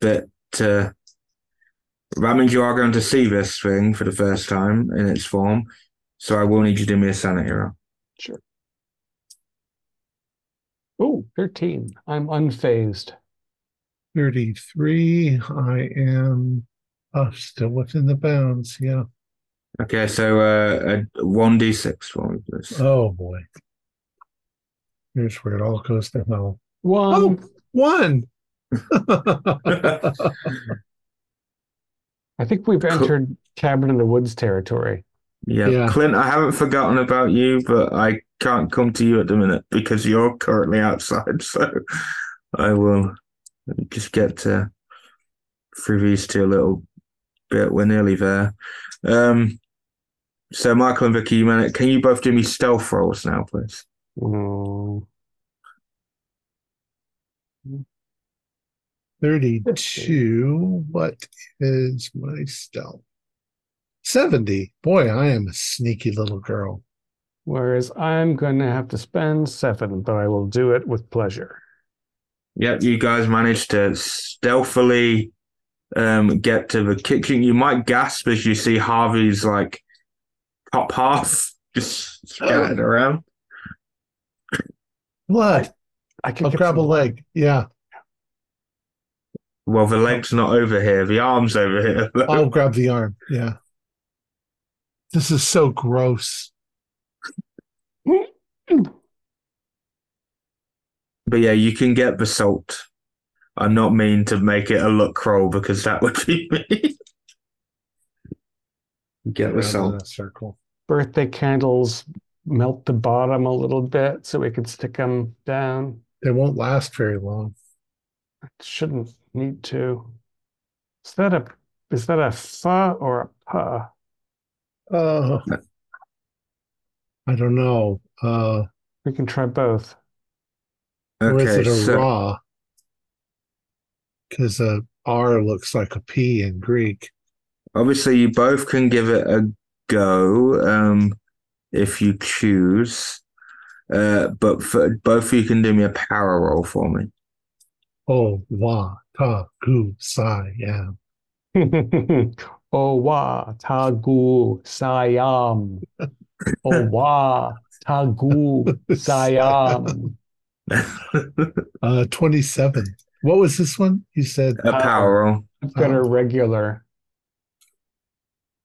that uh, that means you are going to see this thing for the first time in its form. So I will need you to do me a sanity roll. Oh, 13. I'm unfazed. 33. I am oh, still within the bounds. Yeah. Okay, so uh, a one d six for me, please. Oh boy. Here's where it all goes to hell. One. Oh, one. I think we've entered cabin in the woods territory. Yeah. Yeah. Clint, I haven't forgotten about you, but I can't come to you at the minute because you're currently outside. So I will just get to through these two a little bit. We're nearly there. Um, so Michael and Vicky, you man, can you both do me stealth rolls now, please? Mm, 32. What is my stealth? 70. Boy, I am a sneaky little girl. whereas I'm going to have to spend seven, but I will do it with pleasure. Yep, you guys managed to stealthily um, get to the kitchen. You might gasp as you see Harvey's like top half just scattered around. What? I can I'll get grab a leg. Yeah. Well, the leg's not over here, the arm's over here. I'll grab the arm. Yeah. This is so gross. But yeah, you can get the salt. I'm not mean to make it a luck roll because that would be me. get the Around in salt. a circle. Birthday candles melt the bottom a little bit so we could stick them down. They won't last very long. Shouldn't need to. Is that a is that a fa or a pa? Uh, I don't know. Uh, We can try both. or is Okay, it a so raw? Because a R looks like a P in Greek. obviously you both can give it a go um, if you choose. Uh, but for, both of you can do me a power roll for me. Oh, wa, ta, gu, sa, yeah. Owa tagu sayam. Owa tagu sayam. Uh, 27. What was this one? You said, a power roll. I've got a regular.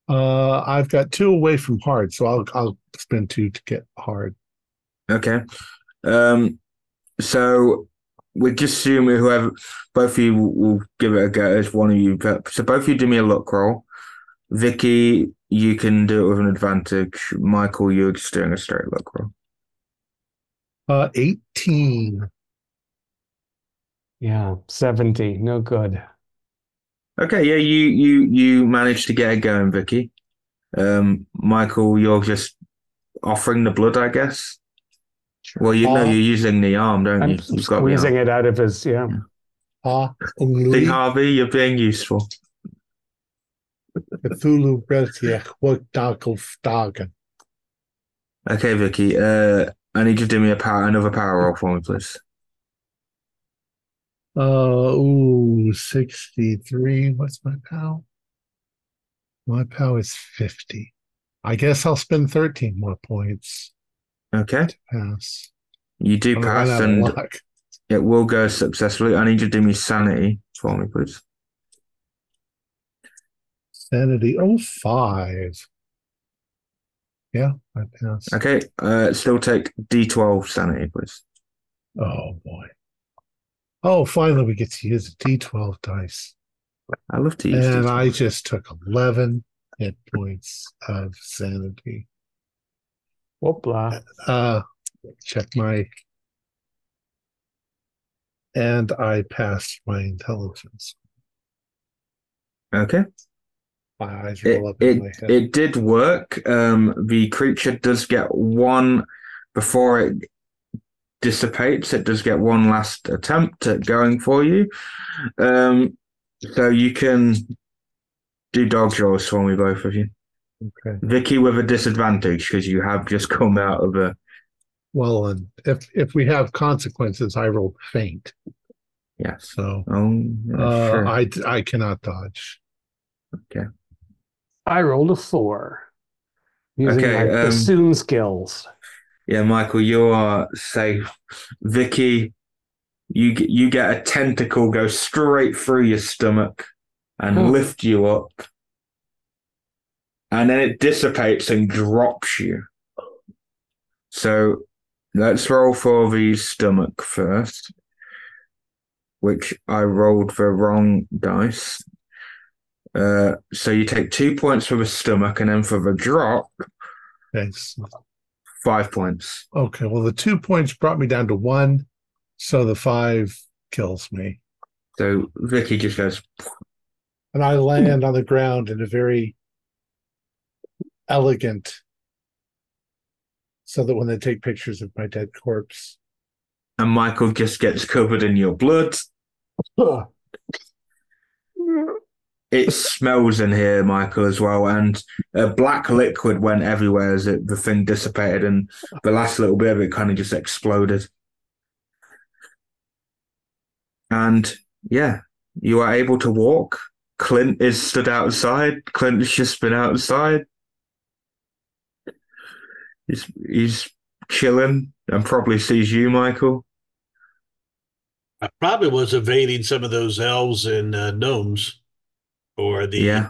uh, I've got two away from hard, so I'll, I'll spend two to get hard. Okay. Um, so we just assume whoever both of you will, will give it a go. As one of you, so both of you do me a luck roll. Vicky, you can do it with an advantage. Michael, you're just doing a straight luck roll. Uh, 18. Yeah, 70. No good. Okay, yeah, you you you managed to get it going, Vicky. Um, Michael, you're just offering the blood, I guess. Well, you know, Uh, you're using the arm, don't I'm you? You've got squeezing it out of his, yeah. Ah, See, Lee Harvey, you're being useful. Cthulhu Bretiach Wogdagelftagen. Okay, Vicky. Uh, I need you to do me a power, another power roll for me, please. Uh, ooh, 63. What's my POW? My POW is 50. I guess I'll spend 13 more points Okay, pass. you do I'm pass, and it will go successfully. I need you to do me sanity for me, please. Sanity. Oh, five. Yeah, I pass. Okay, uh, still take D12 sanity, please. Oh, boy. Oh, finally, we get to use a D12 dice. I love to use And D12. I just took 11 hit points of sanity. Whoopla. Uh, check my. And I passed my intelligence. Okay. My eyes It, up in my it, head. it did work. Um, the creature does get one before it dissipates. It does get one last attempt at going for you. Um, so you can do dodge rolls for me, both of you. okay. Vicky with a disadvantage because you have just come out of a Well, and if if we have consequences, I roll faint. yes. So Oh, yeah, uh, sure. I I cannot dodge. I rolled a four. Using Okay, my um, bassoon skills. Yeah, Michael, you are safe. Vicky, you get you get a tentacle go straight through your stomach and Oh. lift you up, and then it dissipates and drops you. So let's roll for the stomach first, which I rolled the wrong dice. Uh, so you take two points for the stomach, and then for the drop, Thanks. five points. Okay. Well, the two points brought me down to one, so the five kills me, So Vicky just goes, and I land on the ground in a very elegant, so that when they take pictures of my dead corpse, and Michael just gets covered in your blood. Ugh. It smells in here, Michael, as well, and a black liquid went everywhere as it, the thing dissipated, and the last little bit of it kind of just exploded. And yeah, you are able to walk. Clint is stood outside. Clint has just been outside. He's he's chilling and probably sees you, Michael. I probably was evading some of those elves and uh, gnomes or the Yeah.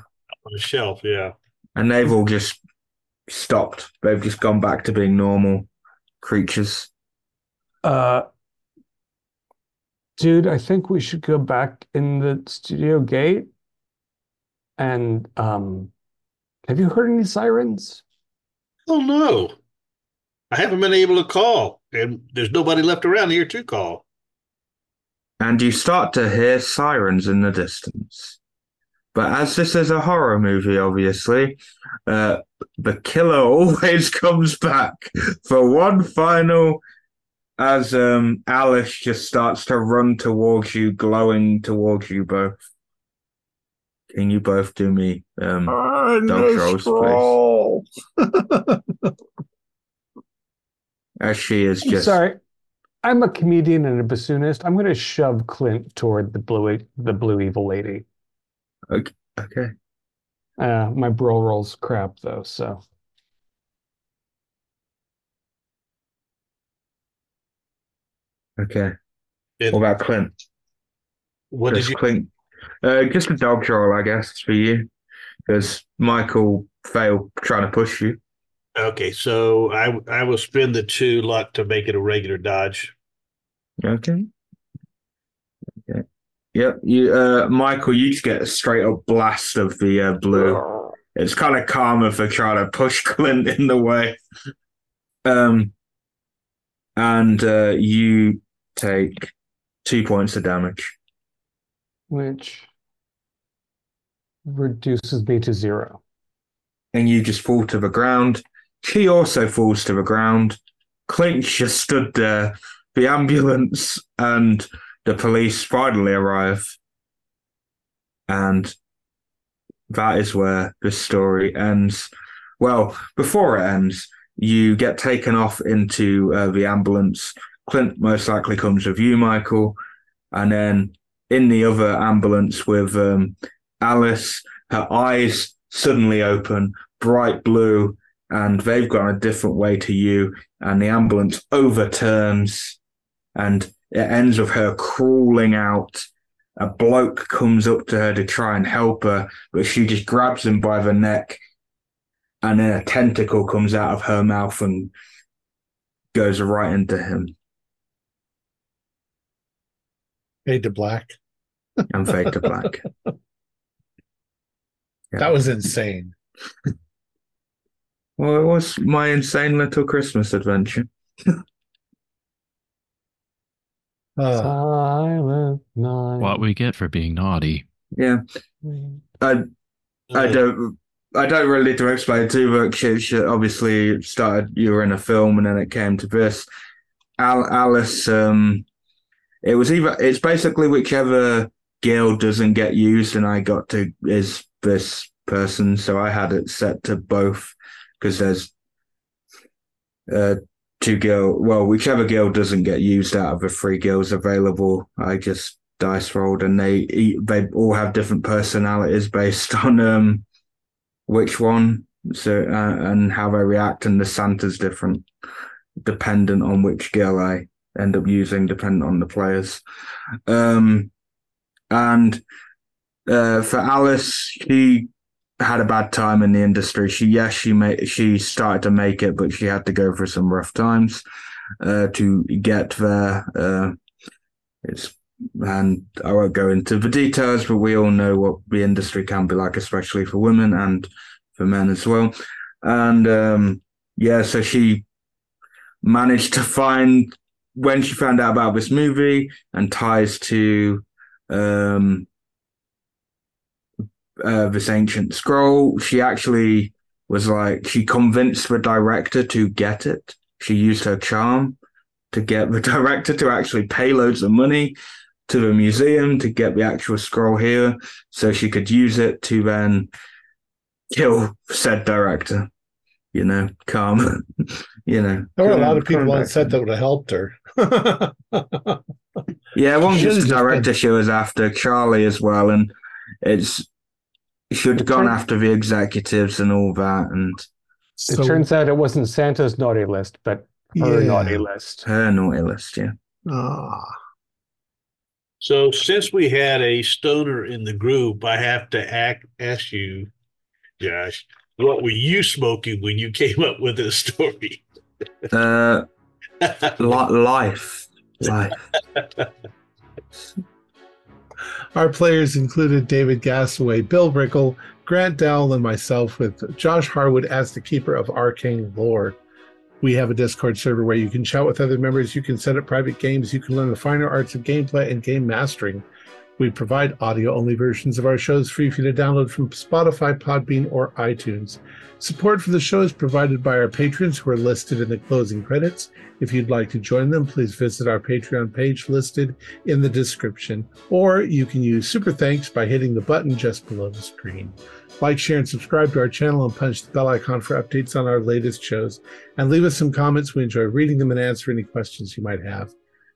on the shelf. Yeah. And they've all just stopped. They've just gone back to being normal creatures. Uh, dude, I think we should go back in the studio gate. And um, have you heard any sirens? Oh no. I haven't been able to call, and there's nobody left around here to call. And you start to hear sirens in the distance. But as this is a horror movie, obviously, uh, the killer always comes back for one final. As um, Alice just starts to run towards you, glowing towards you both. Can you both do me um, Dodge rolls, please. as she is I'm just sorry. I'm a comedian and a bassoonist. I'm going to shove Clint toward the blue the blue evil lady. Okay. okay. Uh, my bro rolls crap though, so Okay. And What about Clint? what did Just you? Clint. Uh, just a dodge roll, I guess, for you, because Michael failed trying to push you. Okay, so I I will spend the two luck to make it a regular dodge. Okay. Okay. Yep. You, uh, Michael, you just get a straight up blast of the uh, blue. It's kind of karma for trying to push Clint in the way. Um, and uh, you take two points of damage. which reduces me to zero. and you just fall to the ground. She also falls to the ground. Clint just stood there. The ambulance and the police finally arrive. And that is where the story ends. Well, before it ends, you get taken off into uh, the ambulance. Clint most likely comes with you, Michael. And then in the other ambulance with um, Alice, her eyes suddenly open, bright blue, and they've gone a different way to you. And the ambulance overturns, and it ends with her crawling out. A bloke comes up to her to try and help her, but she just grabs him by the neck, and then a tentacle comes out of her mouth and goes right into him Fade to black. and fade to black. Yeah. That was insane. Well, it was my insane little Christmas adventure. Uh, Silent night. What we get for being naughty. Yeah, I I don't I don't really need to explain too much. It should- obviously started you were in a film and then it came to this. Al, Alice, um, it was either it's basically whichever guild doesn't get used, and I got to is this person, so I had it set to both because there's uh two guild. Well, whichever guild doesn't get used out of the three guilds available, I just dice rolled, and they they all have different personalities based on um which one so uh, and how they react and the santa's different dependent on which girl i end up using dependent on the players um and uh for alice she had a bad time in the industry she yes she made she started to make it but she had to go through some rough times uh to get there uh it's and I won't go into the details, but we all know what the industry can be like, especially for women and for men as well. And um, yeah, so she managed to find when she found out about this movie and ties to um, uh, this ancient scroll. She actually was like she convinced the director to get it. She used her charm to get the director to actually pay loads of money to the museum to get the actual scroll here so she could use it to then kill said director. You know, calm. you know. there were a lot of people calm on set that would have helped her. Yeah, it wasn't just should've the director she was after, Charlie as well, and it's should have gone turn- after the executives and all that, and It So- turns out it wasn't Santa's naughty list, but her Yeah. naughty list. her naughty list. Yeah, Ah. So since we had a stoner in the group, I have to act, ask you, Josh, what were you smoking when you came up with this story? uh, li- life, life. Our players included David Gasaway, Bill Brickle, Grant Dowell, and myself, with Josh Harwood as the keeper of Arcane Lore. We have a Discord server where you can chat with other members, you can set up private games, you can learn the finer arts of gameplay and game mastering. We provide audio only versions of our shows free for you to download from Spotify, Podbean, or iTunes. Support for the show is provided by our patrons who are listed in the closing credits. If you'd like to join them, please visit our Patreon page listed in the description, or you can use Super Thanks by hitting the button just below the screen. Like, share, and subscribe to our channel and punch the bell icon for updates on our latest shows. And leave us some comments. We enjoy reading them and answer any questions you might have.